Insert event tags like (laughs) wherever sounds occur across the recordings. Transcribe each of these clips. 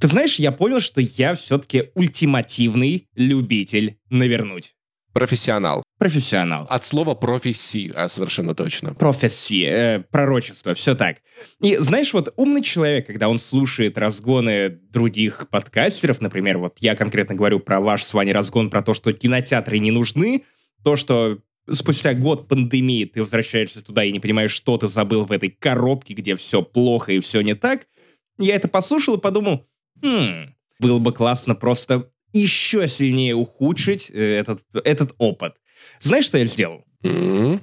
Ты знаешь, я понял, что я все-таки ультимативный любитель навернуть. Профессионал. Профессионал. От слова профессии, а совершенно точно. Профессия, э, пророчество, все так. И знаешь, вот умный человек, когда он слушает разгоны других подкастеров, например, вот я конкретно говорю про ваш с вами разгон, про то, что кинотеатры не нужны, то, что спустя год пандемии ты возвращаешься туда и не понимаешь, что ты забыл в этой коробке, где все плохо и все не так, я это послушал и подумал, хм, было бы классно просто еще сильнее ухудшить э, этот, этот опыт. Знаешь, что я сделал? М-м,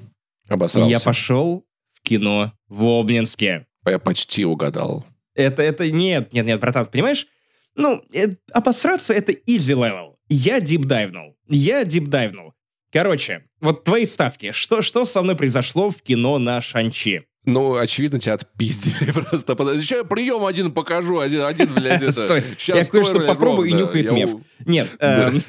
Обосрался. Я пошел в кино в Обнинске. Я почти угадал. Это, это, нет, нет, нет, братан, понимаешь? Ну, э, обосраться это easy level. Я дипдайвнул. Я дипдайвнул. Короче, вот твои ставки. Что, что со мной произошло в кино на Шанчи? Ну, очевидно, тебя отпиздили (laughs) просто. Сейчас я прием один покажу, один, один блядь, (laughs) это. Стой, Щас я кое-что попробую и нюхает меф. Нет, (laughs) эм,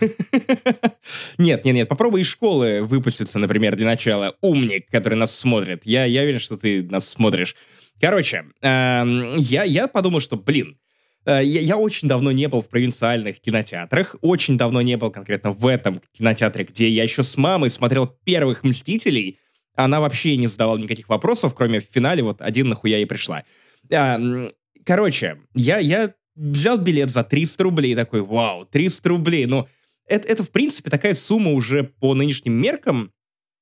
нет, нет, нет, попробуй из школы выпуститься, например, для начала. Умник, который нас смотрит. Я, я уверен, что ты нас смотришь. Короче, эм, я, я подумал, что, блин, э, я, я очень давно не был в провинциальных кинотеатрах, очень давно не был конкретно в этом кинотеатре, где я еще с мамой смотрел первых «Мстителей», она вообще не задавала никаких вопросов, кроме в финале вот один нахуя и пришла. А, короче, я, я взял билет за 300 рублей, такой, вау, 300 рублей, ну, это, это, в принципе, такая сумма уже по нынешним меркам,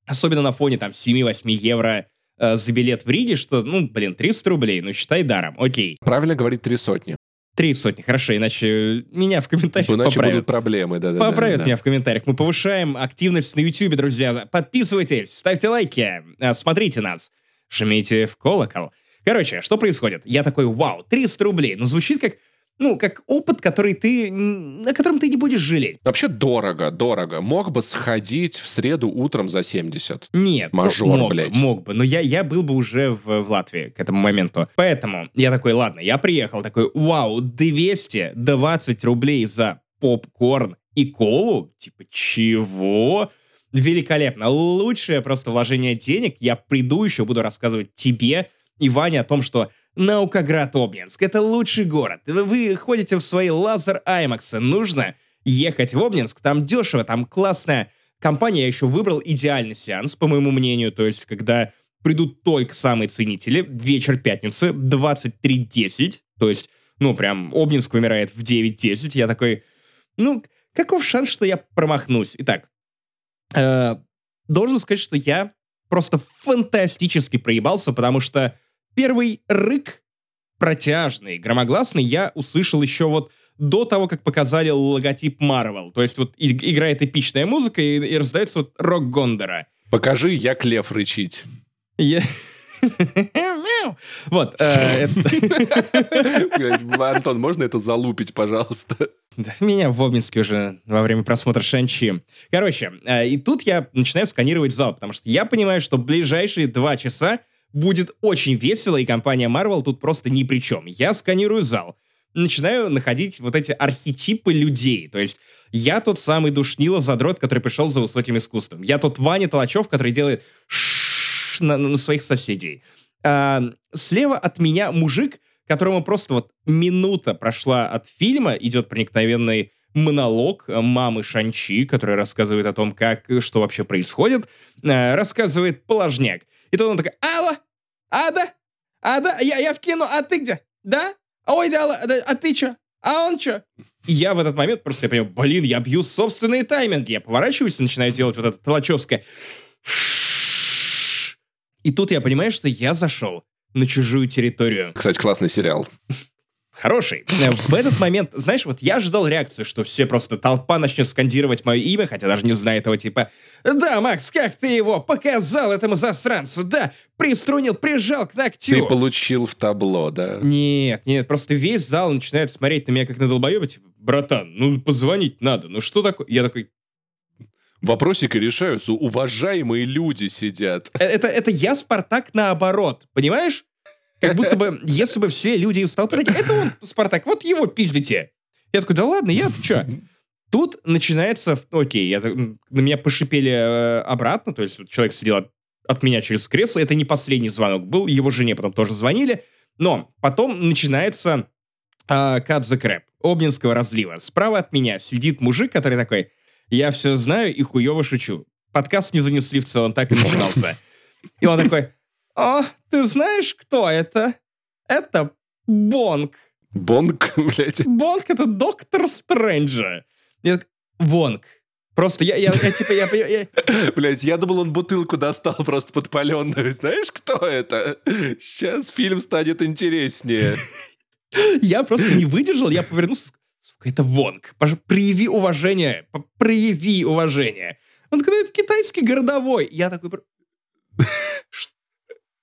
особенно на фоне, там, 7-8 евро э, за билет в Риде, что, ну, блин, 300 рублей, ну, считай даром, окей. Правильно говорить три сотни. Три сотни, хорошо, иначе меня в комментариях Иначе поправят. будут проблемы, да-да-да. Поправят да. меня в комментариях. Мы повышаем активность на YouTube, друзья. Подписывайтесь, ставьте лайки, э, смотрите нас, жмите в колокол. Короче, что происходит? Я такой, вау, 300 рублей. Ну, звучит как, ну, как опыт, который ты, о котором ты не будешь жалеть. Вообще дорого, дорого. Мог бы сходить в среду утром за 70. Нет, ну, Мажор, мог, бы, блядь. мог бы, но я, я был бы уже в, в Латвии к этому моменту. Поэтому я такой, ладно, я приехал, такой, вау, 220 рублей за попкорн и колу? Типа, чего? Великолепно. Лучшее просто вложение денег. Я приду еще, буду рассказывать тебе и Ване о том, что Наукоград Обнинск — это лучший город. Вы, ходите в свои лазер Аймаксы. Нужно ехать в Обнинск. Там дешево, там классная компания. Я еще выбрал идеальный сеанс, по моему мнению. То есть, когда придут только самые ценители. Вечер пятницы, 23.10. То есть, ну, прям Обнинск вымирает в 9.10. Я такой, ну, каков шанс, что я промахнусь? Итак, э, должен сказать, что я просто фантастически проебался, потому что первый рык протяжный, громогласный я услышал еще вот до того, как показали логотип Marvel. То есть вот и- играет эпичная музыка и, и раздается вот рок Гондора. Покажи, як лев рычить. Я-. (laughs) Вот. э, Антон, можно это залупить, пожалуйста? Меня в Обнинске уже во время просмотра Шанчи. Короче, э, и тут я начинаю сканировать зал, потому что я понимаю, что ближайшие два часа будет очень весело, и компания Marvel тут просто ни при чем. Я сканирую зал, начинаю находить вот эти архетипы людей. То есть я тот самый душнило задрот, который пришел за высоким искусством. Я тот Ваня Толачев, который делает на, на своих соседей. А, слева от меня мужик, которому просто вот минута прошла от фильма, идет проникновенный монолог мамы Шанчи, которая рассказывает о том, как, что вообще происходит, э, рассказывает положняк. И тут он такой, алло, а да, а да, я, я в кино, а ты где? Да? Ой, да, да, а ты чё? А он чё? И я в этот момент просто я понимаю, блин, я бью собственные тайминги. Я поворачиваюсь и начинаю делать вот это толочевское. И тут я понимаю, что я зашел на чужую территорию. Кстати, классный сериал. Хороший. Э, В этот момент, знаешь, вот я ожидал реакцию, что все просто толпа начнет скандировать мое имя, хотя даже не знает его, типа «Да, Макс, как ты его показал этому засранцу? Да, приструнил, прижал к Ты ногтю». получил в табло, да? Нет, нет, просто весь зал начинает смотреть на меня как на долбоеба, типа «Братан, ну позвонить надо, ну что такое?» Я такой Вопросики решаются, уважаемые люди сидят. «Э, это, это я Спартак наоборот, понимаешь? Как будто бы, если бы все люди из толпы такие, это он, Спартак, вот его пиздите. Я такой, да ладно, я что? Тут начинается, окей, я, на меня пошипели э, обратно, то есть человек сидел от, от меня через кресло, это не последний звонок был, его жене потом тоже звонили, но потом начинается а, Cut the Обнинского разлива. Справа от меня сидит мужик, который такой, я все знаю и хуево шучу. Подкаст не занесли в целом, так и начинался. И он такой, о, ты знаешь, кто это? Это Бонг. Бонг, (laughs) блядь. Бонг — это доктор Стрэнджа. Я так, Вонг. Просто я, я, я типа, я, я, я- (laughs) Блядь, я думал, он бутылку достал просто подпаленную. Знаешь, кто это? Сейчас фильм станет интереснее. я просто не выдержал, я повернулся, сука, это Вонг. Прояви уважение, прояви уважение. Он это китайский городовой. Я такой, (laughs)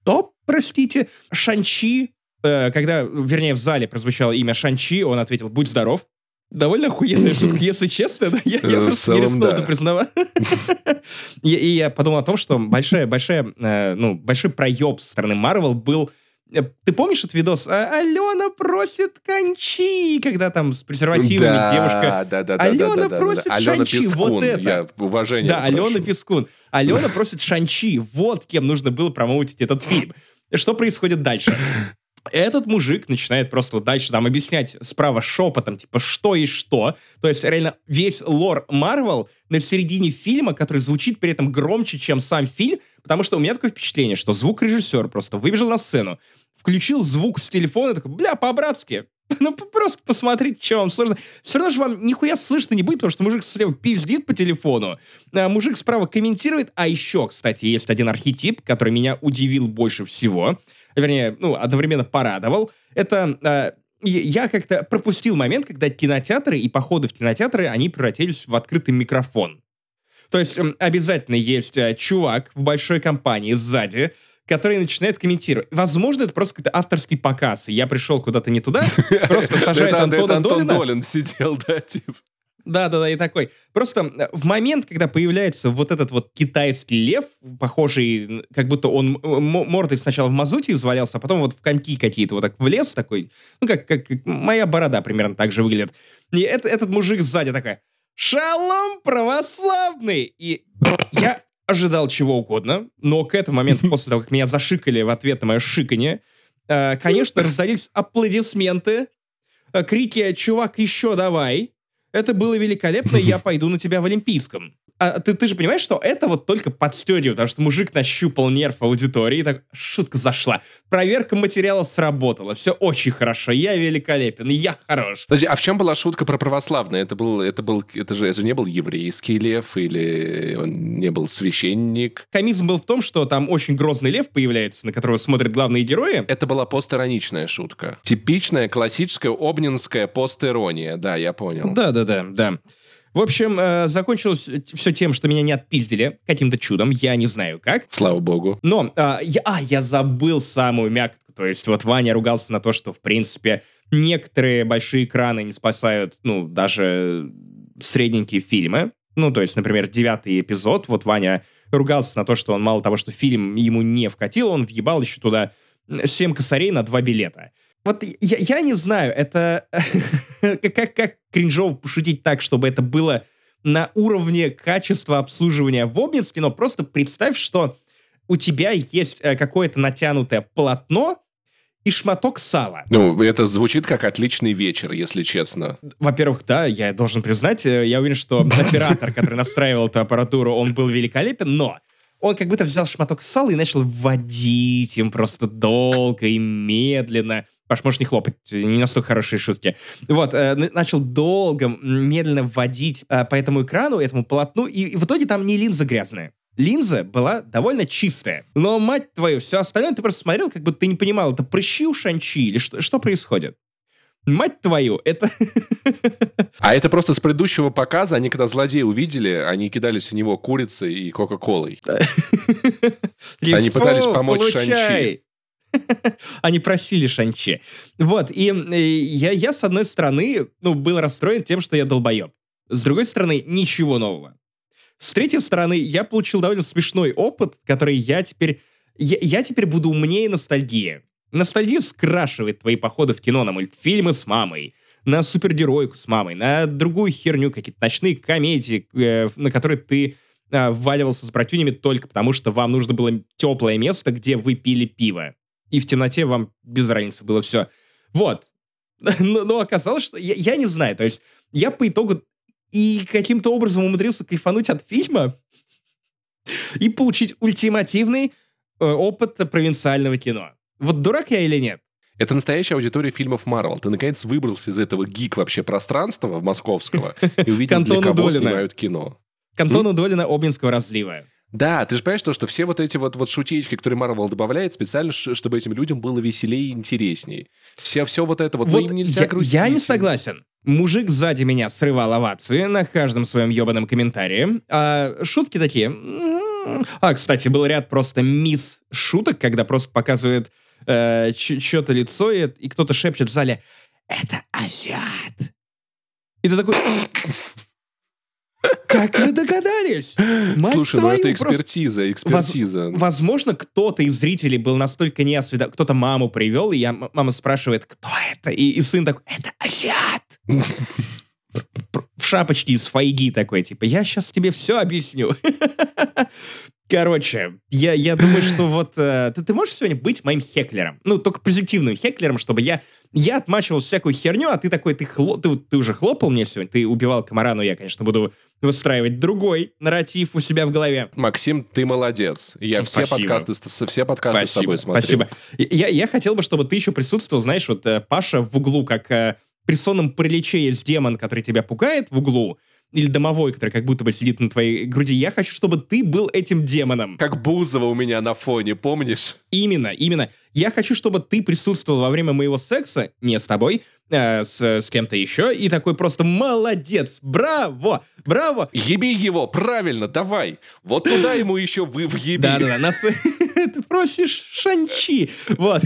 «Бр- что, простите? Шанчи, э, когда, вернее, в зале прозвучало имя Шанчи, он ответил, будь здоров. Довольно охуенная шутка, если честно. да, Я, я просто не целом, рискнул да. это признавать. (laughs) И, и я подумал о том, что большая, большая, э, ну, большой проеб со стороны Марвел был... э, Ты помнишь этот видос? А, Алена просит кончи, когда там с презервативами Да, девушка... Да, да, да, Алена да, да, да, да. просит Алена Шанчи, Пескун, вот это. Я уважение Да, Алена прошу. Пескун. Алена просит Шанчи. Вот кем нужно было промоутить этот фильм. Что происходит дальше? Этот мужик начинает просто вот дальше там объяснять справа шепотом, типа, что и что. То есть, реально, весь лор Марвел на середине фильма, который звучит при этом громче, чем сам фильм, потому что у меня такое впечатление, что звукорежиссер просто выбежал на сцену, включил звук с телефона и такой, бля, по-братски, (laughs) ну, просто посмотрите, что вам сложно. Все равно же вам нихуя слышно не будет, потому что мужик слева пиздит по телефону, а мужик справа комментирует. А еще, кстати, есть один архетип, который меня удивил больше всего. Вернее, ну, одновременно порадовал. Это и я как-то пропустил момент, когда кинотеатры и походы в кинотеатры, они превратились в открытый микрофон. То есть м, обязательно есть э, чувак в большой компании сзади, который начинает комментировать. Возможно, это просто какой-то авторский показ, и я пришел куда-то не туда, (laughs) просто сажает Антона Антон Долина. Долин сидел, да, типа. Да-да-да, и такой. Просто э, в момент, когда появляется вот этот вот китайский лев, похожий, как будто он м- мордой сначала в мазуте извалялся, а потом вот в коньки какие-то вот так влез такой, ну, как, как, как моя борода примерно так же выглядит. И это- этот мужик сзади такой, «Шалом, православный!» И я ожидал чего угодно, но к этому моменту, (laughs) после того, как меня зашикали в ответ на мое шиканье, э, конечно, (laughs) раздались аплодисменты, э, крики «Чувак, еще давай!» Это было великолепно, я (laughs) пойду на тебя в Олимпийском. А ты, ты же понимаешь, что это вот только подстегивает, потому что мужик нащупал нерв аудитории, и так шутка зашла. Проверка материала сработала, все очень хорошо, я великолепен, я хорош. Подожди, а в чем была шутка про православное? Это был, это был, это же, это же не был еврейский лев или он не был священник? Комизм был в том, что там очень грозный лев появляется, на которого смотрят главные герои. Это была постироничная шутка. Типичная классическая обнинская постирония. Да, я понял. Да-да-да, да. В общем, э, закончилось все тем, что меня не отпиздили каким-то чудом, я не знаю как. Слава богу. Но а, я, а, я забыл самую мякотку. То есть вот Ваня ругался на то, что, в принципе, некоторые большие экраны не спасают, ну, даже средненькие фильмы. Ну, то есть, например, девятый эпизод, вот Ваня ругался на то, что он мало того, что фильм ему не вкатил, он въебал еще туда 7 косарей на два билета. Вот я, я не знаю, это (laughs) как, как, кринжово пошутить так, чтобы это было на уровне качества обслуживания в Обнинске, но просто представь, что у тебя есть э, какое-то натянутое полотно и шматок сала. Ну, это звучит как отличный вечер, если честно. Во-первых, да, я должен признать, э, я уверен, что (laughs) оператор, который настраивал эту аппаратуру, он был великолепен, но он как будто взял шматок сала и начал вводить им просто долго и медленно. Паш, можешь не хлопать, не настолько хорошие шутки. Вот, э, начал долго, медленно вводить э, по этому экрану, этому полотну, и, и в итоге там не линза грязная. Линза была довольно чистая. Но, мать твою, все остальное ты просто смотрел, как будто ты не понимал, это прыщи у Шанчи или что, что происходит? Мать твою, это... (laughs) А это просто с предыдущего показа, они когда злодея увидели, они кидались в него курицей и кока-колой. (laughs) Они пытались помочь получай. (laughs) Они просили Шанчи. Вот, и, э, я, я, с одной стороны, ну, был расстроен тем, что я долбоеб. С другой стороны, ничего нового. С третьей стороны, я получил довольно смешной опыт, который я теперь... Я, я теперь буду умнее ностальгии. Ностальгия скрашивает твои походы в кино на мультфильмы с мамой, на супергеройку с мамой, на другую херню, какие-то ночные комедии, э, на которые ты э, вваливался с братюнями только потому, что вам нужно было теплое место, где вы пили пиво. И в темноте вам без разницы было все. Вот. (laughs) Но, но оказалось, что я, я не знаю. То есть я по итогу и каким-то образом умудрился кайфануть от фильма (laughs) и получить ультимативный э, опыт провинциального кино. Вот дурак я или нет? Это настоящая аудитория фильмов Марвел. Ты, наконец, выбрался из этого гик вообще пространства московского и увидел, для кого снимают кино. Кантона Долина Обнинского разлива. Да, ты же понимаешь, то, что все вот эти вот, вот шутеечки, которые Марвел добавляет, специально, чтобы этим людям было веселее и интереснее. Все, все вот это вот, вот им нельзя я, грустить. Я не согласен. Мужик сзади меня срывал овации на каждом своем ебаном комментарии. А шутки такие... А, кстати, был ряд просто мисс шуток, когда просто показывает э, что-то лицо, и, и кто-то шепчет в зале «Это азиат!» И ты такой... Как вы догадались? Мать Слушай, ну это экспертиза, экспертиза. Воз, возможно, кто-то из зрителей был настолько неосведомлен, кто-то маму привел, и я, мама спрашивает, кто это? И, и сын такой, это азиат. В шапочке из файги такой, типа, я сейчас тебе все объясню. (laughs) Короче, я, я думаю, что вот э, ты, ты можешь сегодня быть моим хеклером. Ну, только позитивным хеклером, чтобы я я отмачивал всякую херню, а ты такой, ты, хло, ты, ты уже хлопал мне сегодня, ты убивал комара, но я, конечно, буду выстраивать другой нарратив у себя в голове. Максим, ты молодец. Я все подкасты, все подкасты Спасибо. с тобой смотрю. Спасибо. Я, я хотел бы, чтобы ты еще присутствовал, знаешь, вот э, Паша в углу, как э, при сонном параличе есть демон, который тебя пугает в углу, или домовой, который как будто бы сидит на твоей груди. Я хочу, чтобы ты был этим демоном. Как Бузова у меня на фоне, помнишь? Именно, именно. Я хочу, чтобы ты присутствовал во время моего секса, не с тобой, э, с, с кем-то еще, и такой просто молодец, браво, браво. Еби его, правильно, давай. Вот туда ему еще вы въеби. Да-да-да, нас... (laughs) ты просишь шанчи. Вот.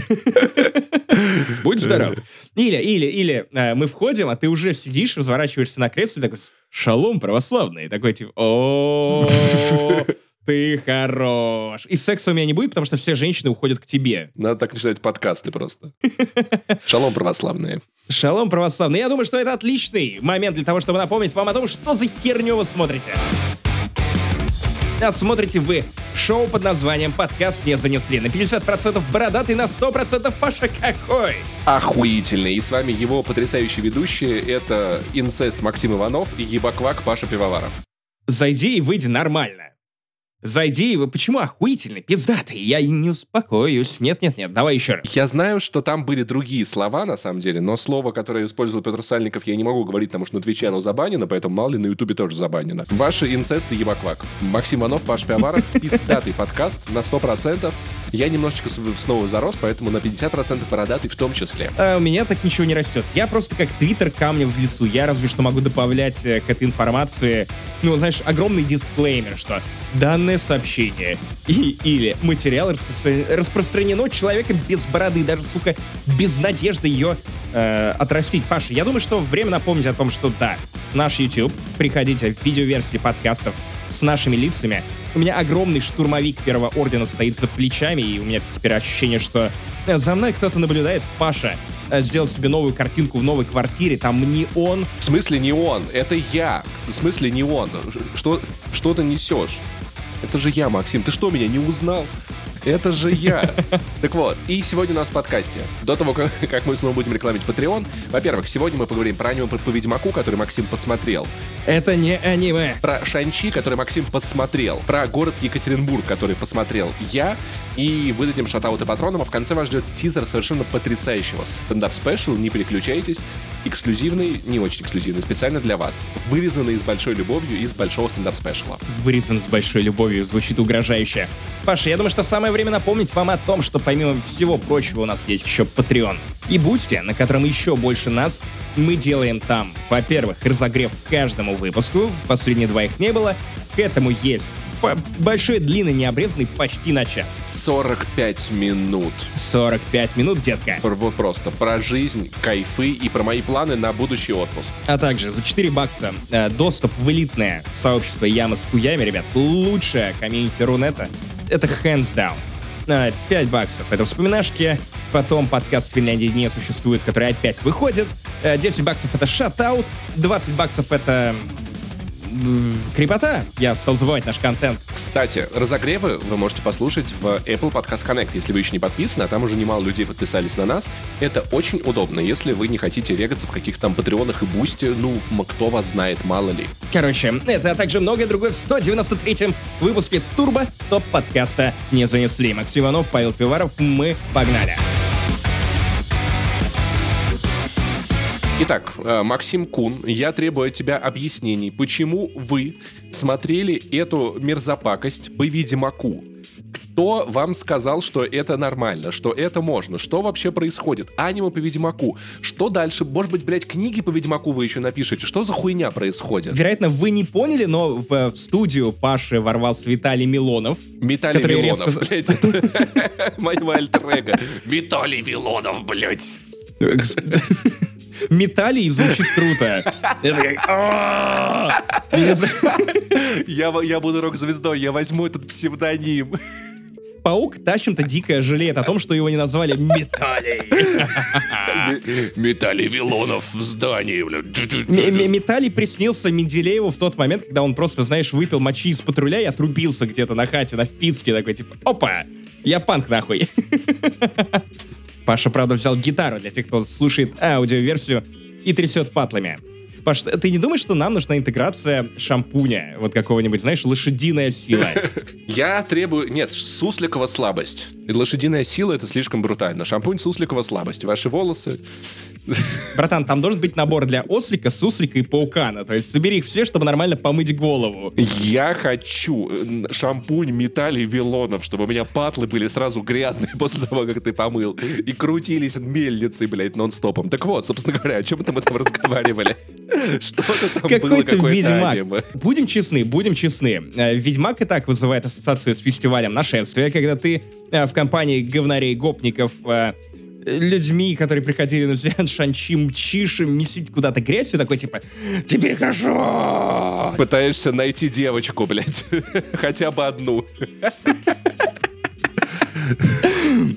(laughs) Будь здоров. Или, или, или э, мы входим, а ты уже сидишь, разворачиваешься на кресле, такой, шалом православный. Такой, типа, о (laughs) ты хорош. И секса у меня не будет, потому что все женщины уходят к тебе. Надо так начинать подкасты просто. (laughs) Шалом православные. Шалом православные. Я думаю, что это отличный момент для того, чтобы напомнить вам о том, что за херню вы смотрите. А смотрите вы шоу под названием «Подкаст не занесли». На 50% бородатый, на 100% Паша какой? Охуительный. И с вами его потрясающие ведущие. Это инцест Максим Иванов и ебаквак Паша Пивоваров. Зайди и выйди нормально. Зайди, вы почему охуительный, пиздатый? Я и не успокоюсь. Нет-нет-нет, давай еще раз. Я знаю, что там были другие слова, на самом деле, но слово, которое использовал Петр Сальников, я не могу говорить, потому что на Твиче оно забанено, поэтому мало ли на Ютубе тоже забанено. Ваши инцесты ебаквак. Максим Иванов, Паш Пиаваров, (laughs) пиздатый подкаст на 100%. Я немножечко снова зарос, поэтому на 50% бородатый в том числе. А у меня так ничего не растет. Я просто как твиттер камнем в лесу. Я разве что могу добавлять э, к этой информации, ну, знаешь, огромный дисклеймер, что данное сообщение и, или материал распро- распространено человеком без бороды, даже, сука, без надежды ее э, отрастить. Паша, я думаю, что время напомнить о том, что да, наш YouTube, приходите в видеоверсии подкастов с нашими лицами, у меня огромный штурмовик первого ордена стоит за плечами, и у меня теперь ощущение, что э, за мной кто-то наблюдает. Паша э, сделал себе новую картинку в новой квартире, там не он. В смысле не он? Это я. В смысле не он? Что, что ты несешь? Это же я, Максим. Ты что, меня не узнал? Это же я. (laughs) Так вот, и сегодня у нас в подкасте. До того, как, (laughs) как мы снова будем рекламить Patreon, во-первых, сегодня мы поговорим про аниме по Ведьмаку, который Максим посмотрел. Это не аниме. Про Шан-Чи, который Максим посмотрел. Про город Екатеринбург, который посмотрел я. И выдадим shoutout ы патронам, а в конце вас ждет тизер совершенно потрясающего стендап- special. Не переключайтесь. Эксклюзивный, не очень эксклюзивный, специально для вас. Вырезанный с большой любовью из большого стендап-спешла. Вырезан с большой любовью, звучит угрожающе. Паша, я думаю, что самое время напомнить вам о том, что помимо всего прочего у нас есть еще Patreon и Boosty, на котором еще больше нас. Мы делаем там, во-первых, разогрев каждому выпуску, последние два их не было. К этому есть большой, длинный, необрезанный, почти на час. 45 минут. 45 минут, детка. Вот просто про жизнь, кайфы и про мои планы на будущий отпуск. А также за 4 бакса э, доступ в элитное сообщество Яма с хуями, ребят. Лучшее комьюнити Рунета. Это hands down. 5 э, баксов. Это вспоминашки. Потом подкаст в Финляндии не существует, который опять выходит. 10 э, баксов это шатаут. 20 баксов это крепота. Я стал забывать наш контент. Кстати, разогревы вы можете послушать в Apple Podcast Connect, если вы еще не подписаны, а там уже немало людей подписались на нас. Это очень удобно, если вы не хотите регаться в каких-то там патреонах и бусте, ну, кто вас знает, мало ли. Короче, это, а также многое другое в 193-м выпуске Турбо ТОП подкаста не занесли. Максим Иванов, Павел Пиваров, мы погнали. Итак, э, Максим Кун, я требую от тебя объяснений, почему вы смотрели эту мерзопакость по Ведьмаку. Кто вам сказал, что это нормально, что это можно? Что вообще происходит? Аниме по Ведьмаку. Что дальше? Может быть, блядь, книги по Ведьмаку вы еще напишете? Что за хуйня происходит? Вероятно, вы не поняли, но в, в студию Паши ворвался Виталий Милонов. Металли Который Вилонов, резко- блядь. (laughs) Моего альтер Металли Вилонов, блядь. (laughs) Металлий звучит круто. Я, буду рок-звездой, я возьму этот псевдоним. Паук тащим-то дико жалеет о том, что его не назвали Металлий. Металли Вилонов в здании, блядь. Металлий приснился Менделееву в тот момент, когда он просто, знаешь, выпил мочи из патруля и отрубился где-то на хате, на вписке, такой, типа, опа, я панк нахуй. Паша, правда, взял гитару для тех, кто слушает аудиоверсию и трясет патлами. Паш, ты не думаешь, что нам нужна интеграция шампуня? Вот какого-нибудь, знаешь, лошадиная сила. (laughs) Я требую... Нет, сусликова слабость. Лошадиная сила — это слишком брутально. Шампунь сусликова слабость. Ваши волосы... (laughs) Братан, там должен быть набор для ослика, суслика и паукана. То есть собери их все, чтобы нормально помыть голову. Я хочу э, шампунь металлий Вилонов, чтобы у меня патлы были сразу грязные (laughs) после того, как ты помыл. И крутились мельницей, блядь, нон-стопом. Так вот, собственно говоря, о чем мы там этом разговаривали? (laughs) Что-то там было, Какой-то какое-то ведьмак. аниме. Будем честны, будем честны. Э, Ведьмак и так вызывает ассоциацию с фестивалем нашествия, когда ты э, в компании говнарей-гопников людьми, которые приходили на взгляд Шанчи, мчишь, месить куда-то грязь, и такой типа «Тебе хорошо!» Пытаешься найти девочку, блядь. (laughs) Хотя бы одну. (laughs)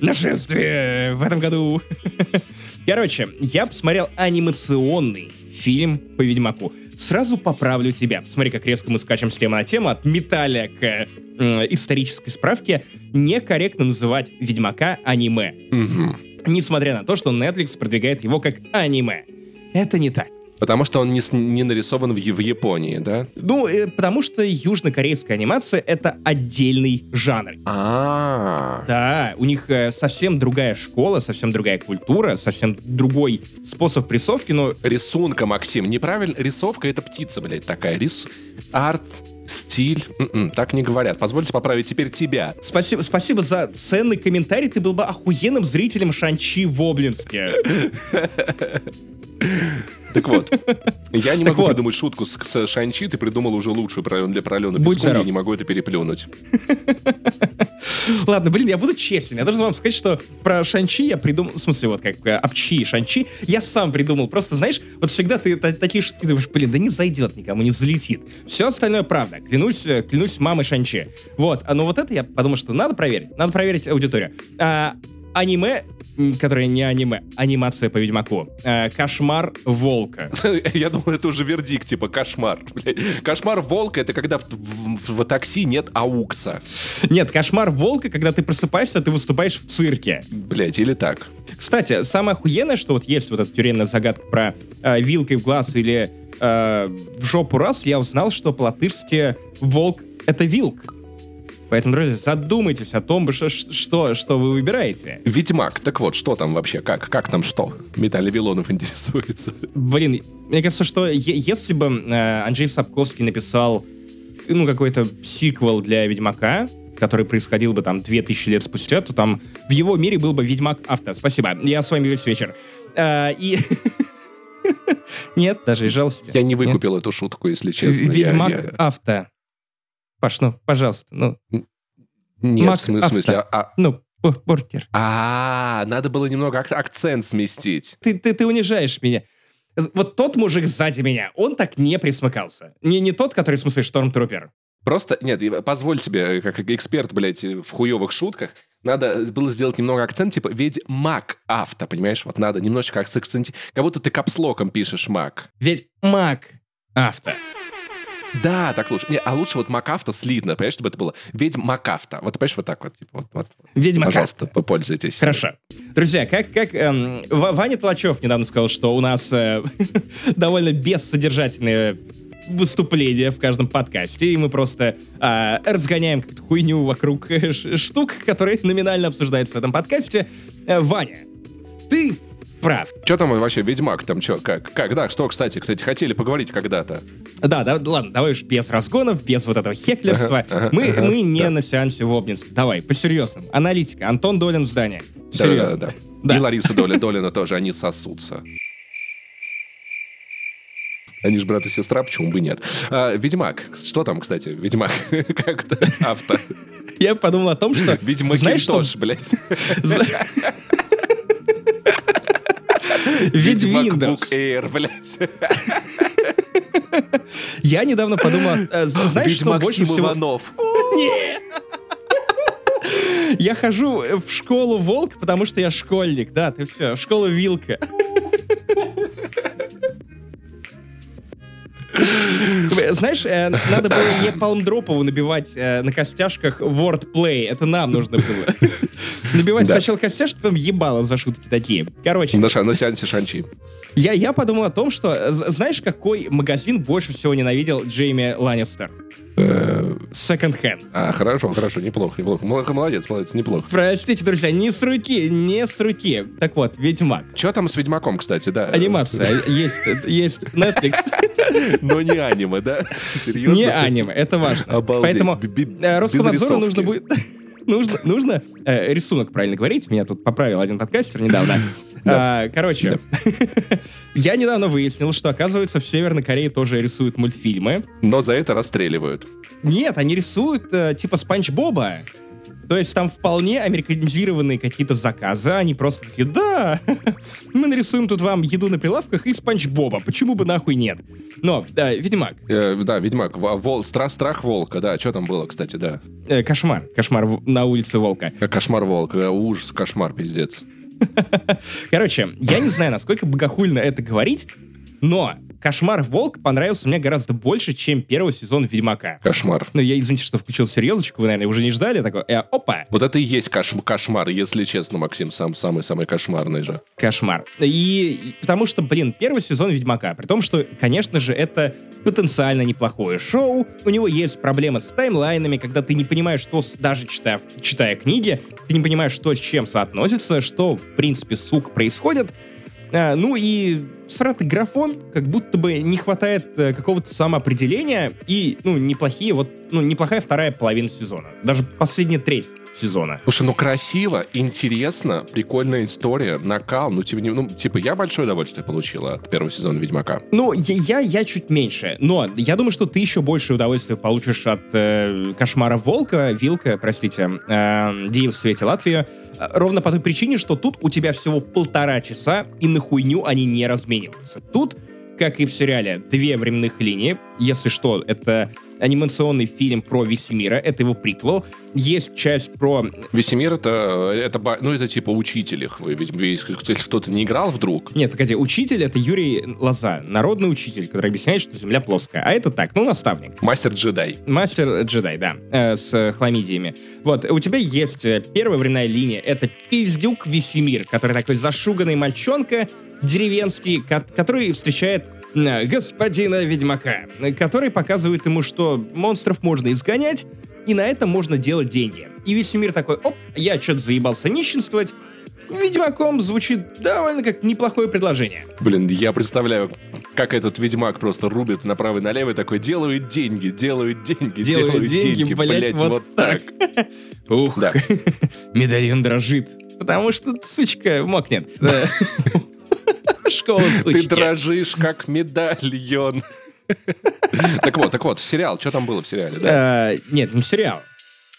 Нашествие в этом году. Короче, я посмотрел анимационный фильм по Ведьмаку. Сразу поправлю тебя. Смотри, как резко мы скачем с темы на тему, от металля к э, исторической справке. Некорректно называть Ведьмака аниме. Мгм. Несмотря на то, что Netflix продвигает его как аниме. Это не так. Потому что он не, не нарисован в, в Японии, да? Ну, э, потому что южнокорейская анимация — это отдельный жанр. А, Да, у них э, совсем другая школа, совсем другая культура, совсем другой способ прессовки, но рисунка, Максим. Неправильно. Рисовка — это птица, блядь, такая. Рис... Арт, стиль. М-м, так не говорят. Позвольте поправить теперь тебя. спасибо, спасибо за ценный комментарий, ты был бы охуенным зрителем Шанчи в Облинске. (laughs) Так вот, я не могу вот. придумать шутку с, с Шанчи, ты придумал уже лучшую про, для Будь Пескун, я не могу это переплюнуть. (laughs) Ладно, блин, я буду честен. Я должен вам сказать, что про Шанчи я придумал... В смысле, вот как э, Апчи и Шанчи я сам придумал. Просто, знаешь, вот всегда ты та- такие шутки думаешь, блин, да не зайдет никому, не залетит. Все остальное правда. Клянусь, э, клянусь мамой Шанчи. Вот. А, Но вот это я подумал, что надо проверить. Надо проверить аудиторию. А, аниме, м, которое не аниме, анимация по Ведьмаку. А, Кошмар волка. (laughs) Я думал, это уже вердикт, типа кошмар. (laughs) Кошмар волка — это когда в, в- в такси нет аукса. Нет, кошмар волка, когда ты просыпаешься, ты выступаешь в цирке. Блять, или так. Кстати, самое охуенное, что вот есть вот эта тюремная загадка про э, вилкой в глаз или э, в жопу раз, я узнал, что по-латышски волк — это вилк. Поэтому, друзья, задумайтесь о том, ш- что, что вы выбираете. Ведьмак. Так вот, что там вообще? Как? Как там что? Металли Вилонов интересуется. Блин, мне кажется, что если бы э, Анджей Сапковский написал ну, какой-то сиквел для Ведьмака, который происходил бы там 2000 лет спустя, то там в его мире был бы Ведьмак Авто. Спасибо. Я с вами весь вечер. А, и... (laughs) Нет, даже и жалости. Я не Нет. выкупил эту шутку, если честно. Я- Ведьмак я- Авто. Паш, ну, пожалуйста, ну, Нет, Мак в смы- в смысле... Авто. А, ну, пор- портер. а, надо было немного ак- акцент сместить. Ты, ты, ты унижаешь меня. Вот тот мужик сзади меня, он так не присмыкался. Не, не тот, который, в смысле, штормтрупер. Просто, нет, позволь себе, как эксперт, блядь, в хуевых шутках, надо было сделать немного акцент, типа, ведь мак авто, понимаешь? Вот надо немножечко акцент, как будто ты капслоком пишешь мак. Ведь Мак Авто. Да, так лучше. Не, а лучше вот Макафта слитно, понимаешь, чтобы это было ведьм Макафта. Вот, понимаешь, вот так вот. Типа, вот, вот. Ведьмака. Пожалуйста, попользуйтесь. Хорошо. Друзья, как, как эм, Ваня Толачев недавно сказал, что у нас э, (laughs) довольно бессодержательное выступление в каждом подкасте, и мы просто э, разгоняем какую-то хуйню вокруг э, штук, которые номинально обсуждаются в этом подкасте. Э, Ваня, ты прав. Что там вообще, Ведьмак, там что, как? Как, да, что, кстати, кстати, хотели поговорить когда-то. Да, да, ладно, давай уж без разгонов, без вот этого хеклерства. Ага, ага, мы, ага, мы не да. на сеансе в Обнинске. Давай, по-серьезному. Аналитика. Антон Долин в здании. Да, Серьезно. да, да. Да. И Лариса Доля, Долина тоже, они сосутся. Они же брат и сестра, почему бы нет? А, Ведьмак. Что там, кстати? Ведьмак. (laughs) Как-то авто. Я подумал о том, что Ведьмакинтош, блядь. Ведь Windows. Air, блядь. (laughs) Я недавно подумал, э, знаешь, что Ведьмак больше всего... Иванов. (laughs) Нет! Я хожу в школу Волк, потому что я школьник. Да, ты все, в школу Вилка. Знаешь, э, надо было Е. Палмдропову набивать э, на костяшках wordplay. Это нам нужно было. (laughs) Набивать сначала костяшки, потом ебало за шутки такие. Короче, На, сеансе Шанчи. я, я подумал о том, что знаешь, какой магазин больше всего ненавидел Джейми Ланнистер? Second Hand. А, хорошо, хорошо, неплохо, неплохо. Мол- Молодец, молодец, неплохо. Простите, друзья, не с руки, не с руки. Так вот, Ведьмак. Что там с Ведьмаком, кстати, да? Анимация. Есть, есть Netflix. Но не аниме, да? Серьезно? Не аниме, это важно. Обалдеть. Поэтому э, Роскомнадзору нужно будет... Нужно, нужно э, рисунок правильно говорить. Меня тут поправил один подкастер недавно. А, короче, (laughs) я недавно выяснил, что, оказывается, в Северной Корее тоже рисуют мультфильмы. Но за это расстреливают. Нет, они рисуют э, типа Спанч Боба. То есть там вполне американизированные какие-то заказы. Они просто такие, да, (laughs) мы нарисуем тут вам еду на прилавках и Спанч Боба. Почему бы нахуй нет? Но, э, Ведьмак, Э, да, Ведьмак, во- вол, страх, страх волка, да, что там было, кстати, да. э, кошмар, кошмар на улице Волка. Как Кошмар волка, э, ужас, кошмар, пиздец. (laughs) Короче, я не знаю, насколько богохульно это говорить, но Кошмар Волк понравился мне гораздо больше, чем первый сезон Ведьмака. Кошмар. Ну, я, извините, что включил серьезочку, вы, наверное, уже не ждали, такой, э, опа, Вот это и есть кош- кошмар, если честно, Максим, сам самый-самый кошмарный же. кошмар. И, и потому что, блин, первый сезон Ведьмака, при том, что, конечно же, это потенциально неплохое шоу, у него есть проблемы с таймлайнами, когда ты не понимаешь, что, даже читая, читая книги, ты не понимаешь, что с чем соотносится, что, в принципе, сук происходит. А, ну и сратый графон, как будто бы не хватает э, какого-то самоопределения, и, ну, неплохие, вот, ну, неплохая вторая половина сезона. Даже последняя треть сезона. Слушай, ну красиво, интересно, прикольная история, накал, ну типа, не- ну, типа я большое удовольствие получила от первого сезона Ведьмака. Ну, я, я, я чуть меньше, но я думаю, что ты еще больше удовольствия получишь от э, «Кошмара Волка», «Вилка», простите, э, «Диев в свете Латвии», э, ровно по той причине, что тут у тебя всего полтора часа, и на хуйню они не размениваются. Тут, как и в сериале, две временных линии. Если что, это анимационный фильм про Весемира, это его приквел. Есть часть про... Весемир это, это, ну это типа учитель их, если кто-то не играл вдруг, Нет, погоди, учитель — это Юрий Лоза, народный учитель, который объясняет, что Земля плоская. А это так, ну, наставник. мастер-джедай. Мастер джедай, да, э, с хламидиями. Вот, у тебя есть э, первая временная линия, это пиздюк Весемир, который такой зашуганный мальчонка, деревенский, ко- который встречает господина Ведьмака, э, который показывает ему, что монстров можно изгонять, и на этом можно делать деньги. И Весемир такой, оп, я что-то заебался нищенствовать, Ведьмаком звучит довольно как неплохое предложение. Блин, я представляю, как этот ведьмак просто рубит направо и налево и такой, делают деньги, делают деньги, Делают делают, деньги, деньги, блядь, блядь, вот вот, так. так. (laughs) Ух, Да. (laughs) медальон дрожит. Потому что, сучка, мокнет. (laughs) Да. Школа Ты дрожишь, как медальон. Так вот, так вот, сериал, что там было в сериале, да? Э, Нет, не сериал.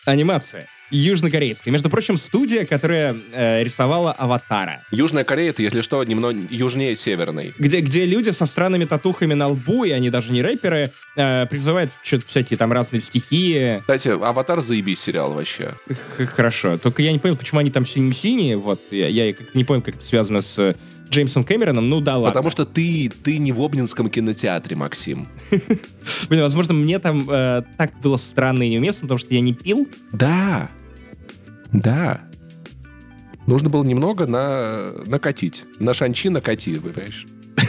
Анимация. Южнокорейская. Между прочим, студия, которая э, рисовала «Аватара». Южная Корея, это, если что, немного южнее северной. Где, где люди со странными татухами на лбу, и они даже не рэперы, э, призывают что-то всякие там разные стихии. Кстати, «Аватар» заебись сериал вообще. Х- Хорошо. Только я не понял, почему они там синие-синие. Вот. Я, я как-то не понял, как это связано с Джеймсом Кэмероном, ну да ладно. Потому что ты, ты не в Обнинском кинотеатре, Максим. (laughs) Блин, возможно, мне там э, так было странно и неуместно, потому что я не пил. Да. Да. Нужно было немного на... накатить. На шанчи накати, понимаешь? (laughs)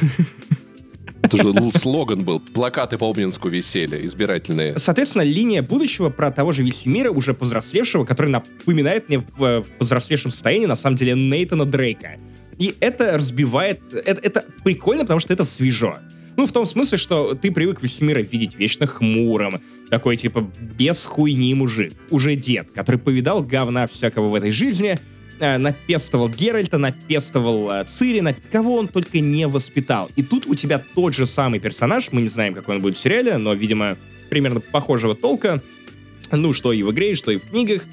Это же слоган был. Плакаты по Обнинску висели, избирательные. Соответственно, линия будущего про того же Весемира, уже повзрослевшего, который напоминает мне в, в повзрослевшем состоянии, на самом деле, Нейтана Дрейка. И это разбивает... Это, это прикольно, потому что это свежо. Ну, в том смысле, что ты привык Весемира видеть вечно хмурым, такой, типа, без хуйни мужик, уже дед, который повидал говна всякого в этой жизни, э, напестовал Геральта, напестовал э, Цири, на кого он только не воспитал. И тут у тебя тот же самый персонаж, мы не знаем, какой он будет в сериале, но, видимо, примерно похожего толка, ну, что и в игре, что и в книгах,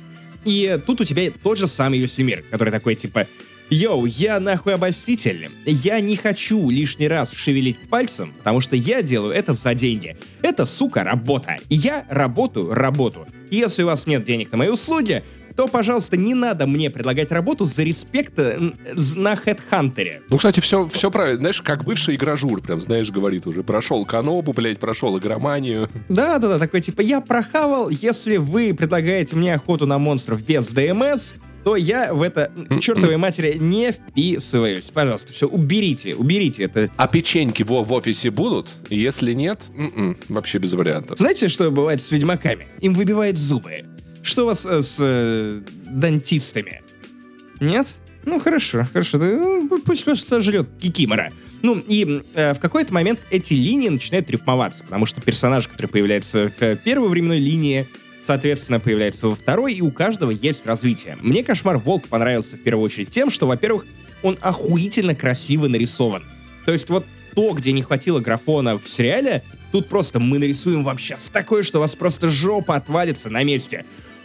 и тут у тебя тот же самый Весемир, который такой, типа, Йоу, я нахуй обольститель. Я не хочу лишний раз шевелить пальцем, потому что я делаю это за деньги. Это, сука, работа. Я работаю работу. Если у вас нет денег на мои услуги, то, пожалуйста, не надо мне предлагать работу за респект э, на хедхантере. Ну, кстати, все, все правильно. Знаешь, как бывший игражур, прям, знаешь, говорит уже. Прошел канобу, блядь, прошел игроманию. Да-да-да, такой типа, я прохавал, если вы предлагаете мне охоту на монстров без ДМС, то я в это чертовой матери не вписываюсь. Пожалуйста, все, уберите, уберите это. А печеньки в, в офисе будут? Если нет, м-м, вообще без вариантов. Знаете, что бывает с ведьмаками? Им выбивают зубы. Что у вас э, с э, дантистами? Нет? Ну, хорошо, хорошо. Да, ну, пусть вас сожрет Кикимора. Ну, и э, в какой-то момент эти линии начинают рифмоваться, потому что персонаж, который появляется в первой временной линии, соответственно, появляется во второй, и у каждого есть развитие. Мне «Кошмар Волк» понравился в первую очередь тем, что, во-первых, он охуительно красиво нарисован. То есть вот то, где не хватило графона в сериале, тут просто мы нарисуем вам сейчас такое, что у вас просто жопа отвалится на месте.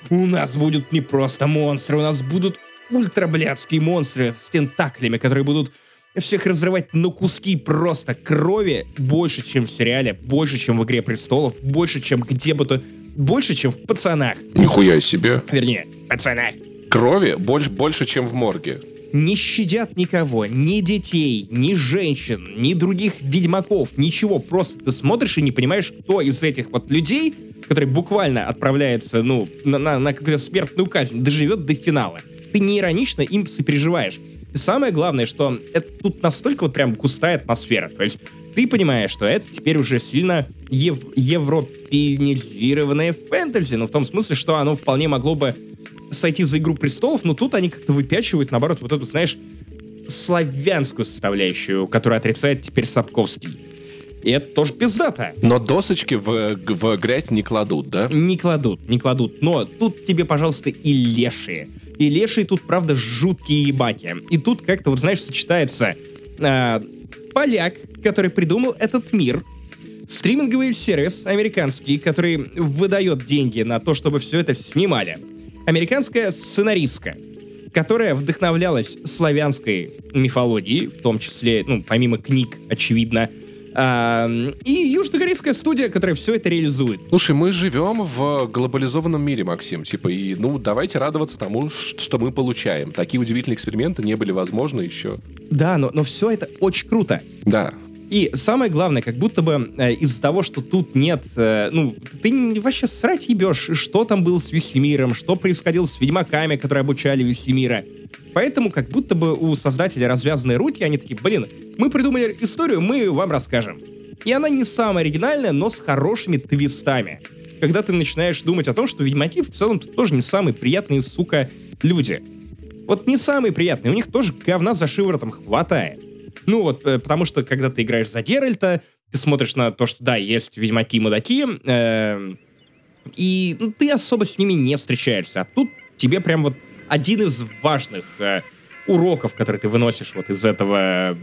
У нас будут не просто монстры, у нас будут ультраблядские монстры с тентаклями, которые будут всех разрывать на куски просто крови больше, чем в сериале, больше, чем в «Игре престолов», больше, чем где бы то больше, чем в «Пацанах». Нихуя себе. Вернее, «Пацанах». Крови больше, больше, чем в морге. Не щадят никого, ни детей, ни женщин, ни других ведьмаков, ничего. Просто ты смотришь и не понимаешь, кто из этих вот людей, который буквально отправляется, ну, на, на, на какую-то смертную казнь, доживет до финала. Ты не иронично им сопереживаешь. И самое главное, что это тут настолько вот прям густая атмосфера. То есть ты понимаешь, что это теперь уже сильно ев европеинизированное фэнтези, ну, в том смысле, что оно вполне могло бы сойти за «Игру престолов», но тут они как-то выпячивают, наоборот, вот эту, знаешь, славянскую составляющую, которую отрицает теперь Сапковский. И это тоже пиздато. Но досочки в, в грязь не кладут, да? Не кладут, не кладут. Но тут тебе, пожалуйста, и лешие. И лешие тут, правда, жуткие ебаки. И тут как-то, вот знаешь, сочетается э, поляк, который придумал этот мир, стриминговый сервис американский, который выдает деньги на то, чтобы все это снимали, американская сценаристка, которая вдохновлялась славянской мифологией, в том числе, ну, помимо книг, очевидно, и южнокорейская студия, которая все это реализует. Слушай, мы живем в глобализованном мире, Максим. Типа, и, ну, давайте радоваться тому, что мы получаем. Такие удивительные эксперименты не были возможны еще. Да, но, но все это очень круто. Да. И самое главное, как будто бы э, из-за того, что тут нет, э, ну, ты вообще срать ебешь, что там было с Весемиром, что происходило с ведьмаками, которые обучали Весемира. Поэтому как будто бы у создателя развязанные руки, они такие, блин, мы придумали историю, мы вам расскажем. И она не самая оригинальная, но с хорошими твистами. Когда ты начинаешь думать о том, что ведьмаки в целом тоже не самые приятные, сука, люди. Вот не самые приятные, у них тоже говна за шиворотом хватает. Ну вот, э, потому что, когда ты играешь за Геральта, ты смотришь на то, что да, есть ведьмаки-мудаки, э, и ну, ты особо с ними не встречаешься. А тут тебе прям вот один из важных э, уроков, который ты выносишь вот из этого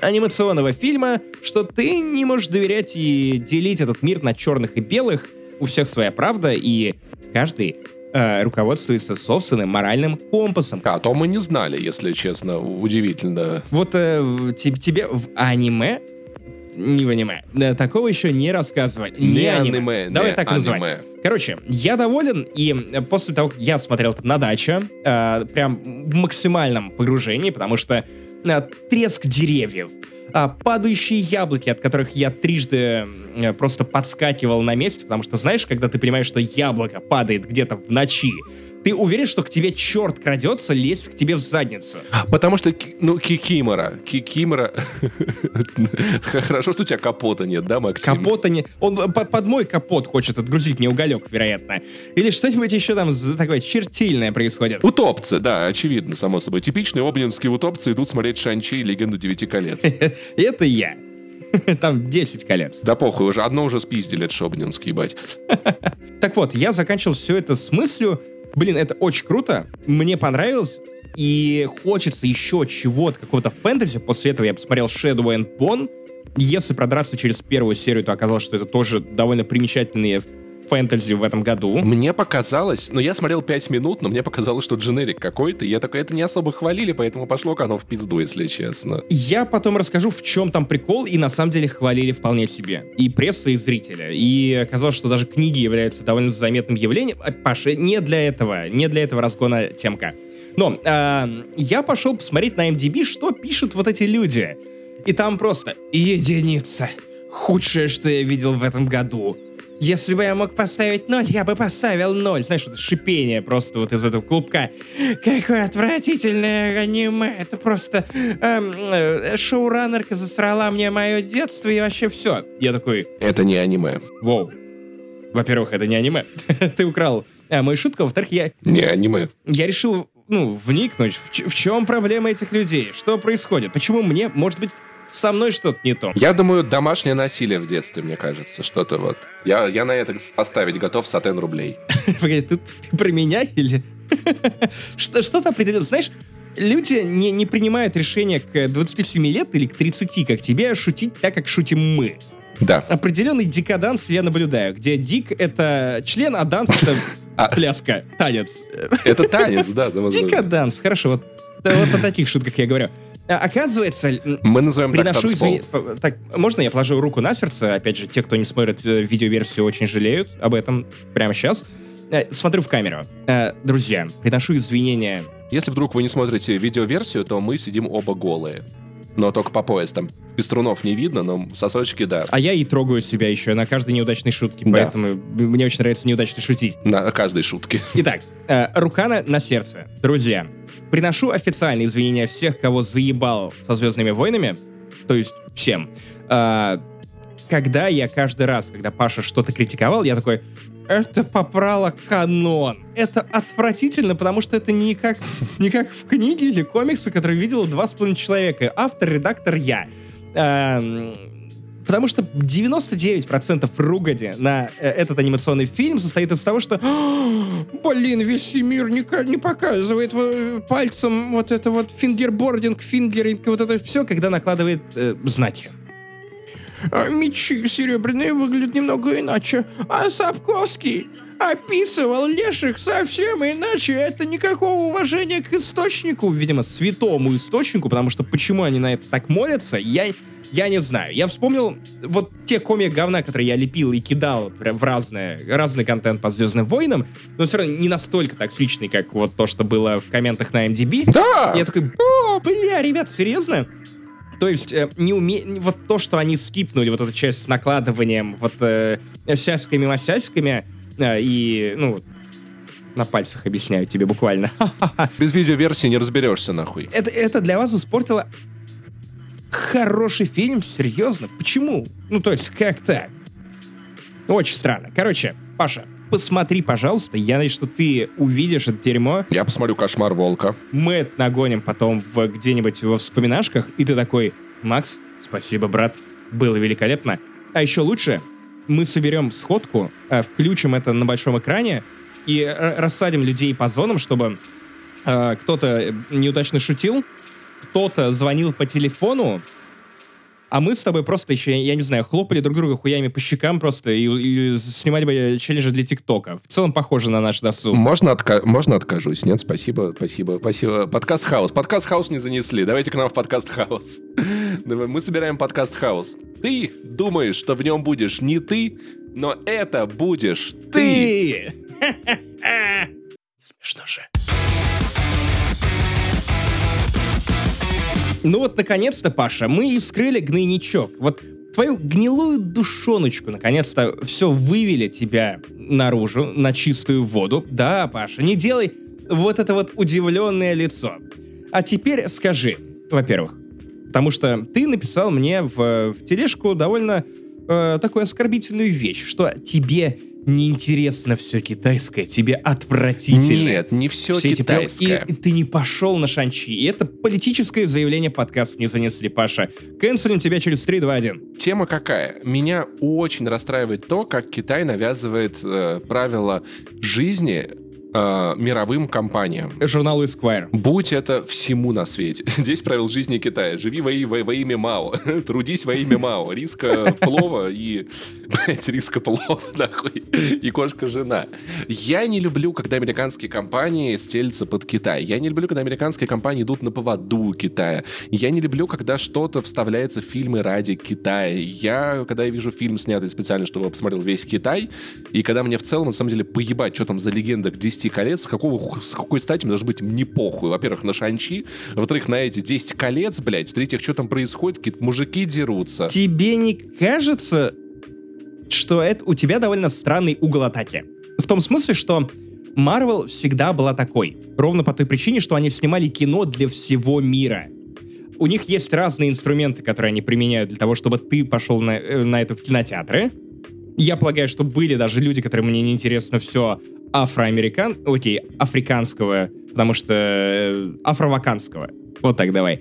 анимационного фильма, что ты не можешь доверять и делить этот мир на черных и белых, у всех своя правда, и каждый э, руководствуется собственным моральным компасом. А то мы не знали, если честно, удивительно. Вот э, тебе в аниме не в аниме. Да, такого еще не рассказывали. Не, не аниме. аниме. Давай не так аниме. называть. Короче, я доволен, и после того, как я смотрел на даче, э, прям в максимальном погружении, потому что а, треск деревьев, а, падающие яблоки, от которых я трижды э, просто подскакивал на месте, потому что, знаешь, когда ты понимаешь, что яблоко падает где-то в ночи, ты уверен, что к тебе черт крадется лезть к тебе в задницу? Потому что, ну, кикимора. Кикимора... (laughs) Хорошо, что у тебя капота нет, да, Максим? Капота не... Он под, под мой капот хочет отгрузить мне уголек, вероятно. Или что-нибудь еще там такое чертильное происходит. Утопцы, да, очевидно, само собой. Типичные обнинские утопцы идут смотреть Шанчи и Легенду Девяти колец. (laughs) Это я. (laughs) Там 10 колец. Да похуй, уже одно уже спиздили, это Шобнинский, ебать. (laughs) Так вот, я заканчивал все это с мыслью, Блин, это очень круто. Мне понравилось. И хочется еще чего-то, какого-то фэнтези. После этого я посмотрел Shadow and Bone. Если продраться через первую серию, то оказалось, что это тоже довольно примечательные фэнтези в этом году. Мне показалось, ну я смотрел 5 минут, но мне показалось, что дженерик какой-то, и я такой, это не особо хвалили, поэтому пошло оно в пизду, если честно. Я потом расскажу, в чем там прикол, и на самом деле хвалили вполне себе. И пресса, и зрители. И оказалось, что даже книги являются довольно заметным явлением. А, Паша, не для этого, не для этого разгона темка. Но э, я пошел посмотреть на MDB, что пишут вот эти люди. И там просто единица. Худшее, что я видел в этом году. Если бы я мог поставить ноль, я бы поставил ноль. Знаешь, вот шипение просто вот из этого клубка. Какое отвратительное аниме. Это просто эм, э, шоураннерка засрала мне мое детство и вообще все. Я такой... Это не аниме. Воу. Во-первых, это не аниме. (laughs) Ты украл а, мою шутку. Во-вторых, я... Не аниме. Я решил, ну, вникнуть, в, в чем проблема этих людей, что происходит, почему мне, может быть, со мной что-то не то. Я думаю, домашнее насилие в детстве, мне кажется, что-то вот. Я, я на это поставить готов сатен рублей. (laughs) Погоди, ты, ты про меня или... (laughs) Что-то определенно, знаешь, люди не, не принимают решения к 27 лет или к 30, как тебе, шутить так, как шутим мы. Да. Определенный дикоданс я наблюдаю, где dick — это член, а данс — это а. пляска, танец. Это танец, да. Дикоданс, хорошо, вот, вот о таких шутках я говорю. А, оказывается, мы называем приношу так изв... так Можно я положу руку на сердце? Опять же, те, кто не смотрит э, видеоверсию, очень жалеют об этом прямо сейчас. Э, смотрю в камеру. Э, друзья, приношу извинения. Если вдруг вы не смотрите видеоверсию, то мы сидим оба голые. Но только по пояс. Там пеструнов не видно, но сосочки, да. А я и трогаю себя еще на каждой неудачной шутке, да. поэтому мне очень нравится неудачно шутить. На каждой шутке. Итак, рука на, на сердце. Друзья, Приношу официальные извинения всех, кого заебал со «Звездными войнами», то есть всем. А, когда я каждый раз, когда Паша что-то критиковал, я такой, это попрало канон. Это отвратительно, потому что это не как, не как в книге или комиксе, который видел два с половиной человека. Автор, редактор, я. А, Потому что 99% ругани на э, этот анимационный фильм состоит из того, что блин, весь мир не, не показывает пальцем вот это вот fingerboarding, fingering, вот это все, когда накладывает э, знаки. А мечи серебряные выглядят немного иначе. А Сапковский описывал леших совсем иначе. Это никакого уважения к источнику, видимо, святому источнику, потому что почему они на это так молятся, я я не знаю. Я вспомнил вот те комик говна, которые я лепил и кидал в разные, разный контент по Звездным войнам, но все равно не настолько токсичный, как вот то, что было в комментах на MDB. Да! Я такой, бля, ребят, серьезно? То есть э, не уме... вот то, что они скипнули, вот эту часть с накладыванием, вот э, сяськами-масяськами, э, и, ну, на пальцах объясняю тебе буквально. (laughs) Без видеоверсии не разберешься, нахуй. Это, это для вас испортило Хороший фильм? Серьезно? Почему? Ну, то есть, как так? Очень странно. Короче, Паша, посмотри, пожалуйста. Я надеюсь, что ты увидишь это дерьмо. Я посмотрю «Кошмар волка». Мы это нагоним потом в, где-нибудь во вспоминашках, и ты такой, Макс, спасибо, брат, было великолепно. А еще лучше, мы соберем сходку, э, включим это на большом экране и рассадим людей по зонам, чтобы э, кто-то неудачно шутил, кто-то звонил по телефону, а мы с тобой просто еще, я не знаю, хлопали друг друга хуями по щекам просто и, и снимали бы челленджи для ТикТока. В целом похоже на наш досуг. Можно, отка- можно откажусь? Нет, спасибо, спасибо, спасибо. Подкаст Хаус. Подкаст Хаус не занесли. Давайте к нам в подкаст Хаус. (laughs) Мы собираем подкаст Хаус. Ты думаешь, что в нем будешь не ты, но это будешь ты. (laughs) Смешно же. Ну вот, наконец-то, Паша, мы и вскрыли гнойничок. Вот твою гнилую душоночку, наконец-то, все вывели тебя наружу, на чистую воду. Да, Паша, не делай вот это вот удивленное лицо. А теперь скажи, во-первых, потому что ты написал мне в, в тележку довольно э, такую оскорбительную вещь, что тебе неинтересно все китайское, тебе отвратительно. Нет, не все, все китайское. Эти, и, и ты не пошел на Шанчи. И это политическое заявление подкаст не занесли, Паша. Кэнселим тебя через 3, 2, 1. Тема какая? Меня очень расстраивает то, как Китай навязывает э, правила жизни э, мировым компаниям. Журналу Esquire. Будь это всему на свете. (laughs) Здесь правил жизни Китая. Живи во, во, во имя Мао. (laughs) Трудись во имя Мао. Риска плова и... (laughs) Блять, риска плова, нахуй. И кошка-жена. Я не люблю, когда американские компании стелятся под Китай. Я не люблю, когда американские компании идут на поводу Китая. Я не люблю, когда что-то вставляется в фильмы ради Китая. Я, когда я вижу фильм, снятый специально, чтобы я посмотрел весь Китай, и когда мне в целом, на самом деле, поебать, что там за легенда к 10 колец, какого, с какой стати мне должно быть не похуй. Во-первых, на Шанчи, во-вторых, на эти 10 колец, блядь, в-третьих, что там происходит, какие-то мужики дерутся. Тебе не кажется, что это у тебя довольно странный угол атаки? В том смысле, что Марвел всегда была такой. Ровно по той причине, что они снимали кино для всего мира. У них есть разные инструменты, которые они применяют для того, чтобы ты пошел на, э, на это в кинотеатры. Я полагаю, что были даже люди, которым мне не интересно все афроамерикан... Окей, африканского, потому что... Э, афровакандского. Вот так давай.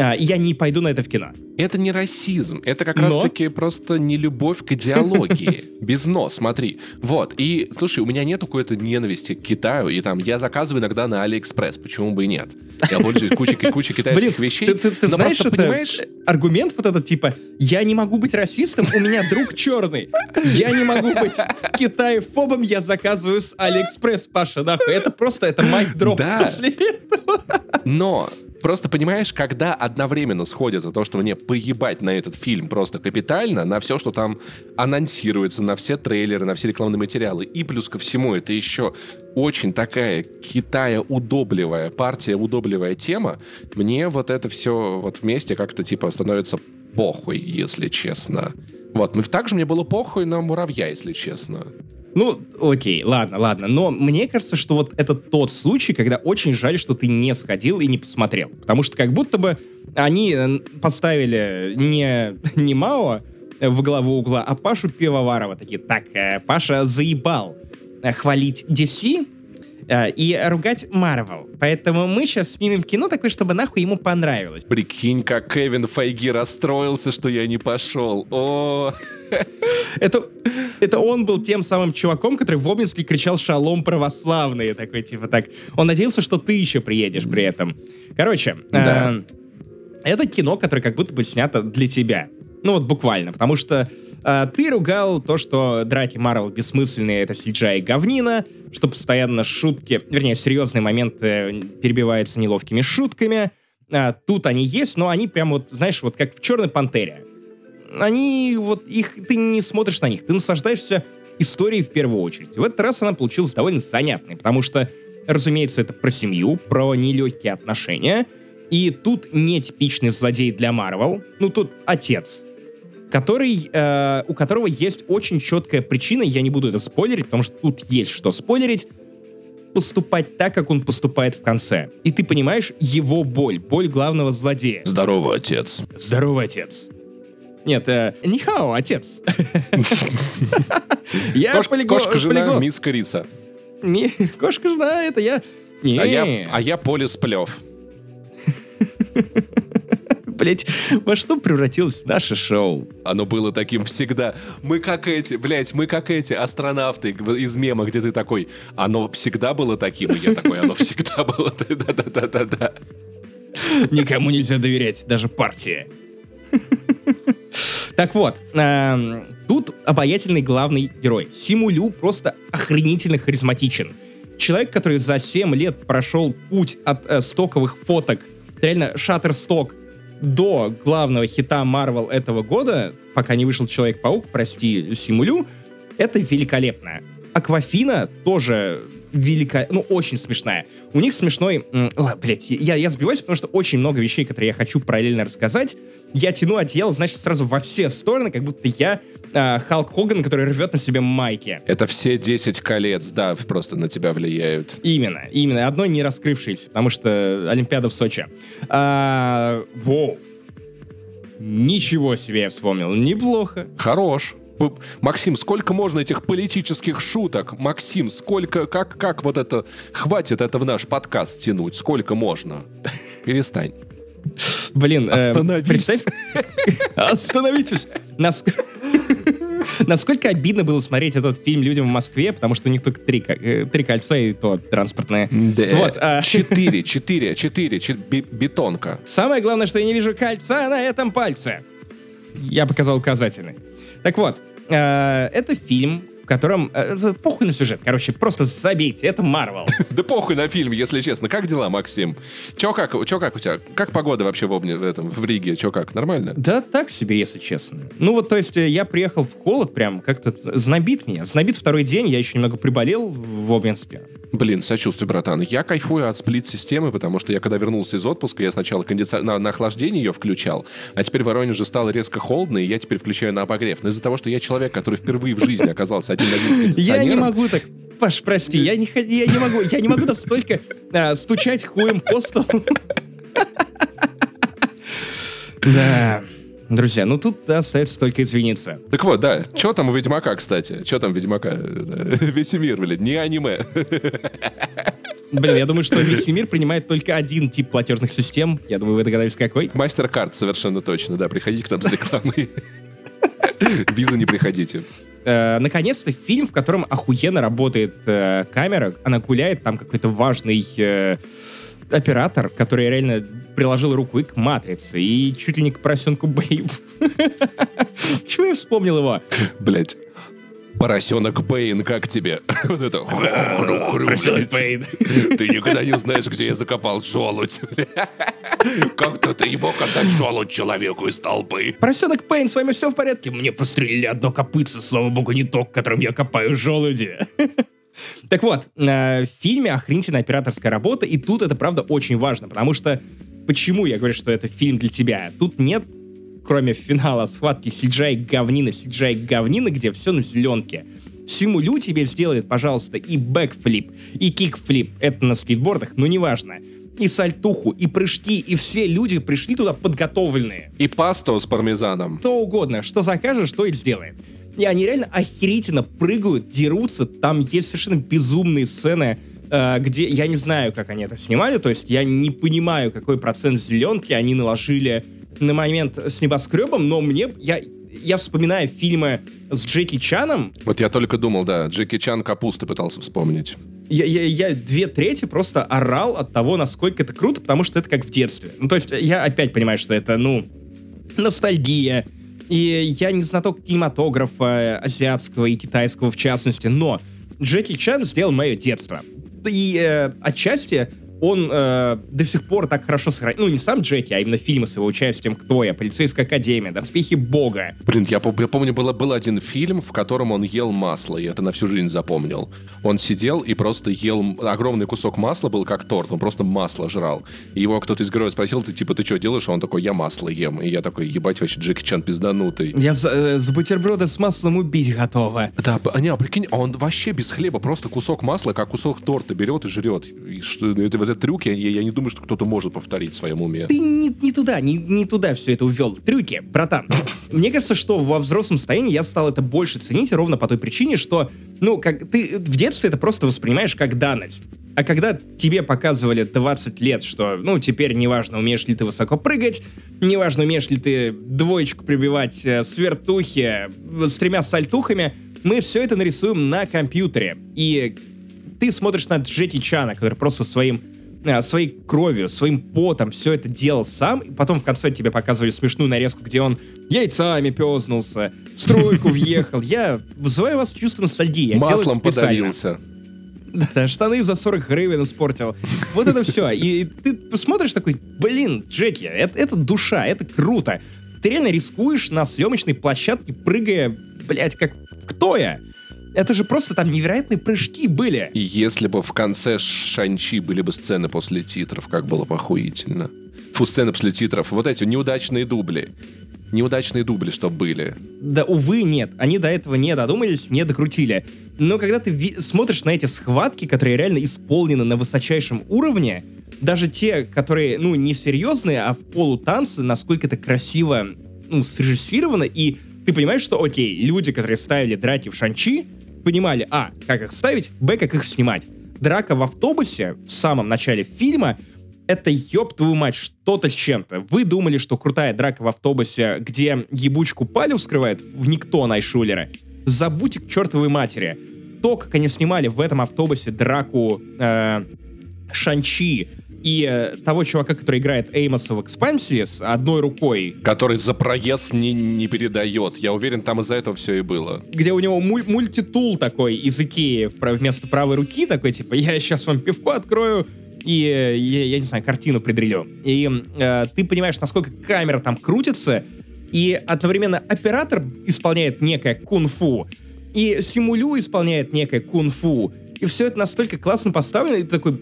А, я не пойду на это в кино. Это не расизм, это как Но? раз-таки просто не любовь к идеологии. (laughs) Без «но», смотри. Вот, и, слушай, у меня нет какой-то ненависти к Китаю, и там я заказываю иногда на Алиэкспресс, почему бы и нет? Я пользуюсь кучей, кучей (laughs) китайских Блин, вещей, ты, ты- ты знаешь, просто, понимаешь, аргумент вот этот, типа, я не могу быть расистом, у меня друг черный. Я не могу быть китаефобом, я заказываю с Алиэкспресс, Паша, нахуй. Это просто, это mic drop Да. после этого. Но просто понимаешь, когда одновременно сходится то, что мне поебать на этот фильм просто капитально, на все, что там анонсируется, на все трейлеры, на все рекламные материалы, и плюс ко всему это еще очень такая Китая удобливая, партия удобливая тема, мне вот это все вот вместе как-то типа становится похуй, если честно. Вот, ну также мне было похуй на муравья, если честно. Ну, окей, ладно, ладно. Но мне кажется, что вот это тот случай, когда очень жаль, что ты не сходил и не посмотрел. Потому что как будто бы они э, поставили не, (laughs) не Мао в главу угла, а Пашу Пивоварова. Такие, так, э, Паша заебал э, хвалить DC э, и ругать Марвел. Поэтому мы сейчас снимем кино такое, чтобы нахуй ему понравилось. Прикинь, как Кевин Файги расстроился, что я не пошел. О, (laughs) Это, это он был тем самым чуваком, который в Обнинске кричал «Шалом православные», такой типа так. Он надеялся, что ты еще приедешь при этом. Короче, Да. э, это кино, которое как будто бы снято для тебя. Ну вот буквально, потому что э, ты ругал то, что драки Марвел бессмысленные, это CGI говнина, что постоянно шутки, вернее, серьезные моменты э, перебиваются неловкими шутками. А, тут они есть, но они прям вот, знаешь, вот как в «Черной пантере» они вот их ты не смотришь на них, ты наслаждаешься историей в первую очередь. В этот раз она получилась довольно занятной, потому что, разумеется, это про семью, про нелегкие отношения, и тут не типичный злодей для Марвел, ну тут отец, который, э, у которого есть очень четкая причина, я не буду это спойлерить, потому что тут есть что спойлерить, поступать так, как он поступает в конце. И ты понимаешь его боль, боль главного злодея. здорово, отец. Здоровый отец. Нет, э, Нихао, отец. (laughs) Я Кош- полигло- Кошка-жена, полиглот. мисс Корица. Не, (laughs) Кошка-жена, это я. А я, а я Полис Плев. (laughs) блять, во что превратилось наше шоу? Оно было таким всегда. Мы как эти, блядь, мы как эти астронавты из мема, где ты такой, оно всегда было таким, и я такой, оно всегда было, (laughs) да-да-да-да-да. Никому нельзя доверять, даже партии. (laughs) Так вот, эм, тут обаятельный главный герой. Симулю просто охренительно харизматичен. Человек, который за 7 лет прошел путь от э, стоковых фоток, реально Shutterstock, до главного хита Marvel этого года, пока не вышел Человек-паук, прости, Симулю, это великолепно. Аквафина тоже велика, ну, очень смешная. У них смешной... Ладно, блядь, я, я сбиваюсь, потому что очень много вещей, которые я хочу параллельно рассказать. Я тяну одеяло, значит, сразу во все стороны, как будто я э, Халк Хоган, который рвет на себе майки. Это все 10 колец, да, просто на тебя влияют. Именно, именно. Одно не раскрывшееся, потому что Олимпиада в Сочи. А, воу. Ничего себе я вспомнил. Неплохо. Хорош. Максим, сколько можно этих политических шуток? Максим, сколько, как, как вот это, хватит это в наш подкаст тянуть? Сколько можно? Перестань. Блин, э, Остановись. Э, (laughs) Остановитесь. Нас... (laughs) Насколько обидно было смотреть этот фильм людям в Москве, потому что у них только три, э, три кольца и то транспортные. Да. Вот, а... (laughs) Четыре, четыре, четыре, бетонка. Самое главное, что я не вижу кольца на этом пальце. Я показал указательный. Так вот, это фильм, в котором... Э, похуй на сюжет, короче, просто забейте, это Марвел. (laughs) Да похуй на фильм, если честно. Как дела, Максим? Чё как, чё как у тебя? Как погода вообще в, в, этом, в Риге? Чё как, нормально? Да так себе, если честно. Ну вот, то есть э, я приехал в холод прям, как-то знобит меня. Знобит второй день, я еще немного приболел в Обнинске. Блин, сочувствую, братан. Я кайфую от сплит-системы, потому что я когда вернулся из отпуска, я сначала кондици... на, на охлаждение ее включал, а теперь в Воронеже стало резко холодно, и я теперь включаю на обогрев. Но из-за того, что я человек, который впервые в жизни оказался один на один с (laughs) Я не могу так Паш, прости, я не, я не могу, я не могу настолько а, стучать хуем по столу. (laughs) Да. Друзья, ну тут остается только извиниться. Так вот, да. Что там у Ведьмака, кстати? Что там Ведьмака? (laughs) Весь мир, блин, не аниме. Блин, я думаю, что весь мир принимает только один тип платежных систем. Я думаю, вы догадались, какой. Мастер-карт, совершенно точно, да. Приходите к нам с рекламой. (laughs) Виза не приходите. Э, наконец-то фильм, в котором охуенно работает э, камера. Она гуляет, там какой-то важный э, оператор, который реально приложил руку и к матрице, и чуть ли не к поросенку Бэйб. (laughs) Чего я вспомнил его? Блять. Поросенок Бэйн, как тебе? (laughs) Вот это... (laughs) Поросенок Бэйн. Ты никогда не знаешь, где я закопал желудь. Как-то ты не мог отдать желудь человеку из толпы. Поросенок Пейн, с вами все в порядке? Мне прострелили одно копытце, слава богу, не то, которым я копаю желуди. Так вот, э, в фильме охренительная операторская работа, и тут это, правда, очень важно, потому что почему я говорю, что это фильм для тебя? Тут нет, кроме финала схватки CGI говнина, CGI говнина, где все на зеленке. Симулю тебе сделает, пожалуйста, и бэкфлип, и кикфлип. Это на скейтбордах, но неважно. И сальтуху, и прыжки, и все люди пришли туда подготовленные. И пасту с пармезаном. Что угодно, что закажешь, то и сделает. И они реально охерительно прыгают, дерутся. Там есть совершенно безумные сцены, э, где я не знаю, как они это снимали. То есть я не понимаю, какой процент зеленки они наложили на момент с небоскребом, но мне я я вспоминаю фильмы с Джеки Чаном. Вот я только думал, да, Джеки Чан капусты пытался вспомнить. Я, я, я две трети просто орал от того, насколько это круто, потому что это как в детстве. Ну, то есть я опять понимаю, что это, ну, ностальгия, и я не знаток кинематографа азиатского и китайского в частности, но Джеки Чан сделал мое детство. И э, отчасти он э, до сих пор так хорошо сохранил. Ну, не сам Джеки, а именно фильмы с его участием «Кто я?», «Полицейская академия», «Доспехи бога». Блин, я, я помню, было, был один фильм, в котором он ел масло, и это на всю жизнь запомнил. Он сидел и просто ел... Огромный кусок масла был как торт, он просто масло жрал. И его кто-то из героев спросил, ты типа, ты что делаешь? А он такой, я масло ем. И я такой, ебать, вообще Джеки Чан пизданутый. Я за, э, с бутерброда с маслом убить готова. Да, а, не, а прикинь, а он вообще без хлеба, просто кусок масла, как кусок торта берет и жрет. И что, это, вот этот трюк, я, я не думаю, что кто-то может повторить в своем уме. Ты не, не туда, не, не туда все это увел. Трюки, братан. Мне кажется, что во взрослом состоянии я стал это больше ценить ровно по той причине, что, ну, как ты в детстве это просто воспринимаешь как данность. А когда тебе показывали 20 лет, что, ну, теперь неважно, умеешь ли ты высоко прыгать, неважно, умеешь ли ты двоечку прибивать э, с вертухи, с тремя сальтухами, мы все это нарисуем на компьютере. И ты смотришь на Джеки Чана, который просто своим э, своей кровью, своим потом все это делал сам, и потом в конце тебе показывали смешную нарезку, где он яйцами пезнулся, в струйку (laughs) въехал. Я вызываю вас чувство ностальгии. Маслом подавился. Да-да, штаны за 40 гривен испортил. Вот это все. И ты смотришь такой, блин, Джеки, это, это душа, это круто. Ты реально рискуешь на съемочной площадке, прыгая, блядь, как кто я? Это же просто там невероятные прыжки были. Если бы в конце Шанчи были бы сцены после титров, как было бы охуительно. Фу, сцены после титров. Вот эти неудачные дубли. Неудачные дубли, что были. Да, увы, нет. Они до этого не додумались, не докрутили. Но когда ты смотришь на эти схватки, которые реально исполнены на высочайшем уровне, даже те, которые, ну, не серьезные, а в полутанце, насколько это красиво, ну, срежиссировано, и ты понимаешь, что, окей, люди, которые ставили драки в Шанчи, понимали, а, как их ставить, б, как их снимать. Драка в автобусе в самом начале фильма это, ёб твою мать, что-то с чем-то. Вы думали, что крутая драка в автобусе, где ебучку палю вскрывает в никто Найшулера? Забудьте к чертовой матери. То, как они снимали в этом автобусе драку э, Шанчи и э, того чувака, который играет Эймоса в экспансии с одной рукой, Который за проезд не, не передает. Я уверен, там из-за этого все и было. где у него муль- мультитул такой из Икеи вместо правой руки, такой типа, я сейчас вам пивко открою, и, э, я, я не знаю, картину предрелю. И э, ты понимаешь, насколько камера там крутится, и одновременно оператор исполняет некое кунг-фу, и Симулю исполняет некое кунг-фу, и все это настолько классно поставлено, и ты такой,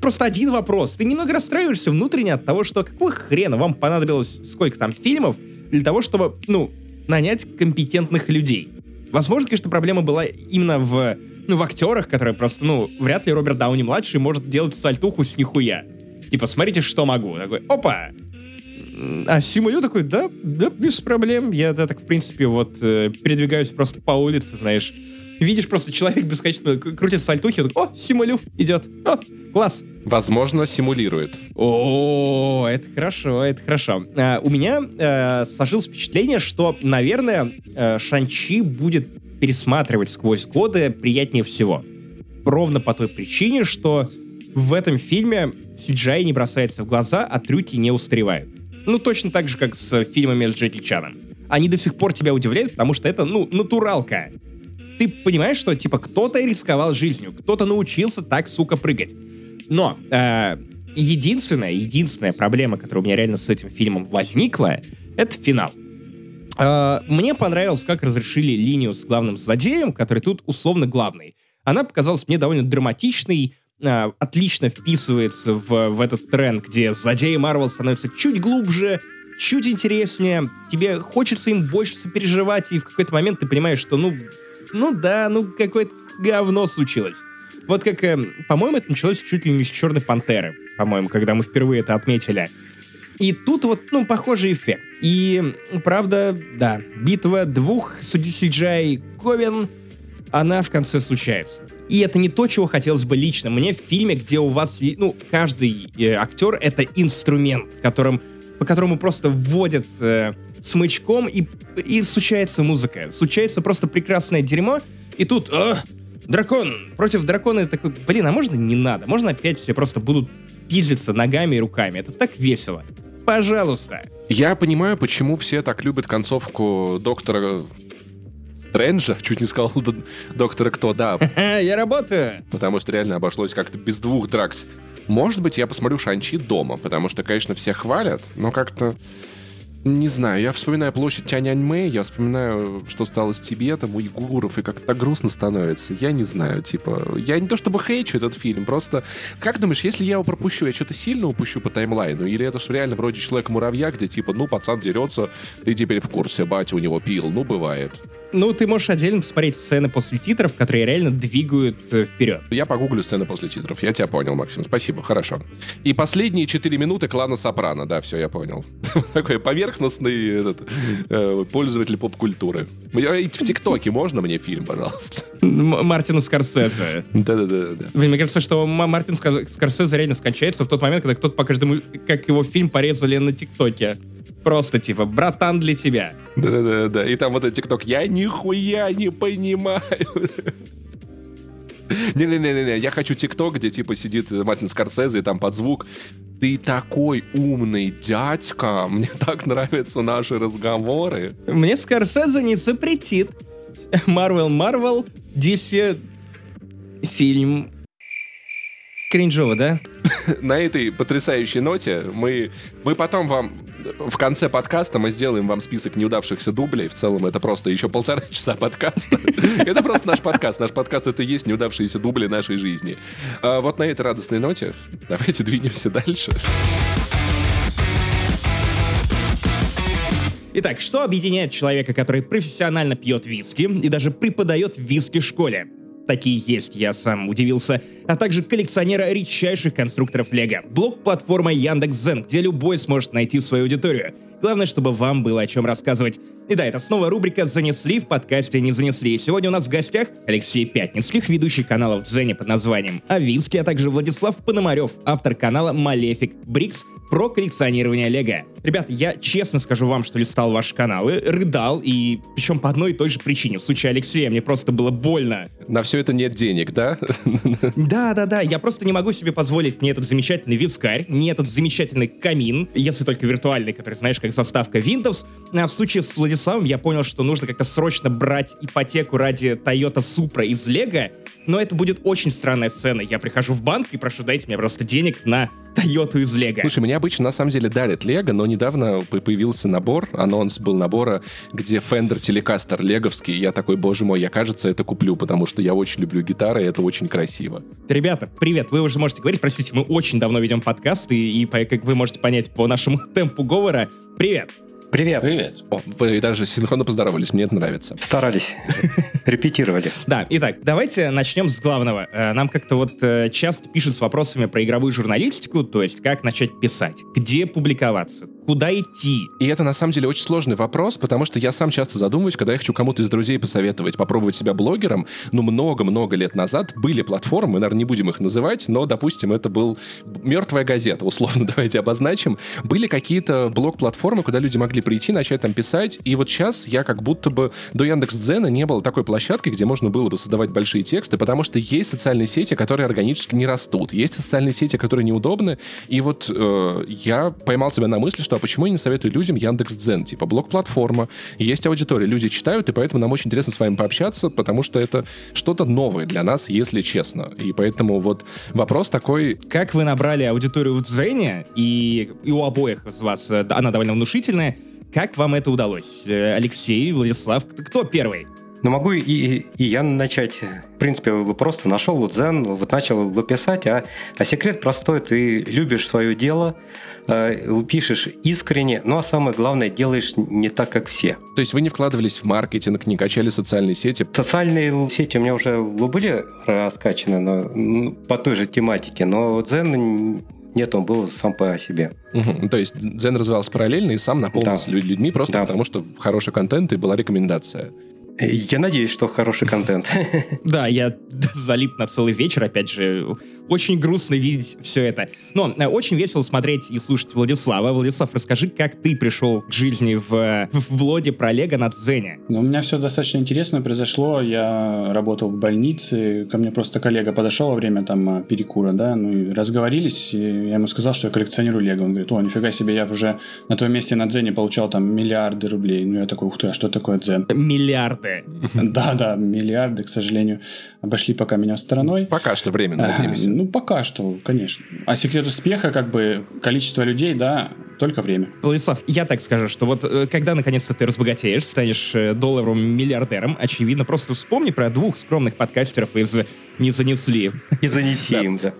просто один вопрос. Ты немного расстраиваешься внутренне от того, что какого хрена вам понадобилось сколько там фильмов для того, чтобы, ну, нанять компетентных людей. Возможно, конечно, проблема была именно в, ну, в актерах, которые просто, ну, вряд ли Роберт Дауни-младший может делать сальтуху с нихуя. Типа, смотрите, что могу. Такой, опа! А Симулю такой, да, да, без проблем. Я, да, так, в принципе, вот, э, передвигаюсь просто по улице, знаешь. Видишь, просто человек бесконечно к- крутит сальтухи, такой, о, Симулю идет. О, класс. Возможно, симулирует. О, это хорошо, это хорошо. А, у меня э, сложилось впечатление, что, наверное, э, Шанчи будет пересматривать сквозь годы приятнее всего. Ровно по той причине, что в этом фильме CGI не бросается в глаза, а трюки не устаревают. Ну, точно так же, как с фильмами с Джеки Чаном. Они до сих пор тебя удивляют, потому что это, ну, натуралка. Ты понимаешь, что, типа, кто-то рисковал жизнью, кто-то научился так, сука, прыгать. Но э, единственная, единственная проблема, которая у меня реально с этим фильмом возникла, это финал. Э, мне понравилось, как разрешили линию с главным злодеем, который тут условно главный. Она показалась мне довольно драматичной, э, отлично вписывается в, в этот тренд, где злодеи Марвел становятся чуть глубже, чуть интереснее, тебе хочется им больше сопереживать, и в какой-то момент ты понимаешь, что ну, ну да, ну какое-то говно случилось. Вот как, э, по-моему, это началось чуть ли не с «Черной пантеры», по-моему, когда мы впервые это отметили. И тут вот, ну, похожий эффект. И, правда, да, битва двух CGI Ковен, она в конце случается. И это не то, чего хотелось бы лично. Мне в фильме, где у вас, ну, каждый э, актер — это инструмент, которым, по которому просто вводят э, смычком, и, и случается музыка. Случается просто прекрасное дерьмо, и тут... «А, дракон! Против дракона такой, блин, а можно не надо? Можно опять все просто будут пиздиться ногами и руками? Это так весело. Пожалуйста. Я понимаю, почему все так любят концовку доктора Стрэнджа, чуть не сказал доктора кто, да, (laughs) Я работаю. потому что реально обошлось как-то без двух драк. Может быть, я посмотрю Шанчи дома, потому что, конечно, все хвалят, но как-то... Не знаю, я вспоминаю площадь Тяньаньмэ, я вспоминаю, что стало с Тибетом, уйгуров, и как-то грустно становится. Я не знаю, типа... Я не то чтобы хейчу этот фильм, просто... Как думаешь, если я его пропущу, я что-то сильно упущу по таймлайну? Или это ж реально вроде Человека-муравья, где типа, ну, пацан дерется, ты теперь в курсе, батя у него пил, ну, бывает. Ну, ты можешь отдельно посмотреть сцены после титров, которые реально двигают э, вперед. Я погуглю сцены после титров. Я тебя понял, Максим. Спасибо, хорошо. И последние 4 минуты клана Сопрано. Да, все, я понял. (laughs) Такой поверхностный этот, э, пользователь поп-культуры. В ТикТоке можно мне фильм, пожалуйста? Мартину Скорсезе. Да-да-да. Мне кажется, что Мартин Скорсезе реально скончается в тот момент, когда кто-то по каждому, как его фильм порезали на ТикТоке. Просто типа, братан для тебя. Да-да-да. И там вот этот ТикТок. Я нихуя не понимаю. Не-не-не-не, я хочу ТикТок, где типа сидит Мартин Скорсезе и там под звук ты такой умный дядька, мне так нравятся наши разговоры. Мне Скорсезе не запретит. Марвел, Марвел, DC фильм. Кринжово, да? (laughs) На этой потрясающей ноте мы, мы потом вам в конце подкаста мы сделаем вам список неудавшихся дублей. В целом это просто еще полтора (laughs) часа подкаста. (laughs) Это просто наш подкаст. Наш подкаст — это и есть неудавшиеся дубли нашей жизни. А вот на этой радостной ноте давайте двинемся дальше. Итак, что объединяет человека, который профессионально пьет виски и даже преподает в виски-школе? Такие есть, я сам удивился. А также коллекционера редчайших конструкторов Лего. Блок-платформа Яндекс.Зен, где любой сможет найти свою аудиторию. Главное, чтобы вам было о чем рассказывать. И да, это снова рубрика «Занесли» в подкасте «Не занесли». И сегодня у нас в гостях Алексей Пятницких, ведущий канала в Дзене под названием «Авинский», а также Владислав Пономарев, автор канала «Малефик Брикс», про коллекционирование Лего. Ребят, я честно скажу вам, что листал ваши каналы, рыдал, и причем по одной и той же причине. В случае Алексея мне просто было больно. На все это нет денег, да? (laughs) Да, да, да. Я просто не могу себе позволить ни этот замечательный вискарь, ни этот замечательный камин, если только виртуальный, который, знаешь, как заставка Windows. А в случае с Владиславом я понял, что нужно как-то срочно брать ипотеку ради Toyota Supra из Лего, но это будет очень странная сцена. Я прихожу в банк и прошу, дайте мне просто денег на Тойоту из Лего. Слушай, мне обычно на самом деле дарят Лего, но недавно появился набор, анонс был набора, где Fender Telecaster леговский. Я такой, боже мой, я, кажется, это куплю, потому что я очень люблю гитары, и это очень красиво. Ребята, привет, вы уже можете говорить, простите, мы очень давно ведем подкасты, и, и как вы можете понять по нашему (laughs) темпу говора, привет. Привет. Привет. О, вы даже синхронно поздоровались, мне это нравится. Старались. (laughs) Репетировали. Да, итак, давайте начнем с главного. Э, нам как-то вот э, часто пишут с вопросами про игровую журналистику, то есть как начать писать, где публиковаться, куда идти. И это на самом деле очень сложный вопрос, потому что я сам часто задумываюсь, когда я хочу кому-то из друзей посоветовать попробовать себя блогером. Ну, много-много лет назад были платформы, мы, наверное, не будем их называть, но, допустим, это был мертвая газета, условно, (laughs) давайте обозначим. Были какие-то блог-платформы, куда люди могли прийти, начать там писать, и вот сейчас я как будто бы до Яндекс.Дзена не было такой площадки, где можно было бы создавать большие тексты, потому что есть социальные сети, которые органически не растут, есть социальные сети, которые неудобны, и вот э, я поймал себя на мысли, что а почему я не советую людям Яндекс.Дзен, типа блок-платформа, есть аудитория, люди читают, и поэтому нам очень интересно с вами пообщаться, потому что это что-то новое для нас, если честно. И поэтому вот вопрос такой... Как вы набрали аудиторию в Дзене, и, и у обоих из вас э, она довольно внушительная, как вам это удалось? Э, Алексей, Владислав, кто первый? Ну, могу и, и, и я начать. В принципе, просто нашел Лудзен, вот начал его писать, а, а секрет простой, ты любишь свое дело, э, пишешь искренне, ну а самое главное, делаешь не так, как все. То есть вы не вкладывались в маркетинг, не качали социальные сети? Социальные сети у меня уже были раскачаны но, по той же тематике, но Дзен нет, он был сам по себе. Угу. То есть Дзен развивался параллельно и сам наполнился да. людьми просто да. потому, что хороший контент и была рекомендация. Я надеюсь, что хороший контент. (laughs) Да, я (laughs) залип на целый вечер, опять же, очень грустно видеть все это. Но э, очень весело смотреть и слушать Владислава. Владислав, расскажи, как ты пришел к жизни в, в блоге про Лего на Дзене? Ну, у меня все достаточно интересно произошло. Я работал в больнице, ко мне просто коллега подошел во время там перекура, да, ну и разговорились, и я ему сказал, что я коллекционирую Лего. Он говорит, о, нифига себе, я уже на твоем месте на Дзене получал там миллиарды рублей. Ну, я такой, ух ты, а что такое Дзен? Миллиарды. (laughs) Да, да, миллиарды, к сожалению, обошли пока меня стороной. Пока что временно, надеемся. Ну, пока что, конечно. А секрет успеха, как бы, количество людей, да, только время. Владислав, я так скажу, что вот э, когда наконец-то ты разбогатеешь, станешь э, долларовым миллиардером, очевидно, просто вспомни про двух скромных подкастеров из «Не занесли». И занеси им, да.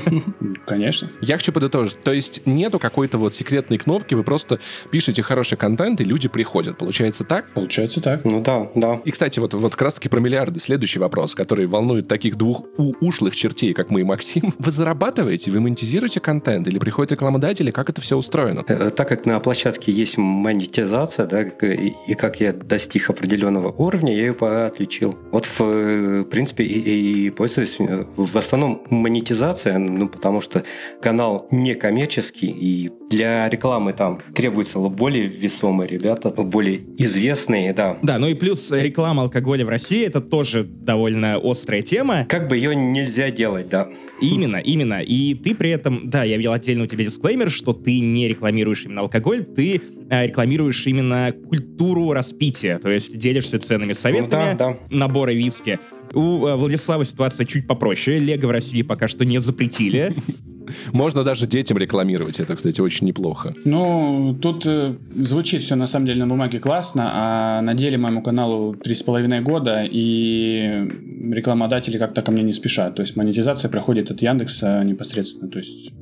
(laughs) Конечно. Я хочу подытожить. То есть нету какой-то вот секретной кнопки, вы просто пишете хороший контент, и люди приходят. Получается так? Получается так. Ну да, да. И, кстати, вот, вот как раз-таки про миллиарды. Следующий вопрос, который волнует таких двух ушлых чертей, как мы и Максим. (laughs) Вы зарабатываете, вы монетизируете контент, или приходят рекламодатели, как это все устроено? Э, так как на площадке есть монетизация, да, и, как я достиг определенного уровня, я ее отключил. Вот, в, в принципе, и, и пользуюсь э, в основном монетизация, ну, потому что канал не коммерческий, и для рекламы там требуется более весомые ребята, более известные, да. Да, ну и плюс реклама алкоголя в России это тоже довольно острая тема. Как бы ее нельзя делать, да. Именно, именно. И ты при этом, да, я видел отдельно у тебя дисклеймер, что ты не рекламируешь именно алкоголь, ты э, рекламируешь именно культуру распития, то есть делишься ценными советами, ну, да, да. наборы виски. У э, Владислава ситуация чуть попроще. Лего в России пока что не запретили. (laughs) Можно даже детям рекламировать. Это, кстати, очень неплохо. Ну, тут э, звучит все на самом деле на бумаге классно, а на деле моему каналу три с половиной года, и рекламодатели как-то ко мне не спешат. То есть монетизация проходит от Яндекса непосредственно. То есть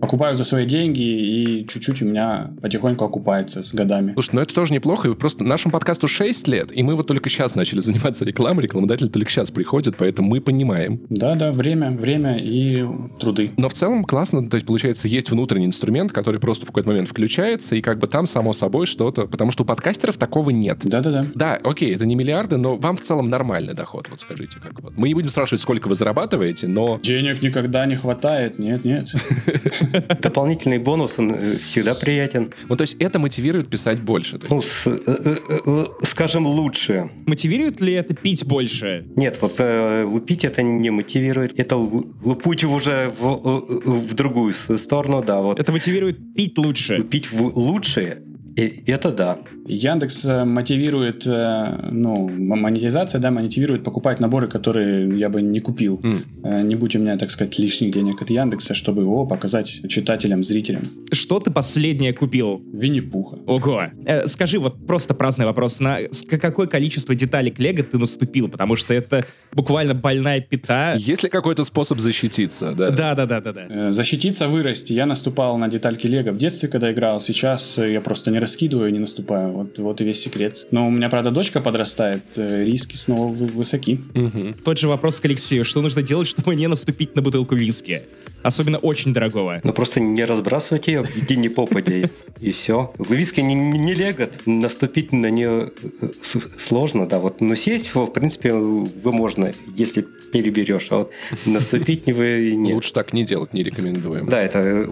покупаю за свои деньги, и чуть-чуть у меня потихоньку окупается с годами. Слушай, ну это тоже неплохо. И просто нашему подкасту 6 лет, и мы вот только сейчас начали (laughs) заниматься рекламой, рекламодатель только сейчас приходит, поэтому мы понимаем. Да-да, время, время и труды. Но в целом классно, то есть получается есть внутренний инструмент, который просто в какой-то момент включается, и как бы там само собой что-то, потому что у подкастеров такого нет. Да-да-да. Да, окей, это не миллиарды, но вам в целом нормальный доход, вот скажите, как вот. Мы не будем спрашивать, сколько вы зарабатываете, но... Денег никогда не хватает, нет-нет. (laughs) (laughs) Дополнительный бонус, он э, всегда приятен. Ну, то есть это мотивирует писать больше. Ну, с- э, э, скажем, лучше. Мотивирует ли это пить больше? Нет, вот э, лупить это не мотивирует. Это лу- лупуть уже в, в другую сторону, да. Вот Это мотивирует пить лучше. лупить в лучшее, и это да. Яндекс э, мотивирует, э, ну, монетизация, да, мотивирует покупать наборы, которые я бы не купил. Э, Не будь у меня, так сказать, лишних денег от Яндекса, чтобы его показать читателям, зрителям. Что ты последнее купил? Винни-Пуха. Ого. Э, скажи вот просто праздный вопрос. На с- какое количество деталей Лего ты наступил? Потому что это буквально больная пята. Есть ли какой-то способ защититься? Да. Да-да-да-да-да. Э, Защититься, вырасти. Я наступал на детальки Лего в детстве, когда играл. Сейчас я просто не раскидываю, не наступаю. Вот, вот и весь секрет. Но у меня, правда, дочка подрастает. э, Риски снова вы- высоки. Мгм. Тот же вопрос к Алексею. Что нужно делать, (laughs) чтобы не наступить на бутылку виски? Особенно очень дорогого. Но просто не разбрасывать ее где ни попадя, и все. Виски не, не легат, наступить на нее э, сложно, да, вот. Но сесть, в принципе, вы можно, если переберешь, а вот наступить не вы нет. Лучше так не делать, не рекомендуем. Да, это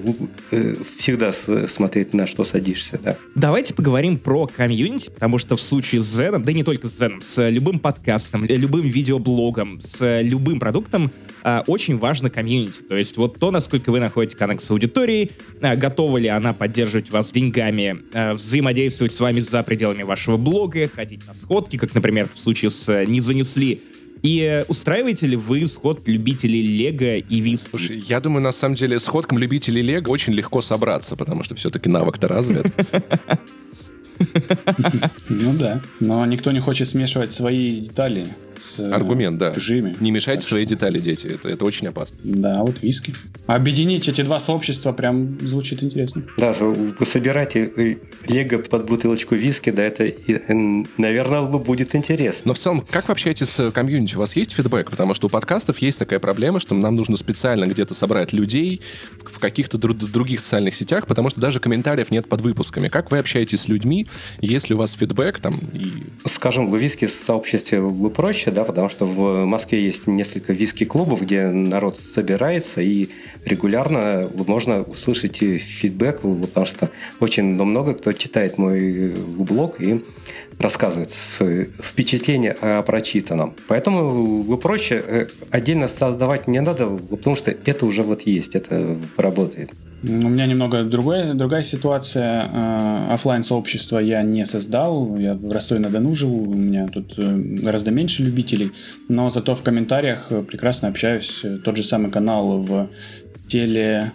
э, всегда смотреть на что садишься, да. Давайте поговорим про комьюнити, потому что в случае с Зеном, да и не только с Зеном, с любым подкастом, э, любым видеоблогом, с любым продуктом а, очень важно комьюнити. То есть вот то, насколько вы находите коннект с аудиторией, а, готова ли она поддерживать вас деньгами, а, взаимодействовать с вами за пределами вашего блога, ходить на сходки, как, например, в случае с э, «Не занесли», и э, устраиваете ли вы сход любителей Лего и виски? Слушай, я думаю, на самом деле, с ходком любителей Лего очень легко собраться, потому что все-таки навык-то развит. (laughs) (laughs) Ну да. Но никто не хочет смешивать свои детали с э, Аргумент, да. чужими. Не мешайте Так свои что- детали, дети. Это, это очень опасно. Да, вот виски. Объединить эти два сообщества прям звучит интересно. Да, вы собираете э, лего под бутылочку виски, да, это, наверное, будет интересно. Но в целом, как вы общаетесь с комьюнити? У вас есть фидбэк? Потому что у подкастов есть такая проблема, что нам нужно специально где-то собрать людей в в каких-то дру- других социальных сетях, потому что даже комментариев нет под выпусками. Как вы общаетесь с людьми? Есть ли у вас фидбэк там? И... Скажем, в виски сообществе проще, да, потому что в Москве есть несколько виски-клубов, где народ собирается, и регулярно можно услышать фидбэк, потому что очень много кто читает мой блог и рассказывает в- впечатления о прочитанном. Поэтому проще э, отдельно создавать не надо, потому что это уже вот есть, это работает. У меня немного другая, другая ситуация. Э, Оффлайн сообщество я не создал. Я в Ростове-на-Дону живу. У меня тут э, гораздо меньше любителей. Но зато в комментариях э, прекрасно общаюсь. Тот же самый канал в теле...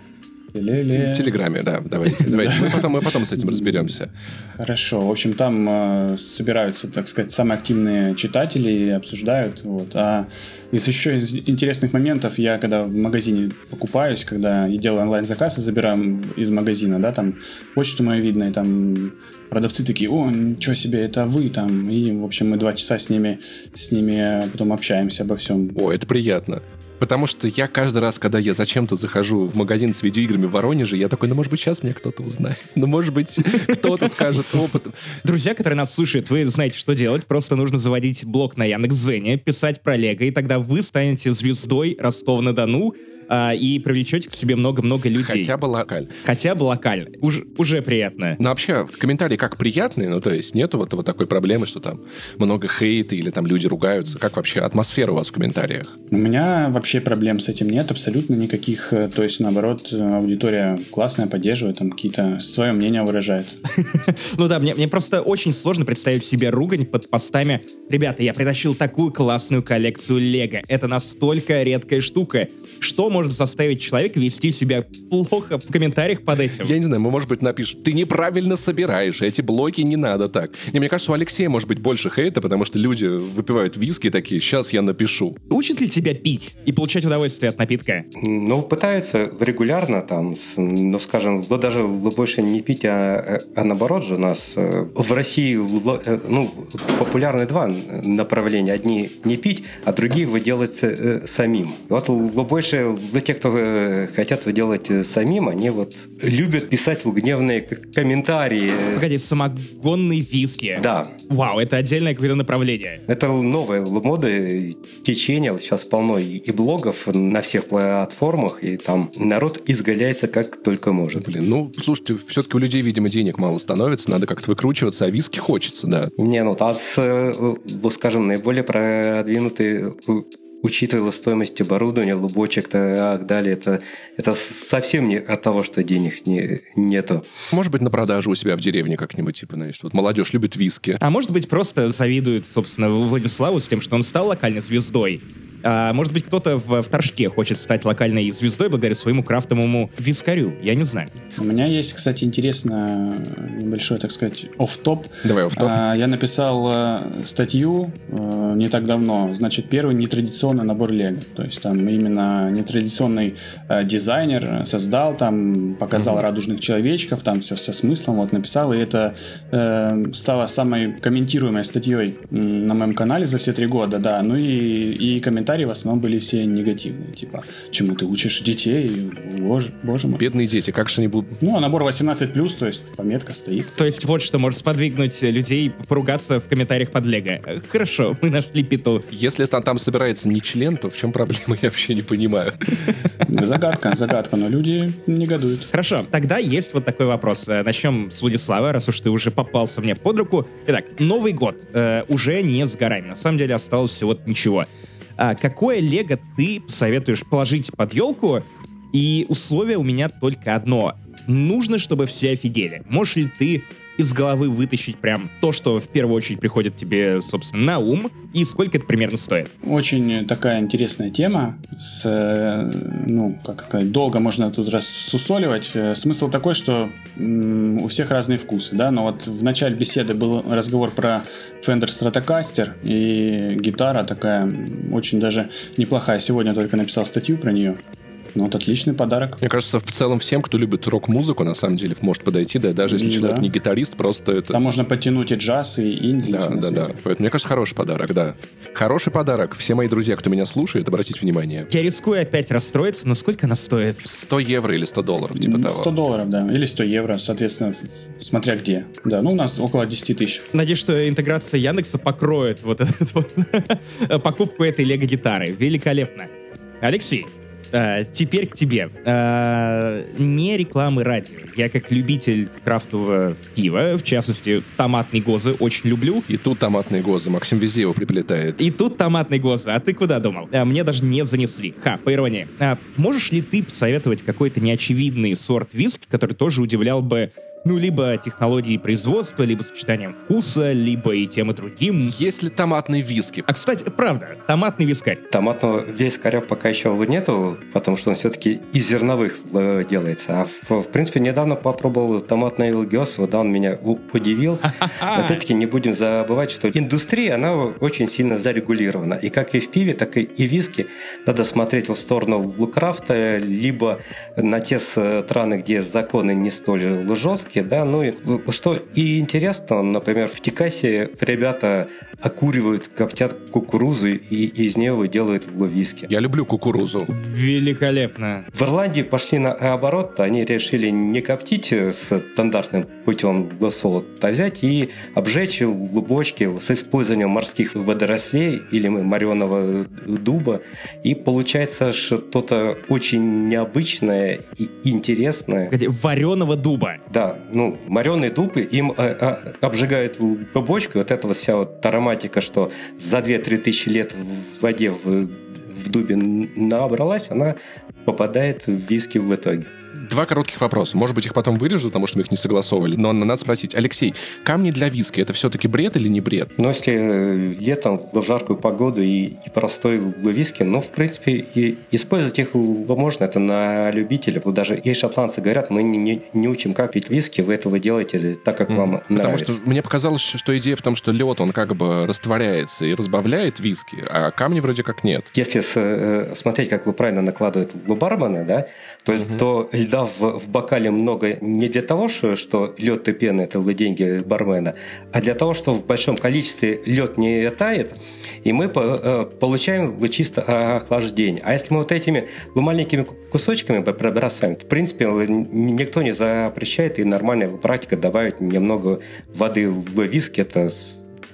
теле- В Телеграме, да, давайте. давайте. Мы, потом, мы потом с этим разберемся. Хорошо. В общем, там э, собираются, так сказать, самые активные читатели и обсуждают. Вот. А из еще из интересных моментов, я когда в магазине покупаюсь, когда я делаю онлайн-заказ и забираю из магазина, да, там почту мою видно, и там продавцы такие, о, ничего себе, это вы там. И, в общем, мы два часа с ними, с ними потом общаемся обо всем. О, это приятно. Потому что я каждый раз, когда я зачем-то захожу в магазин с видеоиграми в Воронеже, я такой, ну, может быть, сейчас меня кто-то узнает. Ну, может быть, (laughs) кто-то скажет опыт. Друзья, которые нас слушают, вы знаете, что делать. Просто нужно заводить блог на Яндекс.Зене, писать про Лего, и тогда вы станете звездой Ростова-на-Дону. А, и привлечете к себе много-много людей. Хотя бы локально. Хотя бы локально. Уж, уже приятно. Но вообще, комментарии как приятные, ну, то есть нету вот, вот такой проблемы, что там много хейта или там люди ругаются. Как вообще атмосфера у вас в комментариях? У меня вообще проблем с этим нет, абсолютно никаких. Э, то есть, наоборот, аудитория классная, поддерживает, там какие-то свое мнение выражает. (laughs) Ну да, мне, мне просто очень сложно представить себе ругань под постами «Ребята, я притащил такую классную коллекцию Лего. Это настолько редкая штука. Что может заставить человека вести себя плохо в комментариях под этим?» Я не знаю, мы, может быть, напишем «Ты неправильно собираешь, эти блоки не надо так». Не, мне кажется, у Алексея может быть больше хейта, потому что люди выпивают виски такие «Сейчас я напишу». Учит ли тебя пить и получать удовольствие от напитка? Ну, пытаются регулярно там, но, скажем, даже больше не пить, а, а наоборот же у нас э, в России э, ну, популярны два направления. Одни не пить, а другие вы делаете э, самим. Вот больше для тех, кто хотят вы делать самим, они вот любят писать гневные комментарии. Погоди, самогонные виски. Да. Вау, это отдельное какое-то направление. Это новая мода, течение. Сейчас полно и блогов на всех платформах, и там народ изгаляется как только может. Блин, ну, слушайте, все-таки у людей, видимо, денег мало становится, надо как-то выкручиваться, а виски хочется, да. Не, ну там, с, э, скажем, наиболее продвинутые учитывая стоимость оборудования, лубочек, так далее, это, это совсем не от того, что денег не, нету. Может быть, на продажу у себя в деревне как-нибудь, типа, знаешь, вот молодежь любит виски. А может быть, просто завидует, собственно, Владиславу с тем, что он стал локальной звездой, а, может быть, кто-то в, в Торжке хочет стать локальной звездой благодаря своему крафтовому вискарю. Я не знаю. У меня есть, кстати, интересно небольшой, так сказать, оф-топ. Давай оф-топ. А, я написал а, статью а, не так давно. Значит, первый нетрадиционный набор Лего. То есть там именно нетрадиционный а, дизайнер создал, там показал угу. радужных человечков, там все со смыслом вот написал. И это э, стало самой комментируемой статьей на моем канале за все три года, да. Ну и, и комментарий комментарии в основном были все негативные. Типа, чему ты учишь детей? Боже, боже мой. Бедные дети, как же они будут... Ну, а набор 18+, то есть пометка стоит. То есть вот что может сподвигнуть людей поругаться в комментариях под Лего. Хорошо, мы нашли питу. Если там, там собирается не член, то в чем проблема, (laughs) я вообще не понимаю. Загадка, загадка, но люди негодуют. Хорошо, тогда есть вот такой вопрос. Э, Начнем с Владислава, раз уж ты уже попался мне под руку. Итак, Новый год э, уже не с горами. На самом деле осталось всего ничего. А какое лего ты советуешь положить под елку? И условие у меня только одно. Нужно, чтобы все офигели. Можешь ли ты из головы вытащить прям то, что в первую очередь приходит тебе, собственно, на ум, и сколько это примерно стоит? Очень такая интересная тема. С, э, ну, как сказать, долго можно тут рассусоливать. Э, смысл такой, что у всех разные вкусы, да, но вот в начале беседы был разговор про Fender Stratocaster, и гитара такая очень даже неплохая. Сегодня только написал статью про нее. Ну, вот отличный подарок. Мне кажется, в целом всем, кто любит рок-музыку, на самом деле, может подойти, да, даже если да. человек не гитарист, просто это... Там можно подтянуть и джаз, и инди. Да, да, да. Поэтому, мне кажется, хороший подарок, да. Хороший подарок. Все мои друзья, кто меня слушает, обратите внимание. Я рискую опять расстроиться, но сколько она стоит? 100 евро или 100 долларов, типа 100 того. 100 долларов, да. Или 100 евро, соответственно, смотря где. Да, ну у нас около 10 тысяч. Надеюсь, что интеграция Яндекса покроет вот эту (laughs) вот (laughs) покупку этой лего-гитары. Великолепно. Алексей, а, теперь к тебе. А, не рекламы радио. Я как любитель крафтового пива, в частности, томатный гозы, очень люблю. И тут томатный гозы. Максим везде его приплетает. И тут томатный гозы. А ты куда думал? А, мне даже не занесли. Ха, по иронии. А, можешь ли ты посоветовать какой-то неочевидный сорт виски, который тоже удивлял бы ну, либо технологии производства, либо сочетанием вкуса, либо и тем, и другим. Есть ли томатные виски? А, кстати, правда, томатный вискарь. Томатного вискаря пока еще нету, потому что он все-таки из зерновых э, делается. А в, в принципе, недавно попробовал томатный илгиос, вот он меня удивил. (laughs) Опять-таки, не будем забывать, что индустрия, она очень сильно зарегулирована. И как и в пиве, так и в виске надо смотреть в сторону крафта, либо на те страны, где законы не столь жесткие, ошибки, да, ну и что и интересно, например, в Техасе ребята окуривают, коптят кукурузу и из нее делают виски. Я люблю кукурузу. Великолепно. В Ирландии пошли наоборот, они решили не коптить с стандартным путем лосола, а взять и обжечь лубочки с использованием морских водорослей или мореного дуба. И получается что-то очень необычное и интересное. Вареного дуба. Да, ну, мореный дуб, им а, а, обжигают лубочку, вот эта вот вся вот ароматика, что за 2-3 тысячи лет в воде в, в дубе набралась, она попадает в виски в итоге. Два коротких вопроса. Может быть, их потом вырежу, потому что мы их не согласовывали. Но надо спросить. Алексей, камни для виски — это все-таки бред или не бред? Ну, если э, летом в жаркую погоду и, и простой виски, ну, в принципе, и использовать их можно. Это на любителя. Даже и шотландцы говорят, мы не, не, не учим, как пить виски, вы этого делаете так, как mm. вам потому нравится. Потому что мне показалось, что идея в том, что лед, он как бы растворяется и разбавляет виски, а камни вроде как нет. Если с, э, смотреть, как вы правильно накладывают бармена, да, то, mm-hmm. то льда в, в бокале много не для того, что, что лед и пена – это деньги бармена, а для того, что в большом количестве лед не тает, и мы по, э, получаем чисто охлаждение. А если мы вот этими маленькими кусочками бросаем, в принципе, никто не запрещает, и нормальная практика добавить немного воды в виски, это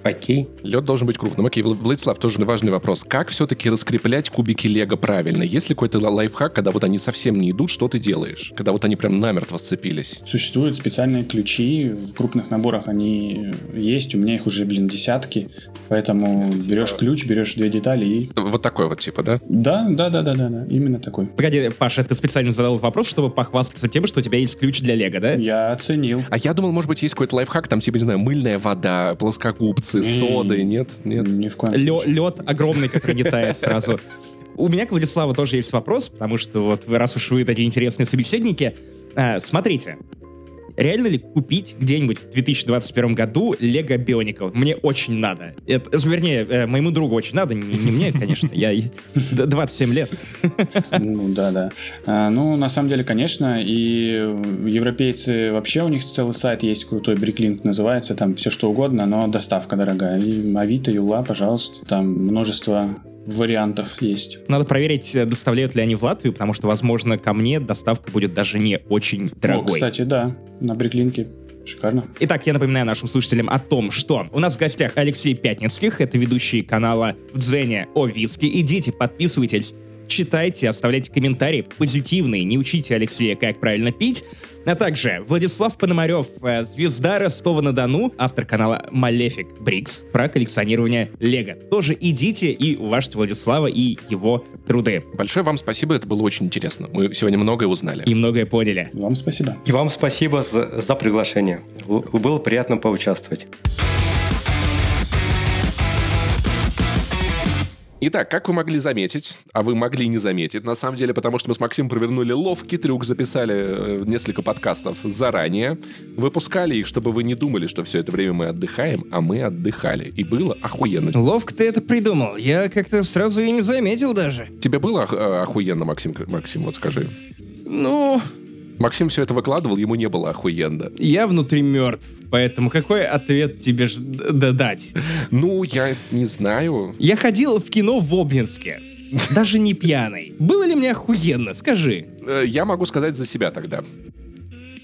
Окей. Лед должен быть крупным. Окей, Владислав, тоже важный вопрос. Как все-таки раскреплять кубики Лего правильно? Есть ли какой-то лайфхак, когда вот они совсем не идут, что ты делаешь? Когда вот они прям намертво сцепились? Существуют специальные ключи, в крупных наборах они есть, у меня их уже, блин, десятки, поэтому типа... берешь ключ, берешь две детали и... Вот такой вот типа, да? Да, да, да, да, да, да, именно такой. Погоди, Паша, ты специально задал вопрос, чтобы похвастаться тем, что у тебя есть ключ для Лего, да? Я оценил. А я думал, может быть, есть какой-то лайфхак, там, типа, не знаю, мыльная вода, плоскогубцы, с содой, нет? Нет. Ни в коем Лё, Лед огромный, который не тает сразу. У меня к Владиславу тоже есть вопрос, потому что вот раз уж вы такие интересные собеседники, э, смотрите, реально ли купить где-нибудь в 2021 году Lego Bionicle? Мне очень надо. Это, вернее, э, моему другу очень надо, не, не мне, конечно. Я 27 лет. Ну, да, да. А, ну, на самом деле, конечно, и европейцы вообще у них целый сайт есть крутой, Бриклинк называется, там все что угодно, но доставка дорогая. И Авито, Юла, пожалуйста, там множество вариантов есть. Надо проверить, э, доставляют ли они в Латвию, потому что, возможно, ко мне доставка будет даже не очень дорогой. О, кстати, да, на Бриклинке Шикарно. Итак, я напоминаю нашим слушателям о том, что у нас в гостях Алексей Пятницких, это ведущий канала в Дзене о виске. Идите, подписывайтесь, читайте, оставляйте комментарии позитивные, не учите Алексея, как правильно пить. А также Владислав Пономарев, э, звезда Ростова-на-Дону, автор канала Malefic Bricks про коллекционирование Лего. Тоже идите и уважьте Владислава и его труды. Большое вам спасибо, это было очень интересно. Мы сегодня многое узнали. И многое поняли. Вам спасибо. И вам спасибо за, за приглашение. Было приятно поучаствовать. Итак, как вы могли заметить, а вы могли не заметить, на самом деле, потому что мы с Максимом провернули ловкий трюк, записали э, несколько подкастов заранее, выпускали их, чтобы вы не думали, что все это время мы отдыхаем, а мы отдыхали. И было охуенно. Ловко ты это придумал. Я как-то сразу и не заметил даже. Тебе было ох- э, охуенно, Максим, Максим, вот скажи. Ну, Максим все это выкладывал, ему не было охуенно. Я внутри мертв, поэтому какой ответ тебе ж дать? Ну, я не знаю. Я ходил в кино в Обнинске. Даже не пьяный. Было ли мне охуенно, скажи? Э, я могу сказать за себя тогда.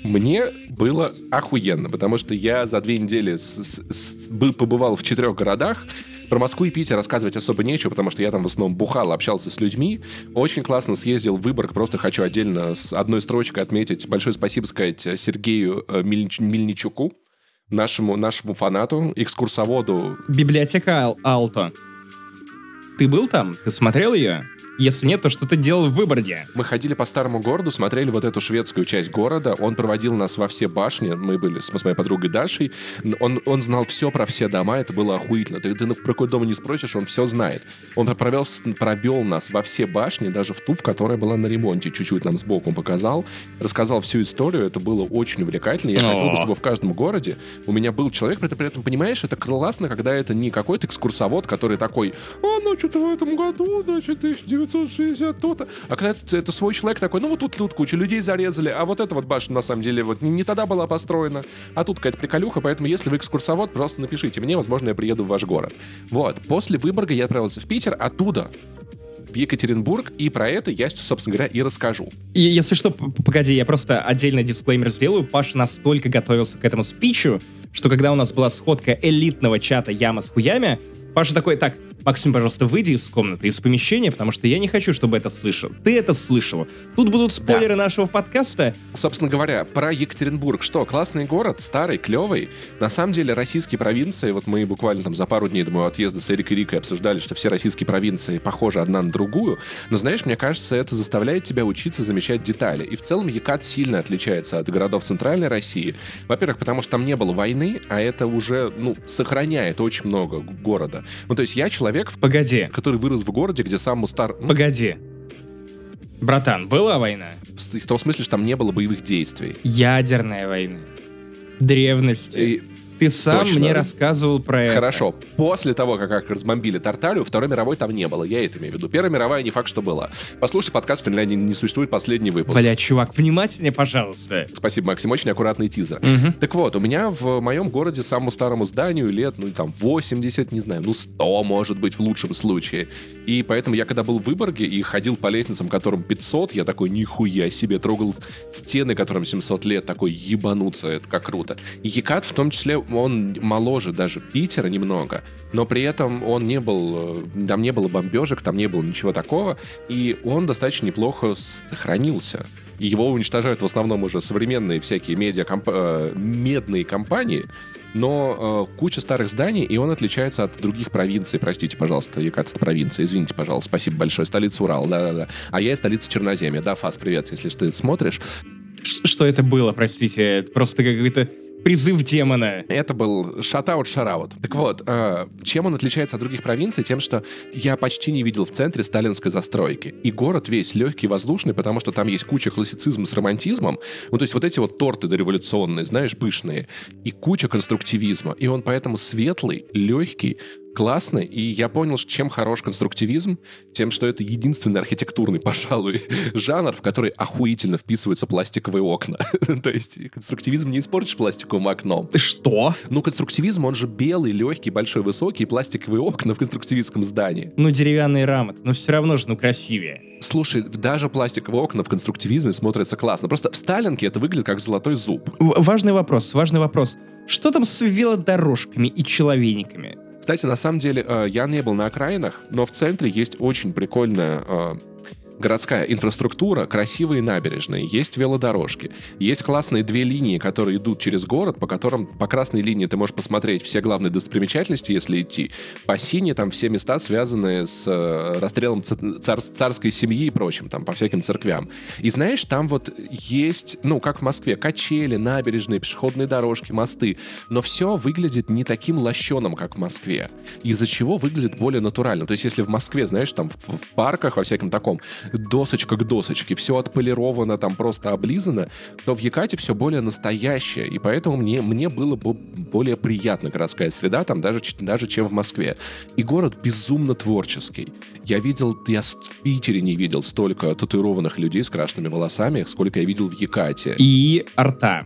Мне было охуенно, потому что я за две недели с, с, с, был, побывал в четырех городах. Про Москву и Питер рассказывать особо нечего, потому что я там в основном бухал, общался с людьми. Очень классно съездил в Выборг. Просто хочу отдельно с одной строчкой отметить. Большое спасибо сказать Сергею э, Мильнич, Мильничуку, нашему, нашему фанату, экскурсоводу. Библиотека Алто. Ты был там? Ты смотрел ее? Если нет, то что ты делал в Выборге? Мы ходили по старому городу, смотрели вот эту шведскую часть города. Он проводил нас во все башни. Мы были с, с моей подругой Дашей. Он, он знал все про все дома. Это было охуительно. Ты, ты про какой дом не спросишь, он все знает. Он провел, провел нас во все башни, даже в ту, в которой была на ремонте. Чуть-чуть нам сбоку показал. Рассказал всю историю. Это было очень увлекательно. Я хотел бы, чтобы в каждом городе у меня был человек. При этом, при этом, понимаешь, это классно, когда это не какой-то экскурсовод, который такой, а, ну, что-то в этом году, значит, 1900 960 то-то. А когда это, это свой человек такой, ну вот тут, тут куча людей зарезали, а вот эта вот башня на самом деле вот не, не тогда была построена, а тут какая-то приколюха, поэтому если вы экскурсовод, просто напишите мне, возможно, я приеду в ваш город. Вот. После Выборга я отправился в Питер, оттуда в Екатеринбург, и про это я, собственно говоря, и расскажу. И если что, погоди, я просто отдельно дисклеймер сделаю. Паша настолько готовился к этому спичу, что когда у нас была сходка элитного чата «Яма с хуями», Паша такой, так, Максим, пожалуйста, выйди из комнаты, из помещения, потому что я не хочу, чтобы это слышал. Ты это слышал. Тут будут спойлеры да. нашего подкаста. Собственно говоря, про Екатеринбург. Что, классный город, старый, клевый. На самом деле, российские провинции, вот мы буквально там за пару дней до моего отъезда с Эрикой Рикой обсуждали, что все российские провинции похожи одна на другую. Но знаешь, мне кажется, это заставляет тебя учиться замечать детали. И в целом Екат сильно отличается от городов Центральной России. Во-первых, потому что там не было войны, а это уже, ну, сохраняет очень много города. Ну, то есть я человек, человек, Погоди. который вырос в городе, где сам стар... Погоди. Братан, была война? В, в том смысле, что там не было боевых действий. Ядерная война. Древности. И ты сам Точно. мне рассказывал про это. Хорошо. После того, как, как разбомбили Тарталию, Второй мировой там не было. Я это имею в виду. Первая мировая не факт, что была. Послушай подкаст в Финляндии не существует последний выпуск. Бля, чувак, внимательнее, пожалуйста. Спасибо, Максим. Очень аккуратный тизер. Угу. Так вот, у меня в моем городе самому старому зданию лет, ну, там, 80, не знаю, ну, 100, может быть, в лучшем случае. И поэтому я, когда был в Выборге и ходил по лестницам, которым 500, я такой, нихуя себе, трогал стены, которым 700 лет, такой, ебануться, это как круто. И Екат, в том числе, он моложе даже Питера немного, но при этом он не был, э, там не было бомбежек, там не было ничего такого, и он достаточно неплохо сохранился. Его уничтожают в основном уже современные всякие медиа. Э, медные компании, но э, куча старых зданий, и он отличается от других провинций. Простите, пожалуйста, Екат это провинция. Извините, пожалуйста. Спасибо большое. Столица Урала, да-да-да. А я из столицы Черноземья. Да, Фас, привет, если ты смотришь. Что это было, простите? Просто какой-то призыв демона. Это был шатаут шараут. Так вот, э, чем он отличается от других провинций? Тем, что я почти не видел в центре сталинской застройки. И город весь легкий, воздушный, потому что там есть куча классицизма с романтизмом. Ну, то есть вот эти вот торты дореволюционные, знаешь, пышные. И куча конструктивизма. И он поэтому светлый, легкий, классно, и я понял, чем хорош конструктивизм, тем, что это единственный архитектурный, пожалуй, (laughs) жанр, в который охуительно вписываются пластиковые окна. (laughs) То есть конструктивизм не испортишь пластиковым окном. Что? Ну, конструктивизм, он же белый, легкий, большой, высокий, пластиковые окна в конструктивистском здании. Ну, деревянные рамы, но все равно же, ну, красивее. Слушай, даже пластиковые окна в конструктивизме смотрятся классно. Просто в Сталинке это выглядит как золотой зуб. Важный вопрос, важный вопрос. Что там с велодорожками и человейниками? Кстати, на самом деле, э, я не был на окраинах, но в центре есть очень прикольная э, городская инфраструктура, красивые набережные, есть велодорожки, есть классные две линии, которые идут через город, по которым по красной линии ты можешь посмотреть все главные достопримечательности, если идти. По синей там все места, связанные с э, расстрелом цар царской семьи и прочим, там по всяким церквям. И знаешь, там вот есть, ну, как в Москве, качели, набережные, пешеходные дорожки, мосты, но все выглядит не таким лощеным, как в Москве, из-за чего выглядит более натурально. То есть если в Москве, знаешь, там в, в парках, во всяком таком, досочка к досочке, все отполировано, там просто облизано, то в Якате все более настоящее, и поэтому мне, мне было бы более приятна городская среда там даже, даже чем в Москве. И город безумно творческий. Я видел, я в Питере не видел столько татуированных людей с крашенными волосами, сколько я видел в Якате. И арта.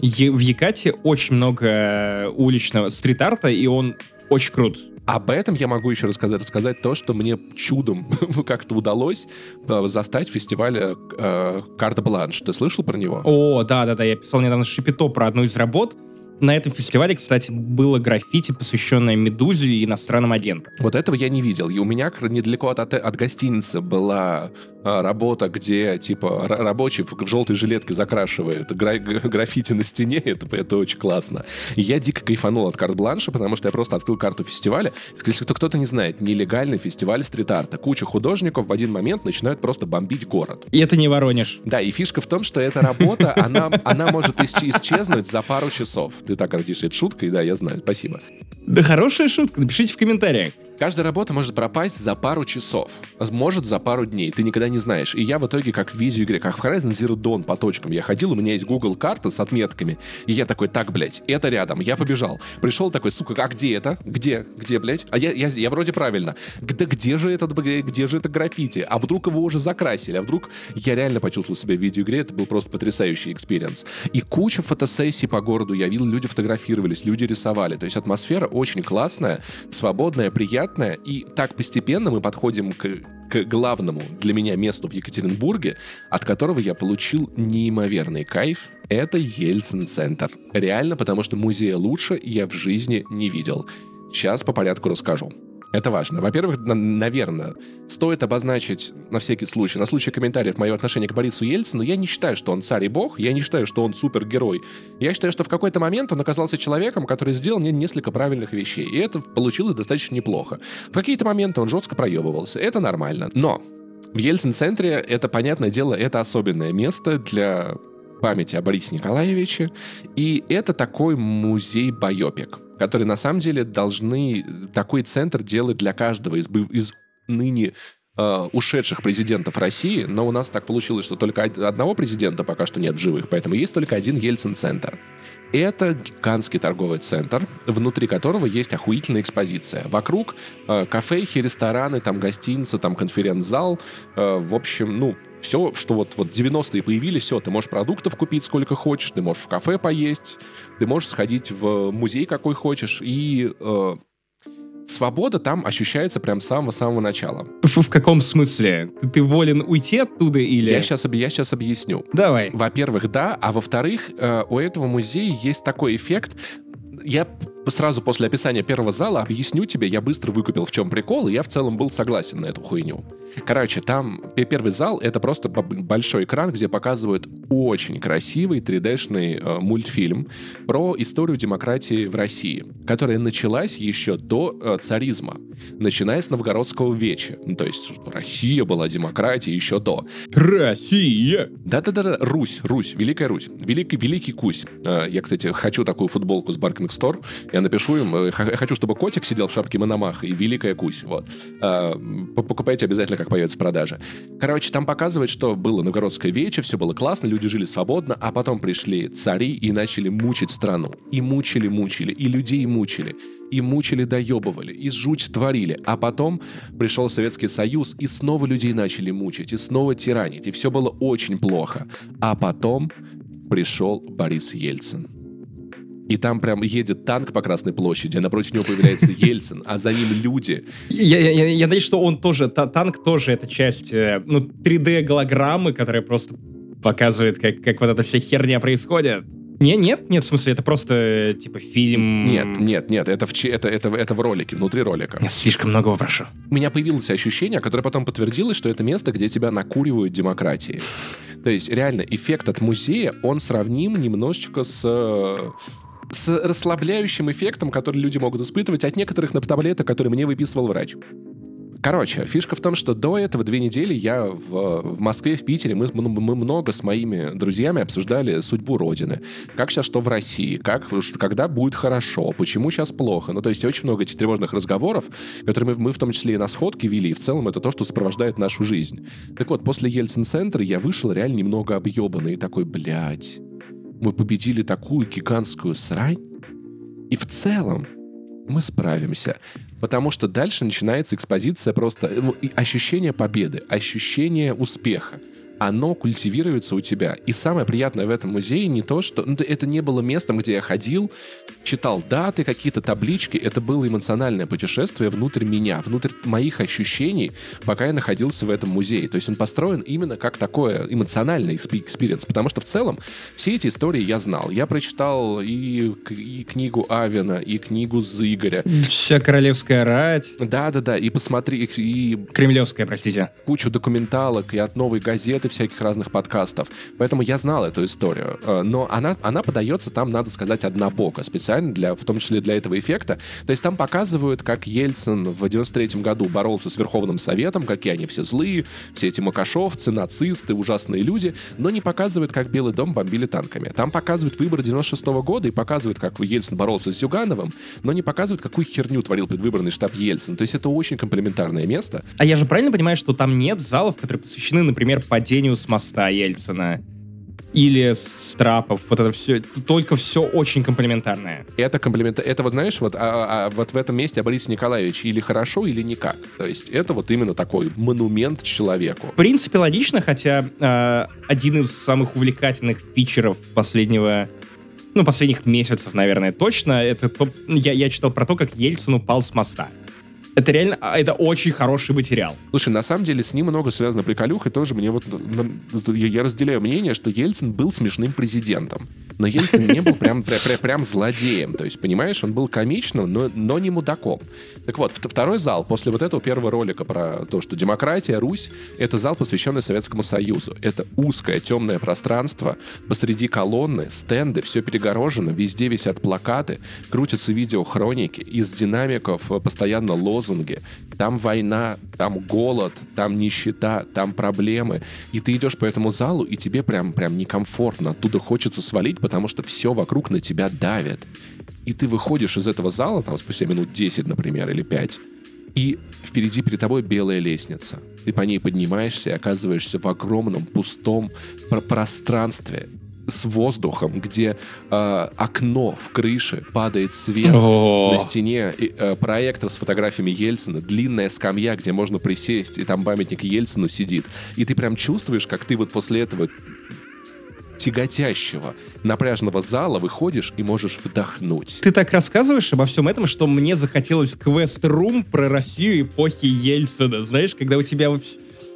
в Якате очень много уличного стрит-арта, и он очень крут. Об этом я могу еще рассказать, рассказать то, что мне чудом (laughs) как-то удалось э, застать фестиваль э, э, Карта Бланш. Ты слышал про него? О, да-да-да, я писал недавно Шипито про одну из работ, на этом фестивале, кстати, было граффити, посвященное Медузе и иностранным агентам. Вот этого я не видел. И у меня недалеко от, от гостиницы была работа, где, типа, рабочий в, желтой жилетке закрашивает гра граффити на стене. (laughs) Это, это очень классно. Я дико кайфанул от карт-бланша, потому что я просто открыл карту фестиваля. Если кто-то не знает, нелегальный фестиваль стрит-арта. Куча художников в один момент начинают просто бомбить город. И это не Воронеж. Да, и фишка в том, что эта работа, (laughs) она, она может исчезнуть за пару часов. Ты так гордишься, это шутка, и да, я знаю, спасибо. Да хорошая шутка, напишите в комментариях. Каждая работа может пропасть за пару часов, может за пару дней. Ты никогда не знаешь. И я в итоге, как в видеоигре, как в Horizon Zero Dawn по точкам, я ходил, у меня есть Google карта с отметками, и я такой, так, блядь, это рядом, я побежал. Пришел такой, сука, а где это? Где? Где, блядь? А я, я, я вроде правильно. Да где же этот, где же это граффити? А вдруг его уже закрасили? А вдруг я реально почувствовал себя в видеоигре? Это был просто потрясающий experience. И куча фотосессий по городу я видел, люди фотографировались, люди рисовали. То есть атмосфера очень классная, свободная, приятная. И так постепенно мы подходим к к главному для меня месту в Екатеринбурге, от которого я получил неимоверный кайф. Это Ельцин-центр. Реально, потому что музея лучше я в жизни не видел. Сейчас по порядку расскажу. Это важно. Во-первых, на- наверное, стоит обозначить на всякий случай, на случай комментариев, мое отношение к Борису Ельцину. Я не считаю, что он царь и бог, я не считаю, что он супергерой. Я считаю, что в какой-то момент он оказался человеком, который сделал не- несколько правильных вещей. И это получилось достаточно неплохо. В какие-то моменты он жестко проебывался. Это нормально. Но в Ельцин-центре, это, понятное дело, это особенное место для памяти о Борисе Николаевиче. И это такой музей-байопик, который на самом деле должны такой центр делать для каждого из, из ныне э, ушедших президентов России, но у нас так получилось, что только од- одного президента пока что нет в живых, поэтому есть только один Ельцин-центр. Это гигантский торговый центр, внутри которого есть охуительная экспозиция. Вокруг э, кафехи, рестораны, там гостиницы, там конференц-зал. Э, в общем, ну, все, что вот, вот 90-е появились, все, ты можешь продуктов купить сколько хочешь, ты можешь в кафе поесть, ты можешь сходить в музей какой хочешь, и э, свобода там ощущается прям с самого-самого начала. В, в каком смысле? Ты, волен уйти оттуда или... Я сейчас, я сейчас объясню. Давай. Во-первых, да, а во-вторых, э, у этого музея есть такой эффект. Я сразу после описания первого зала объясню тебе, я быстро выкупил, в чем прикол, и я в целом был согласен на эту хуйню. Короче, там пе- первый зал — это просто большой экран, где показывают очень красивый 3D-шный э, мультфильм про историю демократии в России, которая началась еще до э, царизма, начиная с новгородского веча. Ну, то есть Россия была демократией еще до. Россия! Да-да-да, Русь, Русь, Великая Русь, Великий, Великий Кусь. Э, Я, кстати, хочу такую футболку с Баркинг Стор. Я напишу им, э, х- хочу, чтобы котик сидел в шапке Мономаха и Великая Кусь. Вот. Э, п- Покупайте обязательно, как появится в продаже. Короче, там показывает, что было новгородское вече, все было классно, люди жили свободно, а потом пришли цари и начали мучить страну. И мучили, мучили, и людей мучили. И мучили, доебывали, и жуть творили. А потом пришел Советский Союз, и снова людей начали мучить, и снова тиранить. И все было очень плохо. А потом пришел Борис Ельцин. И там прям едет танк по Красной площади, а напротив него появляется (laughs) Ельцин, а за ним люди. Я, я, я- надеюсь, что он тоже, та- танк тоже это часть, э, ну, 3D-голограммы, которая просто показывает, как, как вот эта вся херня происходит. Не, нет, нет, в смысле, это просто, э, типа, фильм... Нет, нет, нет, это в, это, это, это в ролике, внутри ролика. Я слишком многого прошу. У меня появилось ощущение, которое потом подтвердилось, что это место, где тебя накуривают демократии. То есть, реально, эффект от музея, он сравним немножечко с э, с расслабляющим эффектом, который люди могут испытывать от некоторых таблеток, которые мне выписывал врач. Короче, фишка в том, что до этого две недели я в, в Москве, в Питере, мы, мы много с моими друзьями обсуждали судьбу Родины. Как сейчас что в России, как, когда будет хорошо, почему сейчас плохо. Ну, то есть очень много этих тревожных разговоров, которые мы, мы в том числе и на сходке вели, и в целом это то, что сопровождает нашу жизнь. Так вот, после Ельцин-центра я вышел реально немного объебанный такой, блядь, мы победили такую гигантскую срань, и в целом мы справимся. Потому что дальше начинается экспозиция просто и ощущение победы, ощущение успеха. Оно культивируется у тебя. И самое приятное в этом музее не то, что... Ну, это не было местом, где я ходил, читал даты, какие-то таблички. Это было эмоциональное путешествие внутрь меня, внутрь моих ощущений, пока я находился в этом музее. То есть он построен именно как такое эмоциональный expe- experience. Потому что в целом все эти истории я знал. Я прочитал и, и книгу Авина, и книгу Зыгаря. Вся королевская рать. Да-да-да, и посмотри, и, и Кремлевская, простите. кучу документалок, и от новой газеты всяких разных подкастов. Поэтому я знал эту историю. Э, но она, она подается там, надо сказать, однобоко, специально для, в том числе для этого эффекта. То есть там показывают, как Ельцин в 93 году боролся с Верховным Советом, какие они все злые, все эти макашовцы, нацисты, ужасные люди, но не показывают, как Белый дом бомбили танками. Там показывают выборы 96 -го года и показывают, как Ельцин боролся с Зюгановым, но не показывают, какую херню творил предвыборный штаб Ельцин. То есть это очень комплементарное место. А я же правильно понимаю, что там нет залов, которые посвящены, например, падению с моста Ельцина? или страпов, вот это все, только все очень комплементарное. Это комплимент, это вот знаешь, вот, а, а, а, вот в этом месте Борис Николаевич или хорошо, или никак. То есть это вот именно такой монумент человеку. В принципе, логично, хотя э, один из самых увлекательных фичеров последнего ну, последних месяцев, наверное, точно, это то, я, я читал про то, как Ельцин упал с моста. Это реально, а, это очень хороший материал. Слушай, на самом деле с ним много связано приколюх, и тоже мне вот, я разделяю мнение, что Ельцин был смешным президентом. Но Ельцин не был прям, прям, прям, злодеем. То есть, понимаешь, он был комичным, но, но не мудаком. Так вот, второй зал, после вот этого первого ролика про то, что демократия, Русь, это зал, посвященный Советскому Союзу. Это узкое темное пространство, посреди колонны, стенды, все перегорожено, везде висят плакаты, крутятся видеохроники, из динамиков постоянно лозунги, лозунги. Там война, там голод, там нищета, там проблемы. И ты идешь по этому залу, и тебе прям, прям некомфортно. Оттуда хочется свалить, потому что все вокруг на тебя давит. И ты выходишь из этого зала, там, спустя минут 10, например, или 5, и впереди перед тобой белая лестница. Ты по ней поднимаешься и оказываешься в огромном пустом пространстве с воздухом, где э, окно в крыше падает свет О-о-о. на стене, и, э, проектор с фотографиями Ельцина, длинная скамья, где можно присесть, и там памятник Ельцину сидит. И ты прям чувствуешь, как ты вот после этого тяготящего напряженного зала выходишь и можешь вдохнуть. Ты так рассказываешь обо всем этом, что мне захотелось квест-рум про Россию эпохи Ельцина. Знаешь, когда у тебя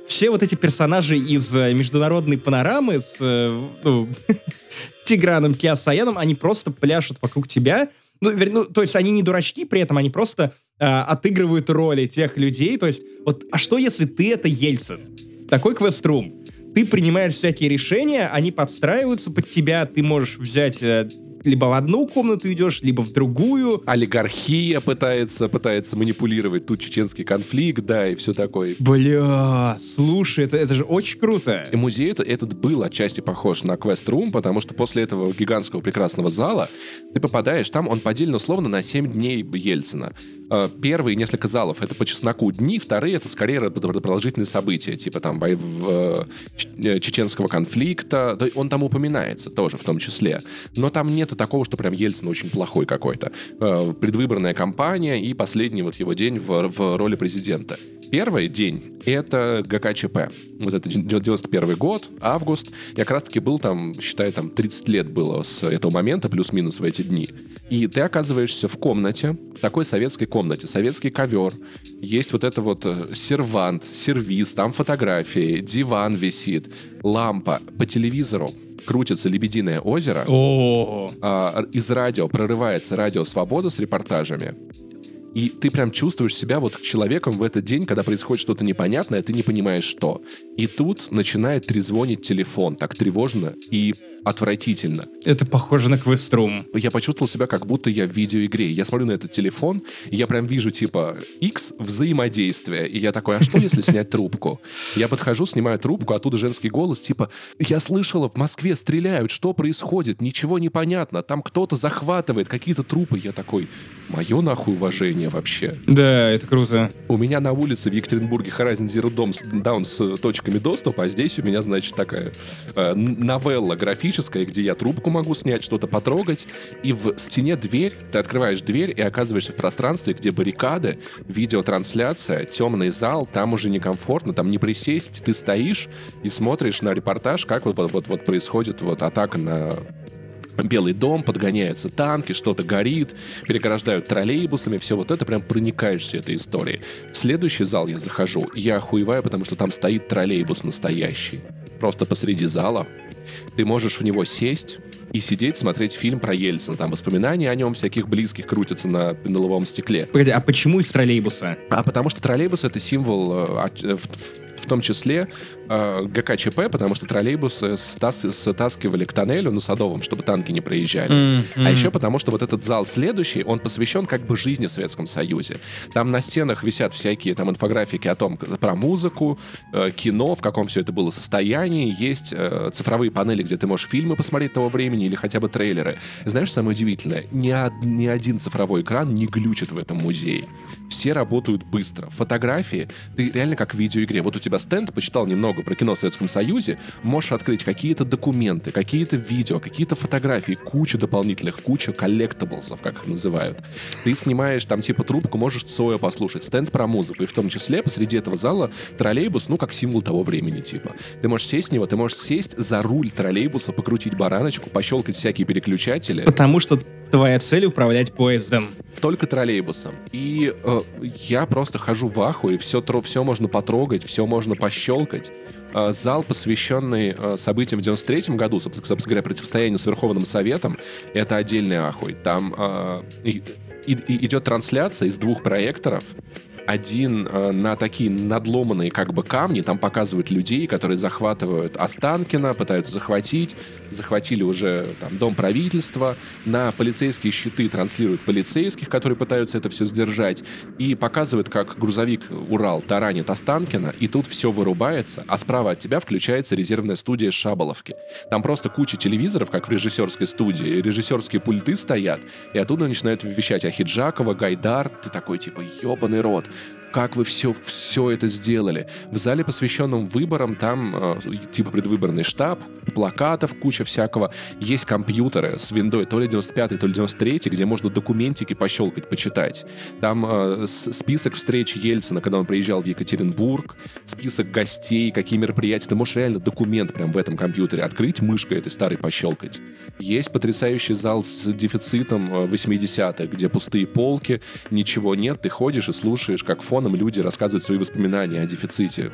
все вот эти персонажи из э, международной панорамы с э, ну, (laughs) Тиграном Киасаяном, они просто пляшут вокруг тебя. Ну, ну, то есть они не дурачки, при этом они просто э, отыгрывают роли тех людей. То есть, вот, а что если ты это Ельцин? Такой квеструм. Ты принимаешь всякие решения, они подстраиваются под тебя, ты можешь взять э, либо в одну комнату идешь, либо в другую. Олигархия пытается, пытается манипулировать тут чеченский конфликт, да, и все такое. Бля, слушай, это, это же очень круто. И музей это, этот был отчасти похож на Quest Room, потому что после этого гигантского прекрасного зала ты попадаешь, там он поделен условно на 7 дней Ельцина. Э, первые несколько залов это по чесноку дни, вторые это скорее продолжительные события, типа там бой э, чеченского конфликта. Он там упоминается тоже в том числе. Но там нет такого, что прям Ельцин очень плохой какой-то. Э, предвыборная кампания и последний вот его день в, в роли президента. Первый день — это ГКЧП. Вот это 91 год, август. Я как раз-таки был там, считай, там 30 лет было с этого момента, плюс-минус в эти дни. И ты оказываешься в комнате, в такой советской комнате. Советский ковер, есть вот это вот э, сервант, сервис, там фотографии, диван висит, лампа. По телевизору крутится «Лебединое озеро». О а, из радио прорывается «Радио Свобода» с репортажами. И ты прям чувствуешь себя вот человеком в этот день, когда происходит что-то непонятное, ты не понимаешь что. И тут начинает трезвонить телефон так тревожно и отвратительно. Это похоже на квеструм. Я почувствовал себя, как будто я в видеоигре. Я смотрю на этот телефон, и я прям вижу, типа, X взаимодействие. И я такой, а что, если снять трубку? Я подхожу, снимаю трубку, оттуда женский голос, типа, я слышала, в Москве стреляют, что происходит? Ничего не понятно. Там кто-то захватывает какие-то трупы. Я такой, мое нахуй уважение вообще. Да, это круто. У меня на улице в Екатеринбурге Horizon Zero Dawn с точками доступа, а здесь у меня, значит, такая э, новелла графическая, электрическое, где я трубку могу снять, что-то потрогать, и в стене дверь, ты открываешь дверь и оказываешься в пространстве, где баррикады, видеотрансляция, темный зал, там уже некомфортно, там не присесть, ты стоишь и смотришь на репортаж, как вот, вот, вот происходит вот атака на Белый дом, подгоняются танки, что-то горит, переграждают троллейбусами, все вот это прям проникаешься этой историей. В следующий зал я захожу, я охуеваю, потому что там стоит троллейбус настоящий. Просто посреди зала. Ты можешь в него сесть и сидеть, смотреть фильм про Ельцина. Там воспоминания о нем всяких близких крутятся на, лобовом стекле. Погоди, а почему из троллейбуса? А потому что троллейбус — это символ э, в том числе э, ГКЧП, потому что троллейбусы стас, стаскивали к тоннелю на Садовом, чтобы танки не проезжали. Mm-hmm. А еще потому, что вот этот зал следующий, он посвящен как бы жизни в Советском Союзе. Там на стенах висят всякие там инфографики о том, про музыку, э, кино, в каком все это было состоянии. Есть э, цифровые панели, где ты можешь фильмы посмотреть того времени или хотя бы трейлеры. Знаешь, самое удивительное? Ни, од, ни один цифровой экран не глючит в этом музее. Все работают быстро. Фотографии, ты реально как в видеоигре. Вот у тебя стенд, почитал немного про кино в Советском Союзе, можешь открыть какие-то документы, какие-то видео, какие-то фотографии, куча дополнительных, куча коллектаблсов, как их называют. Ты снимаешь там типа трубку, можешь Цоя послушать, стенд про музыку, и в том числе посреди этого зала троллейбус, ну, как символ того времени, типа. Ты можешь сесть в него, ты можешь сесть за руль троллейбуса, покрутить бараночку, пощелкать всякие переключатели. Потому что твоя цель управлять поездом. Только троллейбусом. И э, я просто хожу в аху, и все, все можно потрогать, все можно пощелкать. Э, зал, посвященный э, событиям в 93 году, собственно говоря, противостоянию с Верховным Советом, это отдельный ахуй. Там э, и, и, идет трансляция из двух проекторов, один э, на такие надломанные как бы камни, там показывают людей, которые захватывают Останкина, пытаются захватить, захватили уже там дом правительства, на полицейские щиты транслируют полицейских, которые пытаются это все сдержать, и показывают, как грузовик Урал таранит Останкина, и тут все вырубается, а справа от тебя включается резервная студия Шаболовки. Там просто куча телевизоров, как в режиссерской студии, режиссерские пульты стоят, и оттуда начинают вещать Ахиджакова, Гайдар, ты такой типа, ебаный рот как вы все, все это сделали. В зале, посвященном выборам, там э, типа предвыборный штаб, плакатов, куча всякого. Есть компьютеры с виндой то ли 95 то ли 93 где можно документики пощелкать, почитать. Там э, список встреч Ельцина, когда он приезжал в Екатеринбург, список гостей, какие мероприятия. Ты можешь реально документ прям в этом компьютере открыть, мышкой этой старой пощелкать. Есть потрясающий зал с дефицитом 80-х, э, где пустые полки, ничего нет, ты ходишь и слушаешь, как фон фоном люди рассказывают свои воспоминания о дефиците,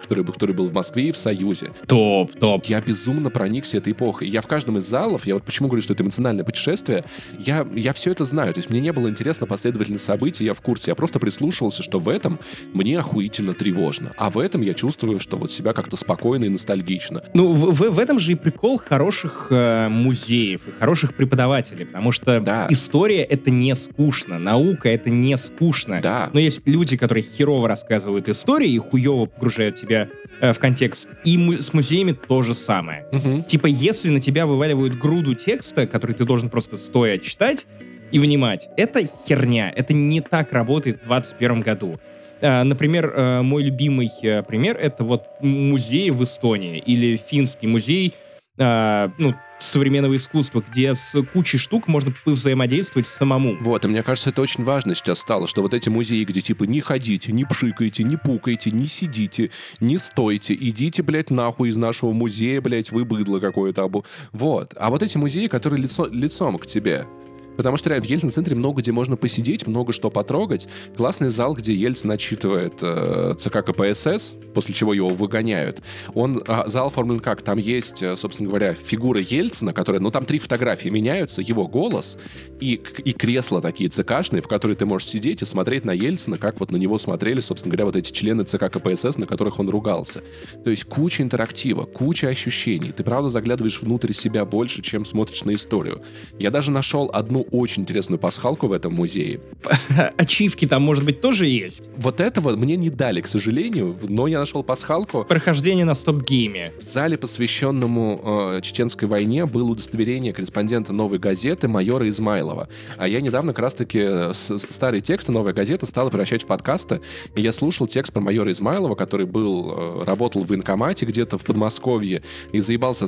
который, который был в Москве и в Союзе. Топ, топ. Я безумно проникся этой эпохой. Я в каждом из залов, я вот почему говорю, что это эмоциональное путешествие, я, я все это знаю. То есть мне не было интересно последовательность событий, я в курсе. Я просто прислушивался, что в этом мне охуительно тревожно. А в этом я чувствую, что вот себя как-то спокойно и ностальгично. Ну, в, в, в этом же и прикол хороших э, музеев и хороших преподавателей, потому что да. история — это не скучно, наука — это не скучно. Да. Но есть люди, люди, которые херово рассказывают истории и хуево погружают тебя э, в контекст. И му- с музеями то же самое. Угу. Типа, если на тебя вываливают груду текста, который ты должен просто стоя читать и внимать, это херня. Это не так работает в 21 году. Э, например, э, мой любимый э, пример — это вот музей в Эстонии или финский музей, ну, современного искусства, где с кучей штук можно взаимодействовать самому. Вот, и мне кажется, это очень важно сейчас стало, что вот эти музеи, где типа не ходите, не пшикайте, не пукайте, не сидите, не стойте, идите, блядь, нахуй из нашего музея, блядь, вы быдло какое-то. Вот. А вот эти музеи, которые лицо, лицом к тебе, Потому что реально в Ельцин-центре много где можно посидеть, много что потрогать. Классный зал, где Ельцин отчитывает э, ЦК КПСС, после чего его выгоняют. Он, э, зал оформлен как? Там есть, э, собственно говоря, фигура Ельцина, которая, ну там три фотографии меняются, его голос и, и кресла такие ЦКшные, в которые ты можешь сидеть и смотреть на Ельцина, как вот на него смотрели, собственно говоря, вот эти члены ЦК КПСС, на которых он ругался. То есть куча интерактива, куча ощущений. Ты, правда, заглядываешь внутрь себя больше, чем смотришь на историю. Я даже нашел одну очень интересную пасхалку в этом музее. (laughs) Ачивки там, может быть, тоже есть? Вот этого мне не дали, к сожалению, но я нашел пасхалку. Прохождение на стоп-гейме. В зале, посвященному э, Чеченской войне, было удостоверение корреспондента «Новой газеты» майора Измайлова. А я недавно как раз-таки э, старые тексты «Новой газеты» стала превращать в подкасты, и я слушал текст про майора Измайлова, который был, э, работал в военкомате где-то в Подмосковье и заебался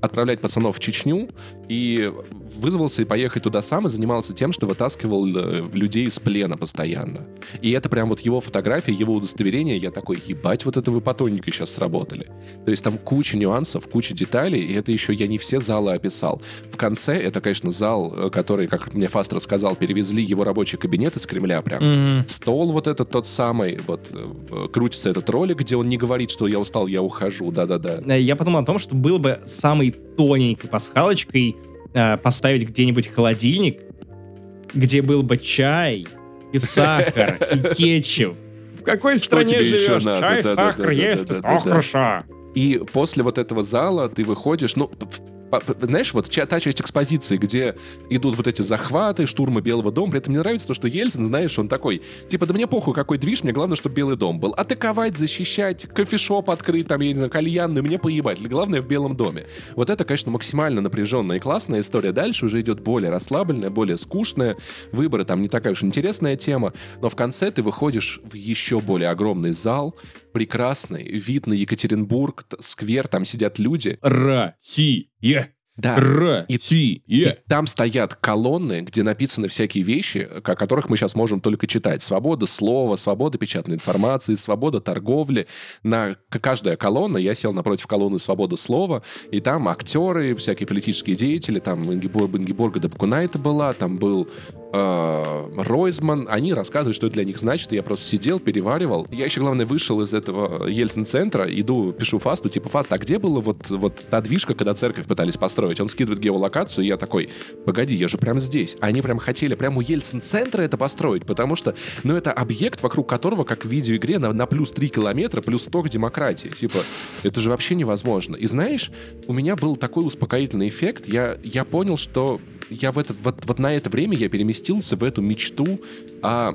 отправлять пацанов в Чечню, и вызвался и поехать туда сам, и занимался тем, что вытаскивал э, людей из плена постоянно. И это прям вот его фотография, его удостоверение, я такой, ебать, вот это вы по тоненькой сейчас сработали. То есть там куча нюансов, куча деталей, и это еще я не все залы описал. В конце это, конечно, зал, э, который, как мне Фаст рассказал, перевезли его рабочий кабинет из Кремля прям. Mm-hmm. Стол вот этот тот самый, вот э, крутится этот ролик, где он не говорит, что я устал, я ухожу, да-да-да. Я подумал о том, что было бы самой тоненькой пасхалочкой э, поставить где-нибудь холодильник, где был бы чай и сахар и (laughs) кетчуп В какой стране живешь? Чай, сахар есть? да-да-да-да. О, хорошо. И после вот этого зала ты выходишь, ну, знаешь, вот та часть экспозиции, где идут вот эти захваты, штурмы Белого дома, при этом мне нравится то, что Ельцин, знаешь, он такой, типа, да мне похуй, какой движ, мне главное, чтобы Белый дом был. Атаковать, защищать, кофешоп открыть, там, я не знаю, кальянный, мне поебать. Главное в Белом доме. Вот это, конечно, максимально напряженная и классная история. Дальше уже идет более расслабленная, более скучная. Выборы там не такая уж интересная тема. Но в конце ты выходишь в еще более огромный зал, прекрасный, вид на Екатеринбург, сквер, там сидят люди. Россия. Да, Россия. И там стоят колонны, где написаны всякие вещи, о которых мы сейчас можем только читать. Свобода слова, свобода печатной информации, свобода торговли. На каждая колонна, я сел напротив колонны «Свобода слова», и там актеры, всякие политические деятели, там Ингеборг, Ингеборга Дабкунайта была, там был Ройзман. Они рассказывают, что это для них значит, и я просто сидел, переваривал. Я еще, главное, вышел из этого Ельцин-центра, иду, пишу Фасту, типа, Фаст, а где была вот, вот та движка, когда церковь пытались построить? Он скидывает геолокацию, и я такой, погоди, я же прямо здесь. Они прям хотели прямо у Ельцин-центра это построить, потому что, ну, это объект, вокруг которого, как в видеоигре, на, на плюс 3 километра, плюс 100 к демократии. Типа, это же вообще невозможно. И знаешь, у меня был такой успокоительный эффект, я, я понял, что я в это, вот, вот на это время я переместился в эту мечту о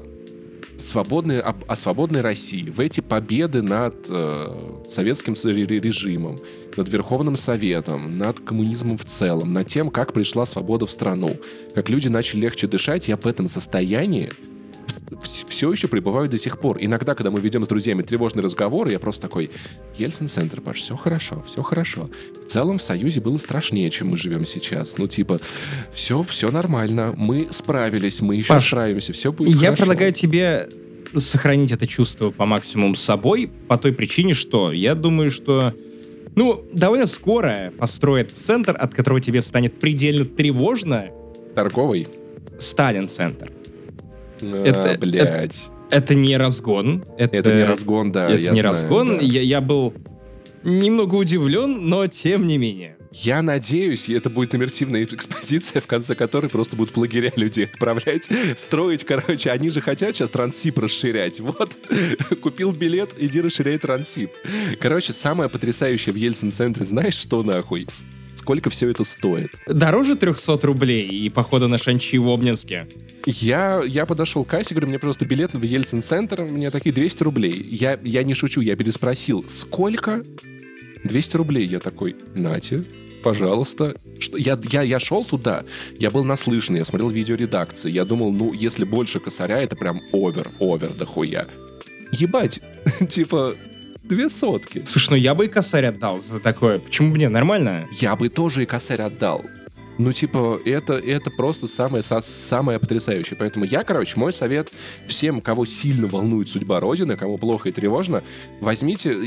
свободной, о, о свободной России, в эти победы над э, советским режимом, над Верховным Советом, над коммунизмом в целом, над тем, как пришла свобода в страну, как люди начали легче дышать, я в этом состоянии все еще пребываю до сих пор. Иногда, когда мы ведем с друзьями тревожные разговоры, я просто такой, Ельцин-центр, Паш, все хорошо, все хорошо. В целом в Союзе было страшнее, чем мы живем сейчас. Ну, типа, все, все нормально, мы справились, мы еще Паш, справимся, все будет Я хорошо. предлагаю тебе сохранить это чувство по максимуму с собой, по той причине, что я думаю, что ну, довольно скоро построят центр, от которого тебе станет предельно тревожно. Торговый? Сталин-центр. Это- блядь. Это не разгон. Это, Это, не разгон, да, это я не знаю, разгон. да. Я, я был немного удивлен, но тем не менее. Я надеюсь, это будет иммерсивная (laughs) экспозиция, в конце которой просто будут в лагеря людей отправлять, (laughs) строить, короче. Они же хотят сейчас Трансип расширять. Вот, (laughs) купил билет, иди расширяй Трансип. Короче, самое потрясающее в Ельцин-центре, знаешь, что нахуй? Сколько все это стоит? Дороже 300 рублей и похода на Шанчи в Обнинске. Я, я подошел к кассе, говорю, мне просто билет в Ельцин-центр, мне такие 200 рублей. Я, я не шучу, я переспросил, сколько? 200 рублей. Я такой, нате, пожалуйста. Что, я, я, я шел туда, я был наслышан, я смотрел видеоредакции, я думал, ну, если больше косаря, это прям овер, овер дохуя. Ебать, (laughs) типа, две сотки. Слушай, ну я бы и косарь отдал за такое. Почему бы не? Нормально? Я бы тоже и косарь отдал. Ну, типа, это, это просто самое, самое потрясающее. Поэтому я, короче, мой совет всем, кого сильно волнует судьба Родины, кому плохо и тревожно, возьмите,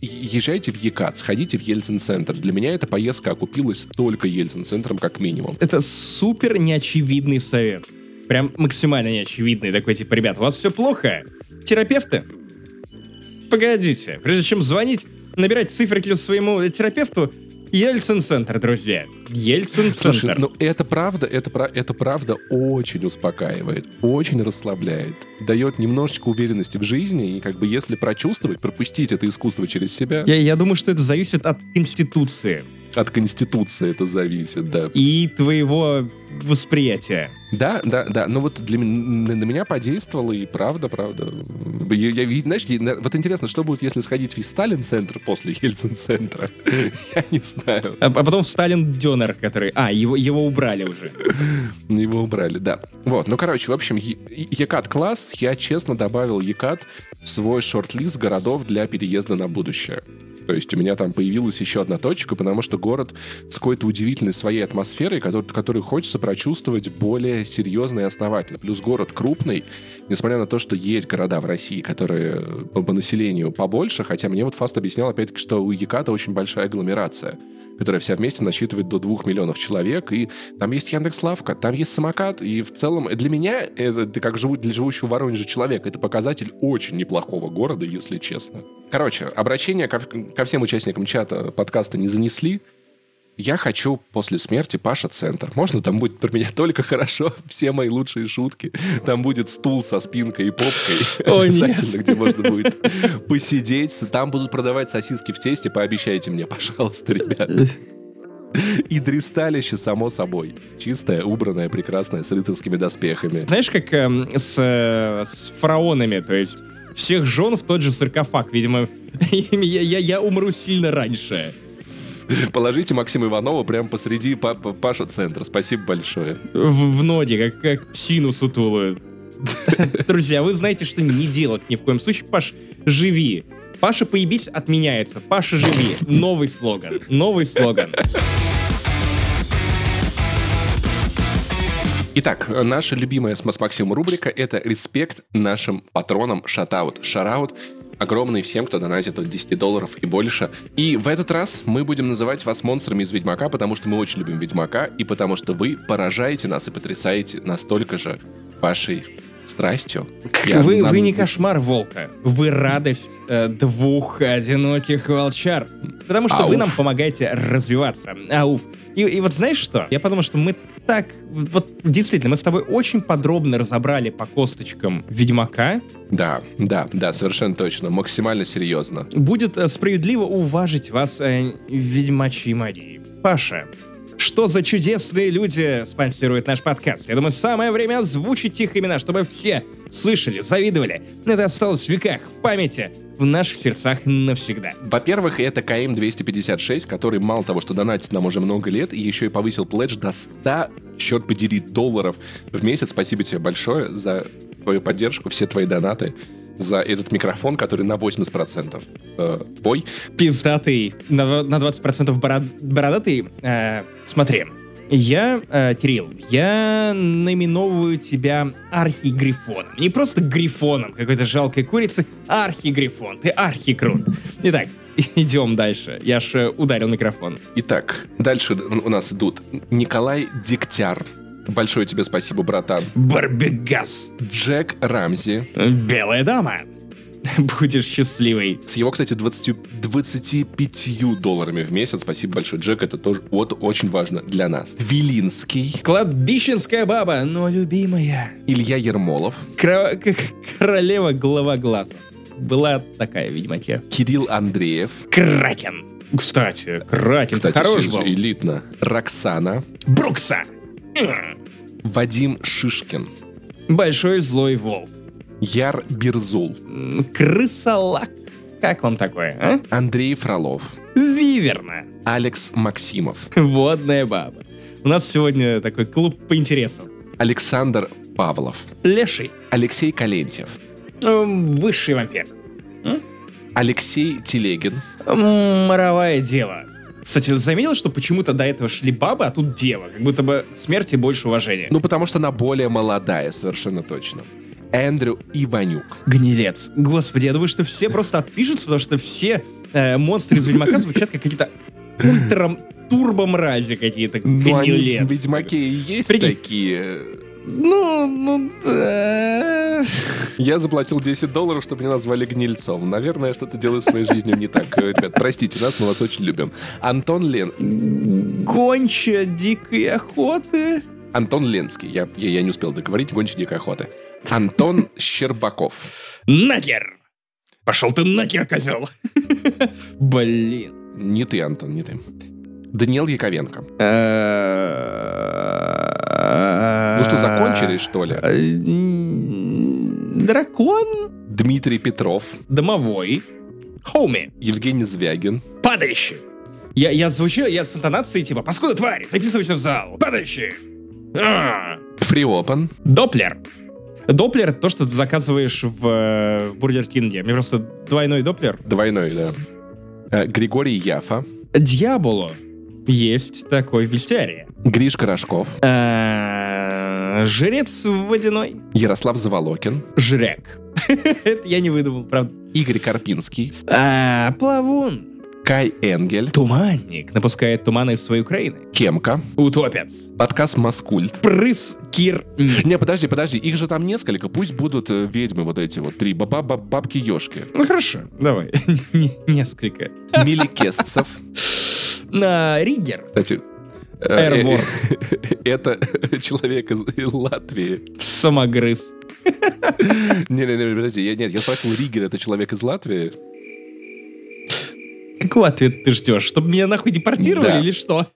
езжайте в Екат, сходите в Ельцин-центр. Для меня эта поездка окупилась только Ельцин-центром, как минимум. Это супер неочевидный совет. Прям максимально неочевидный. Такой, типа, ребят, у вас все плохо? Терапевты? Погодите, прежде чем звонить, набирать циферки своему терапевту, Ельцин-центр, друзья. Ельцин-центр. Слушай, ну это правда, это, это правда очень успокаивает, очень расслабляет, дает немножечко уверенности в жизни, и как бы если прочувствовать, пропустить это искусство через себя, я, я думаю, что это зависит от Конституции от Конституции это зависит, да. и твоего восприятия. Да, да, да. Но вот для на на меня подействовало, и правда, правда. Я, я знаешь, я- вот интересно, что будет, если сходить в Сталин-центр после Ельцин-центра? (laughs) Я не знаю. А, а потом Сталин Дёнер, который... А, его, его убрали уже. Его убрали, да. Вот, ну, короче, в общем, Екат-класс, я честно добавил Екат в свой шорт-лист городов для переезда на будущее. То есть у меня там появилась еще одна точка, потому что город с какой-то удивительной своей атмосферой, который, который хочется прочувствовать более серьезно и основательно. Плюс город крупный, несмотря на то, что есть города в России, которые по, по населению побольше, хотя мне вот Фаст объяснял опять-таки, что у Еката очень большая агломерация которая вся вместе насчитывает до двух миллионов человек, и там есть Яндекс.Лавка, там есть самокат, и в целом для меня, это как живу, для живущего в Воронеже человека, это показатель очень неплохого города, если честно. Короче, обращение ко, ко всем участникам чата подкаста не занесли, Я хочу после смерти Паша Центр. Можно там будет про меня (laughs) только хорошо, все мои лучшие шутки. Там будет стул со спинкой и попкой. О, Обязательно, где можно будет посидеть. Там будут продавать сосиски в тесте. Пообещайте мне, пожалуйста, ребят. И дристалище, само собой. Чистое, убранное, прекрасное, с рыцарскими доспехами. Знаешь, как эм, с, э, с фараонами, то есть всех жен в тот же саркофаг. Видимо, (laughs) я, я, я умру сильно раньше. Положите Максима Иванова прямо посреди па- па- Паша Центра. Спасибо большое. В, в ноде, как, как псину сутулую. (laughs) Друзья, вы знаете, что не делать ни в коем случае. Паш, живи. Паша, поебись, отменяется. Паша, живи. Новый слоган. Новый слоган. Итак, наша любимая с Мас Максимом рубрика — это респект нашим патронам Шатаут. Шараут огромный всем, кто донатит от 10 долларов и больше. И в этот раз мы будем называть вас монстрами из Ведьмака, потому что мы очень любим Ведьмака, и потому что вы поражаете нас и потрясаете настолько же вашей страстью. Я Вы, нам- вы не кошмар волка. Вы радость э, двух одиноких волчар. Потому что вы Ауф. нам помогаете развиваться. Ауф. И, и вот знаешь что? Я подумал, что мы так... Вот действительно, мы с тобой очень подробно разобрали по косточкам Ведьмака. Да, да, да, совершенно точно. Максимально серьезно. Будет э, справедливо уважить вас э, ведьмачьей магией. Паша, что за чудесные люди спонсируют наш подкаст? Я думаю, самое время озвучить их имена, чтобы все слышали, завидовали. Это осталось в веках, в памяти, в наших сердцах навсегда. Во-первых, это КМ-256, который мало того, что донатит нам уже много лет, и еще и повысил пледж до 100, черт подери, долларов в месяц. Спасибо тебе большое за твою поддержку, все твои донаты, за этот микрофон, который на 80% э, твой. Пиздатый, на, на 20% бород- бородатый. Э, смотри, я, э, Кирилл, я наименовываю тебя архигрифоном. Не просто грифоном, какой-то жалкой курицы, архигрифон. Ты архикрут. Итак, (laughs) идем дальше. Я ж э, ударил микрофон. Итак, дальше у нас идут Николай Дегтяр. Большое тебе спасибо, братан. Барбегас. Джек Рамзи. Белая дама. Будешь счастливый. С его, кстати, 20, 25 долларами в месяц. Спасибо большое, Джек. Это тоже вот очень важно для нас. Твилинский. Кладбищенская баба, но любимая. Илья Ермолов. Кро- к- королева голова глаза. Была такая, видимо, те. Кирилл Андреев. Кракен. Кстати, Кракен Кстати, хорош был. элитно. Роксана. Брукса. Вадим Шишкин. Большой злой волк. Яр Бирзул. Крысолак. Как вам такое, а? Андрей Фролов. Виверна. Алекс Максимов. Водная баба. У нас сегодня такой клуб по интересам. Александр Павлов. Леший. Алексей Калентьев. М, Высший вампир. Алексей Телегин. М, Моровая дева. Кстати, заметил, что почему-то до этого шли бабы, а тут дева. Как будто бы смерти больше уважения. Ну, потому что она более молодая, совершенно точно. Эндрю Иванюк. Гнилец. Господи, я думаю, что все просто отпишутся, потому что все э, монстры из Ведьмака звучат как какие-то ультра турбо-мрази какие-то. Ну, они Гнилец. в Ведьмаке и есть Прикинь. такие. Ну, ну, да. Я заплатил 10 долларов, чтобы меня назвали гнильцом. Наверное, я что-то делаю в своей жизнью не так. Э, Ребят, простите нас, мы вас очень любим. Антон Лен... Гонча дикой охоты. Антон Ленский. Я, я, я не успел договорить. Гонщик дикой охоты. Антон Щербаков. Нахер! Пошел ты нахер, козел! (laughs) Блин. Не ты, Антон, не ты. Даниэл Яковенко. Ну Ну что, закончили, что ли? Дракон? Дмитрий Петров. Домовой. Хоуми. Евгений Звягин. Падающий. Я, я звучу, я с интонацией типа «Паскуда тварь, записывайся в зал! Падающий!» А. Фриопан. Доплер. Доплер — то, что ты заказываешь в, э, в Бургер Кинге. Мне просто двойной доплер. Двойной, да. Э, Григорий Яфа. Дьяволу есть такой в бестиарии. Гриш Корошков. А, Жрец водяной. Ярослав Заволокин. Жрек. (laughs) Это я не выдумал, правда. Игорь Карпинский. А, Плавун. Кай Энгель. Туманник напускает туманы из своей Украины. Кемка. Утопец. Подкаст Маскульт. Прыс Кир. Не, подожди, подожди, их же там несколько, пусть будут э, ведьмы вот эти вот, три, баба баб- бабки-ешки. Ну хорошо, давай. (laughs) Не- Несколько. Мили Кестцев. На Риггер. Кстати, э, Эрвор. э, (laughs) это (laughs) человек из Латвии. Самогрыз. Не-не-не, подожди, я, нет, я спросил, Ригер это человек из Латвии? Какого ответа ты ждешь? Чтобы меня нахуй депортировали Да. или что?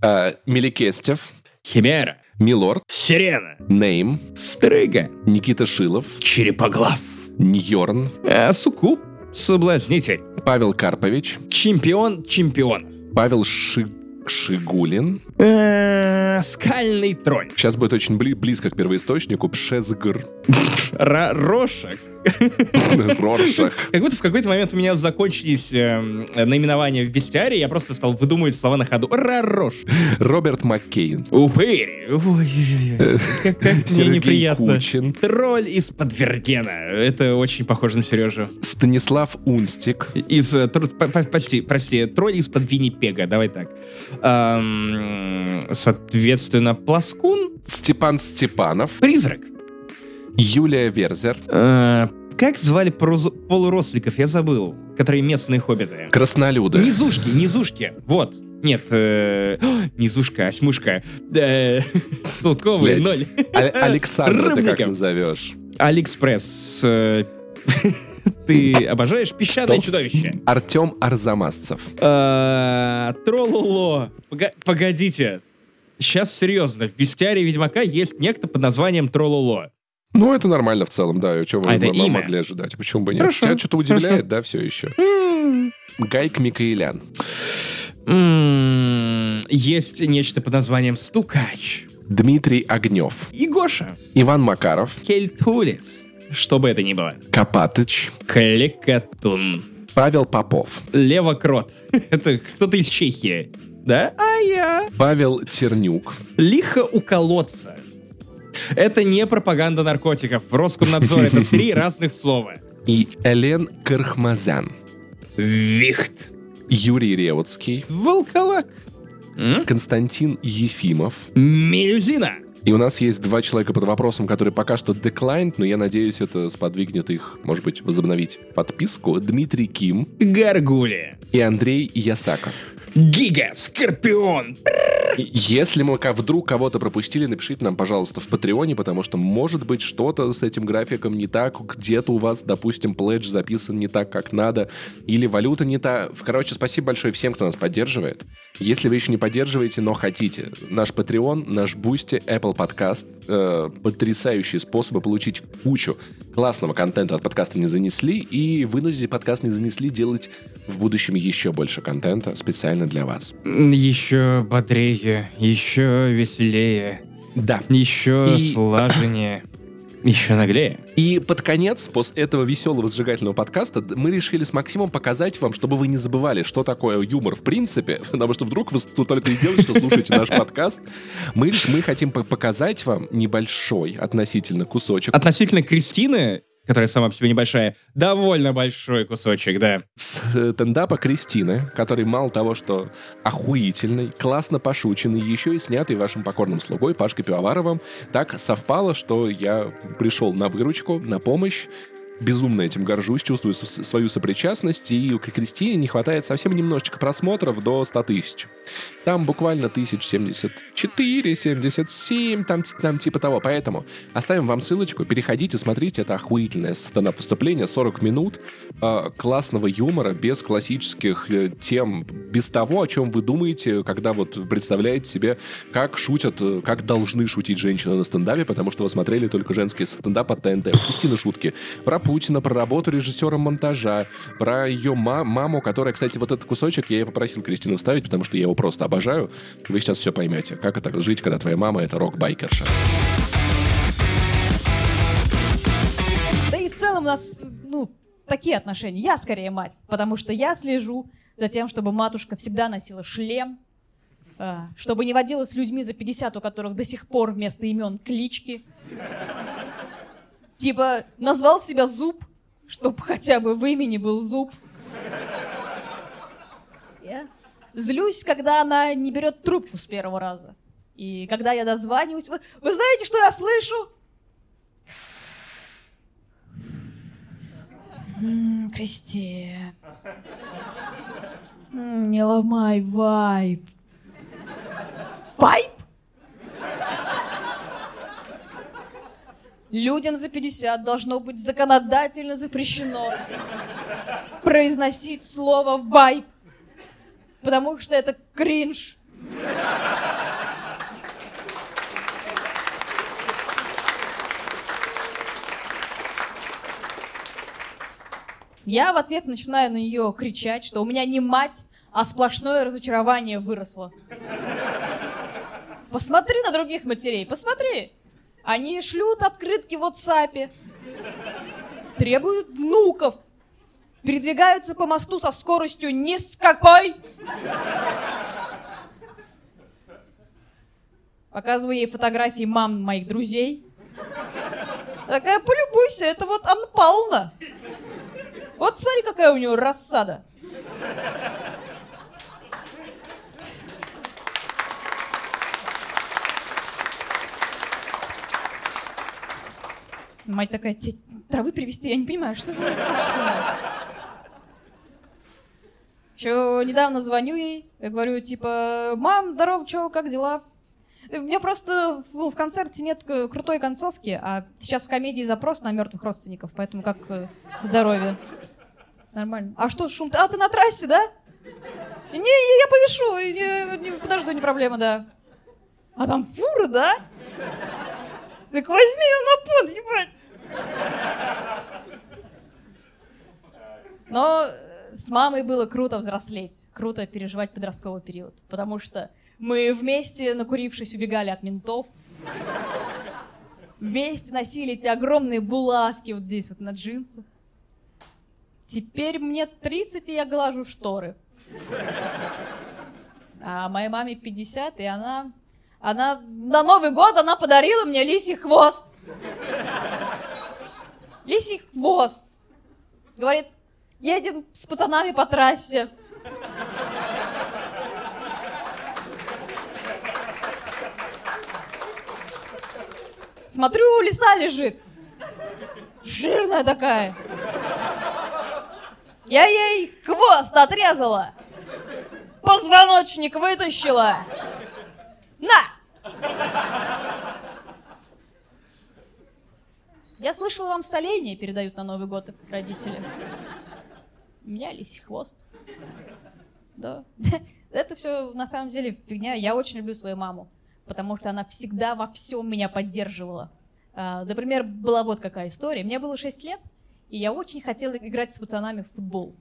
А, Меликестев, Химера. Милорд, Сирена. Нейм, Стрыга. Никита Шилов, Черепоглав. Ньорн, Э, Суккуб. Соблазнитель. Павел Карпович, Чемпион чемпионов. Павел Ши- Шигулин. Э, Скальный тролль. Сейчас будет очень бли- близко к первоисточнику. Пшезгр. Рошек. (laughs) Роршах. Как будто в какой-то момент у меня закончились эм, наименования в бестиарии, я просто стал выдумывать слова на ходу. Рарош. Роберт Маккейн. Упырь. Ой-ой-ой. Как, как мне Сергей неприятно. Кучин. Тролль из-под Вергена. Это очень похоже на Сережу. Станислав Унстик. Из... э, тр- по- по- Прости, прости, тролль из-под Виннипега. Давай так. Ам, Соответственно, Пласкун. Степан Степанов. Призрак. Юлия Верзер. Э, Как звали полуросликов? Я забыл. Которые местные хоббиты. Краснолюды. Низушки, низушки. Вот. Нет, э, о, (gasps) низушка, осьмушка. Э, (laughs) Блядь. ноль. А- Александра ты как назовешь? Алиэкспресс. э, (laughs) Ты обожаешь песчаное Что? чудовище? Артем Арзамасцев. Э, Троллоло. Пога- Погодите. Сейчас серьезно. В бестиарии Ведьмака есть некто под названием Троллоло. Ну, это нормально в целом, да. и Чего вы А это м- м- имя? могли ожидать? Почему бы нет? Хорошо, Тебя что-то удивляет, да, все еще? Гайк Микаэлян. М, Есть нечто под названием Стукач. Дмитрий Огнев. И Гоша. Иван Макаров. Кельтулис. Что бы это ни было. Копатыч. Клекатун. Павел Попов. Левокрот. (laughs) Это кто-то из Чехии. Да? А я. Павел Тернюк. Лихо у колодца. Это не пропаганда наркотиков. В Роскомнадзоре это три (laughs) разных слова. И Элен Кархмазян. Вихт. Юрий Реутский. Волколак. Константин Ефимов. Мелюзина. И у нас есть два человека под вопросом, которые пока что declined, но я надеюсь, это сподвигнет их, может быть, возобновить подписку. Дмитрий Ким Гаргулия. и Андрей Ясаков. Гига. Скорпион. Если мы вдруг кого-то пропустили, напишите нам, пожалуйста, в Патреоне, потому что, может быть, что-то с этим графиком не так, где-то у вас, допустим, pledge записан не так, как надо, или валюта не та. Короче, спасибо большое всем, кто нас поддерживает. Если вы еще не поддерживаете, но хотите, наш Patreon, наш Boosty, Apple Podcast, э, потрясающие способы получить кучу классного контента от подкаста не занесли, и вынудить подкаст не занесли делать в будущем еще больше контента специально для вас. Еще бодрее. Еще веселее. Да. Еще И- слаженнее. Еще наглее. И под конец, после этого веселого зажигательного подкаста, мы решили с Максимом показать вам, чтобы вы не забывали, что такое юмор в принципе, (laughs) потому что вдруг вы тут только и делаете, что слушаете наш (laughs) подкаст. Мы, мы хотим по- показать вам небольшой относительно кусочек Относительно Кристины, которая сама по себе небольшая, довольно большой кусочек, да. с э, стендапа Кристины, который мало того, что охуительный, классно пошученный, еще и снятый вашим покорным слугой Пашкой Пивоваровым. Так совпало, что я пришел на выручку, на помощь, безумно этим горжусь, чувствую свою сопричастность, и у Кристине не хватает совсем немножечко просмотров до 100 тысяч. Там буквально тысяч 74, 77, там, там типа того. Поэтому оставим вам ссылочку, переходите, смотрите, это охуительное стендап-выступление, 40 минут э, классного юмора, без классических э, тем, без того, о чем вы думаете, когда вот представляете себе, как шутят, э, как должны шутить женщины на стендапе, потому что вы смотрели только женский стендап от ТНТ. У Кристины шутки про Путина, про работу режиссером монтажа, про ее ма- маму, которая, кстати, вот этот кусочек я и попросил Кристину вставить, потому что я его просто обожаю. Вы сейчас все поймете, как это жить, когда твоя мама это рок-байкерша. Да и в целом у нас, ну, такие отношения. Я скорее мать, потому что я слежу за тем, чтобы матушка всегда носила шлем, а, чтобы не водилась с людьми за 50, у которых до сих пор вместо имен клички. Типа, назвал себя Зуб, чтобы хотя бы в имени был Зуб. Злюсь, когда она не берет трубку с первого раза. И когда я дозваниваюсь... Вы, вы знаете, что я слышу? Кристи. Не ломай вайп. Вайп? Людям за 50 должно быть законодательно запрещено произносить слово вайп, потому что это кринж. Я в ответ начинаю на нее кричать, что у меня не мать, а сплошное разочарование выросло. Посмотри на других матерей, посмотри. Они шлют открытки в WhatsApp, требуют внуков, передвигаются по мосту со скоростью ни с какой. Показываю ей фотографии мам моих друзей. Такая, полюбуйся, это вот Анна Павловна. Вот смотри, какая у нее рассада. Мать такая, тебе травы привезти? Я не понимаю, что за Еще недавно звоню ей, я говорю, типа, мам, здорово, чё, как дела? У меня просто в, в концерте нет крутой концовки, а сейчас в комедии запрос на мертвых родственников, поэтому как э, здоровье? Нормально. А что, шум? А, ты на трассе, да? Не, я повешу, не, не, подожду, не проблема, да. А там фура, да? Так возьми ее на понт, ебать. Но с мамой было круто взрослеть, круто переживать подростковый период, потому что мы вместе, накурившись, убегали от ментов, вместе носили эти огромные булавки вот здесь вот на джинсах. Теперь мне 30, и я глажу шторы. А моей маме 50, и она... Она на Новый год она подарила мне лисий хвост. Лисий хвост. Говорит, едем с пацанами по трассе. Смотрю, лиса лежит. Жирная такая. Я ей хвост отрезала. Позвоночник вытащила. На! Я слышала, вам соленье передают на Новый год родители. У меня лисий хвост. Да. (laughs) Это все на самом деле фигня. Я очень люблю свою маму, потому что она всегда во всем меня поддерживала. А, Например, была вот какая история. Мне было 6 лет, и я очень хотела играть с пацанами в футбол.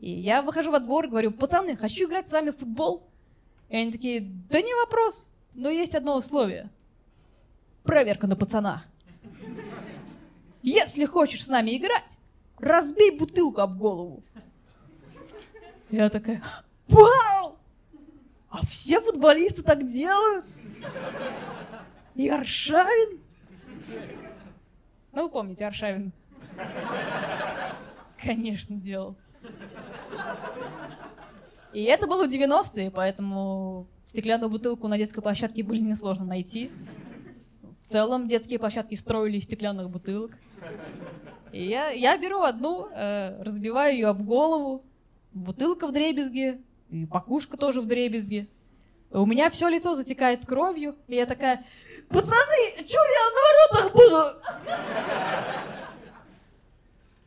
И я выхожу во двор и говорю, пацаны, хочу играть с вами в футбол. И они такие, да не вопрос, но есть одно условие. Проверка на пацана. Если хочешь с нами играть, разбей бутылку об голову. Я такая, вау! А все футболисты так делают? И Аршавин? Ну, вы помните Аршавин? Конечно, делал. И это было в 90-е, поэтому стеклянную бутылку на детской площадке были несложно найти. В целом детские площадки строили из стеклянных бутылок. И я, я беру одну, э, разбиваю ее об голову, бутылка в дребезге, и покушка тоже в дребезге. У меня все лицо затекает кровью, и я такая, пацаны, чур я на воротах буду?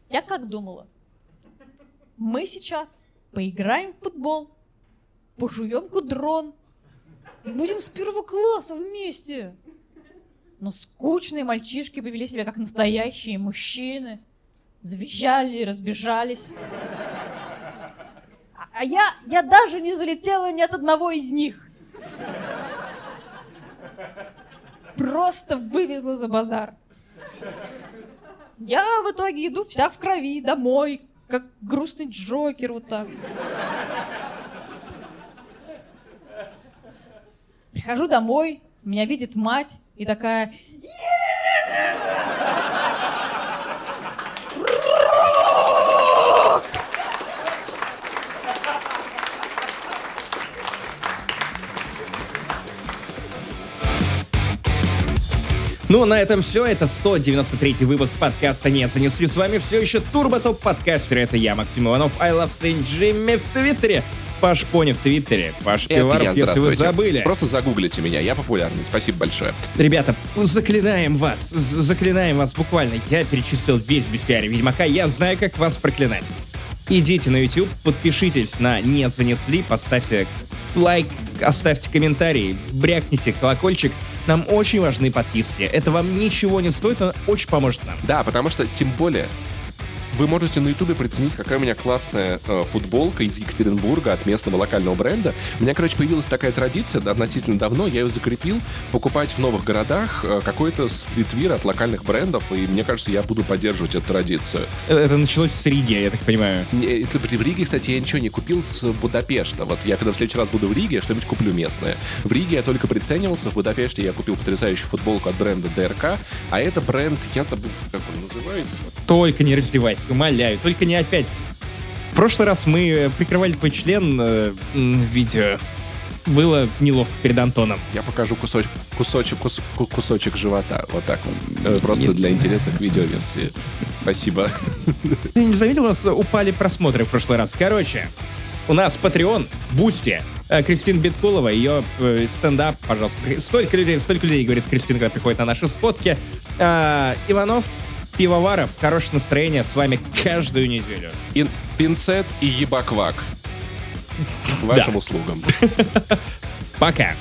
Я как думала? Мы сейчас поиграем в футбол, пожуем кудрон, будем с первого класса вместе. Но скучные мальчишки повели себя как настоящие мужчины. Завизжали, разбежались. А- А я, я даже не залетела ни от одного из них. Просто вывезла за базар. Я в итоге иду вся в крови домой, как грустный Джокер вот так. Прихожу домой, меня видит мать и такая... Ну, на этом все. Это 193 выпуск подкаста «Не занесли». С вами все еще Турбо Топ подкастер. Это я, Максим Иванов, I Love Saint Jimmy в Твиттере. Паш Пони в Твиттере, Паш Пиваров, я, если вы забыли. Просто загуглите меня, я популярный. Спасибо большое. Ребята, заклинаем вас, заклинаем вас буквально. Я перечислил весь бестиарий Ведьмака, я знаю, как вас проклинать. Идите на YouTube, подпишитесь на «Не занесли», поставьте лайк, оставьте комментарий, брякните колокольчик. Нам очень важны подписки. Это вам ничего не стоит, но очень поможет нам. Да, потому что, тем более, вы можете на ютубе приценить, какая у меня классная э, футболка из Екатеринбурга от местного локального бренда. У меня, короче, появилась такая традиция да, относительно давно, я ее закрепил, покупать в новых городах э, какой-то стритвир от локальных брендов, и мне кажется, я буду поддерживать эту традицию. Э, Это началось с Риги, я так понимаю. Не, это В Риге, кстати, я ничего не купил с Будапешта. Вот я когда в следующий раз буду в Риге, я что-нибудь куплю местное. В Риге я только приценивался, в Будапеште я купил потрясающую футболку от бренда ДРК, а это бренд, я забыл, как он называется. Только не раздевайся, умоляю, только не опять. В прошлый раз мы прикрывали твой член э, видео. Было неловко перед Антоном. Я покажу кусочек, кусочек, кус- ку- кусочек живота. Вот так вот. Э, Просто Нет. для интереса к видеоверсии. Спасибо. Ты не заметил, у нас упали просмотры в прошлый раз. Короче, у нас Patreon, Boosty, э, Кристина Биткулова, ее э, стендап, пожалуйста. Столько людей, столько людей, говорит Кристина, когда приходит на наши сходки. Иванов, Пивоваров, хорошее настроение с вами каждую неделю. Ин- пинцет и ебаквак. Вашим услугам. Пока.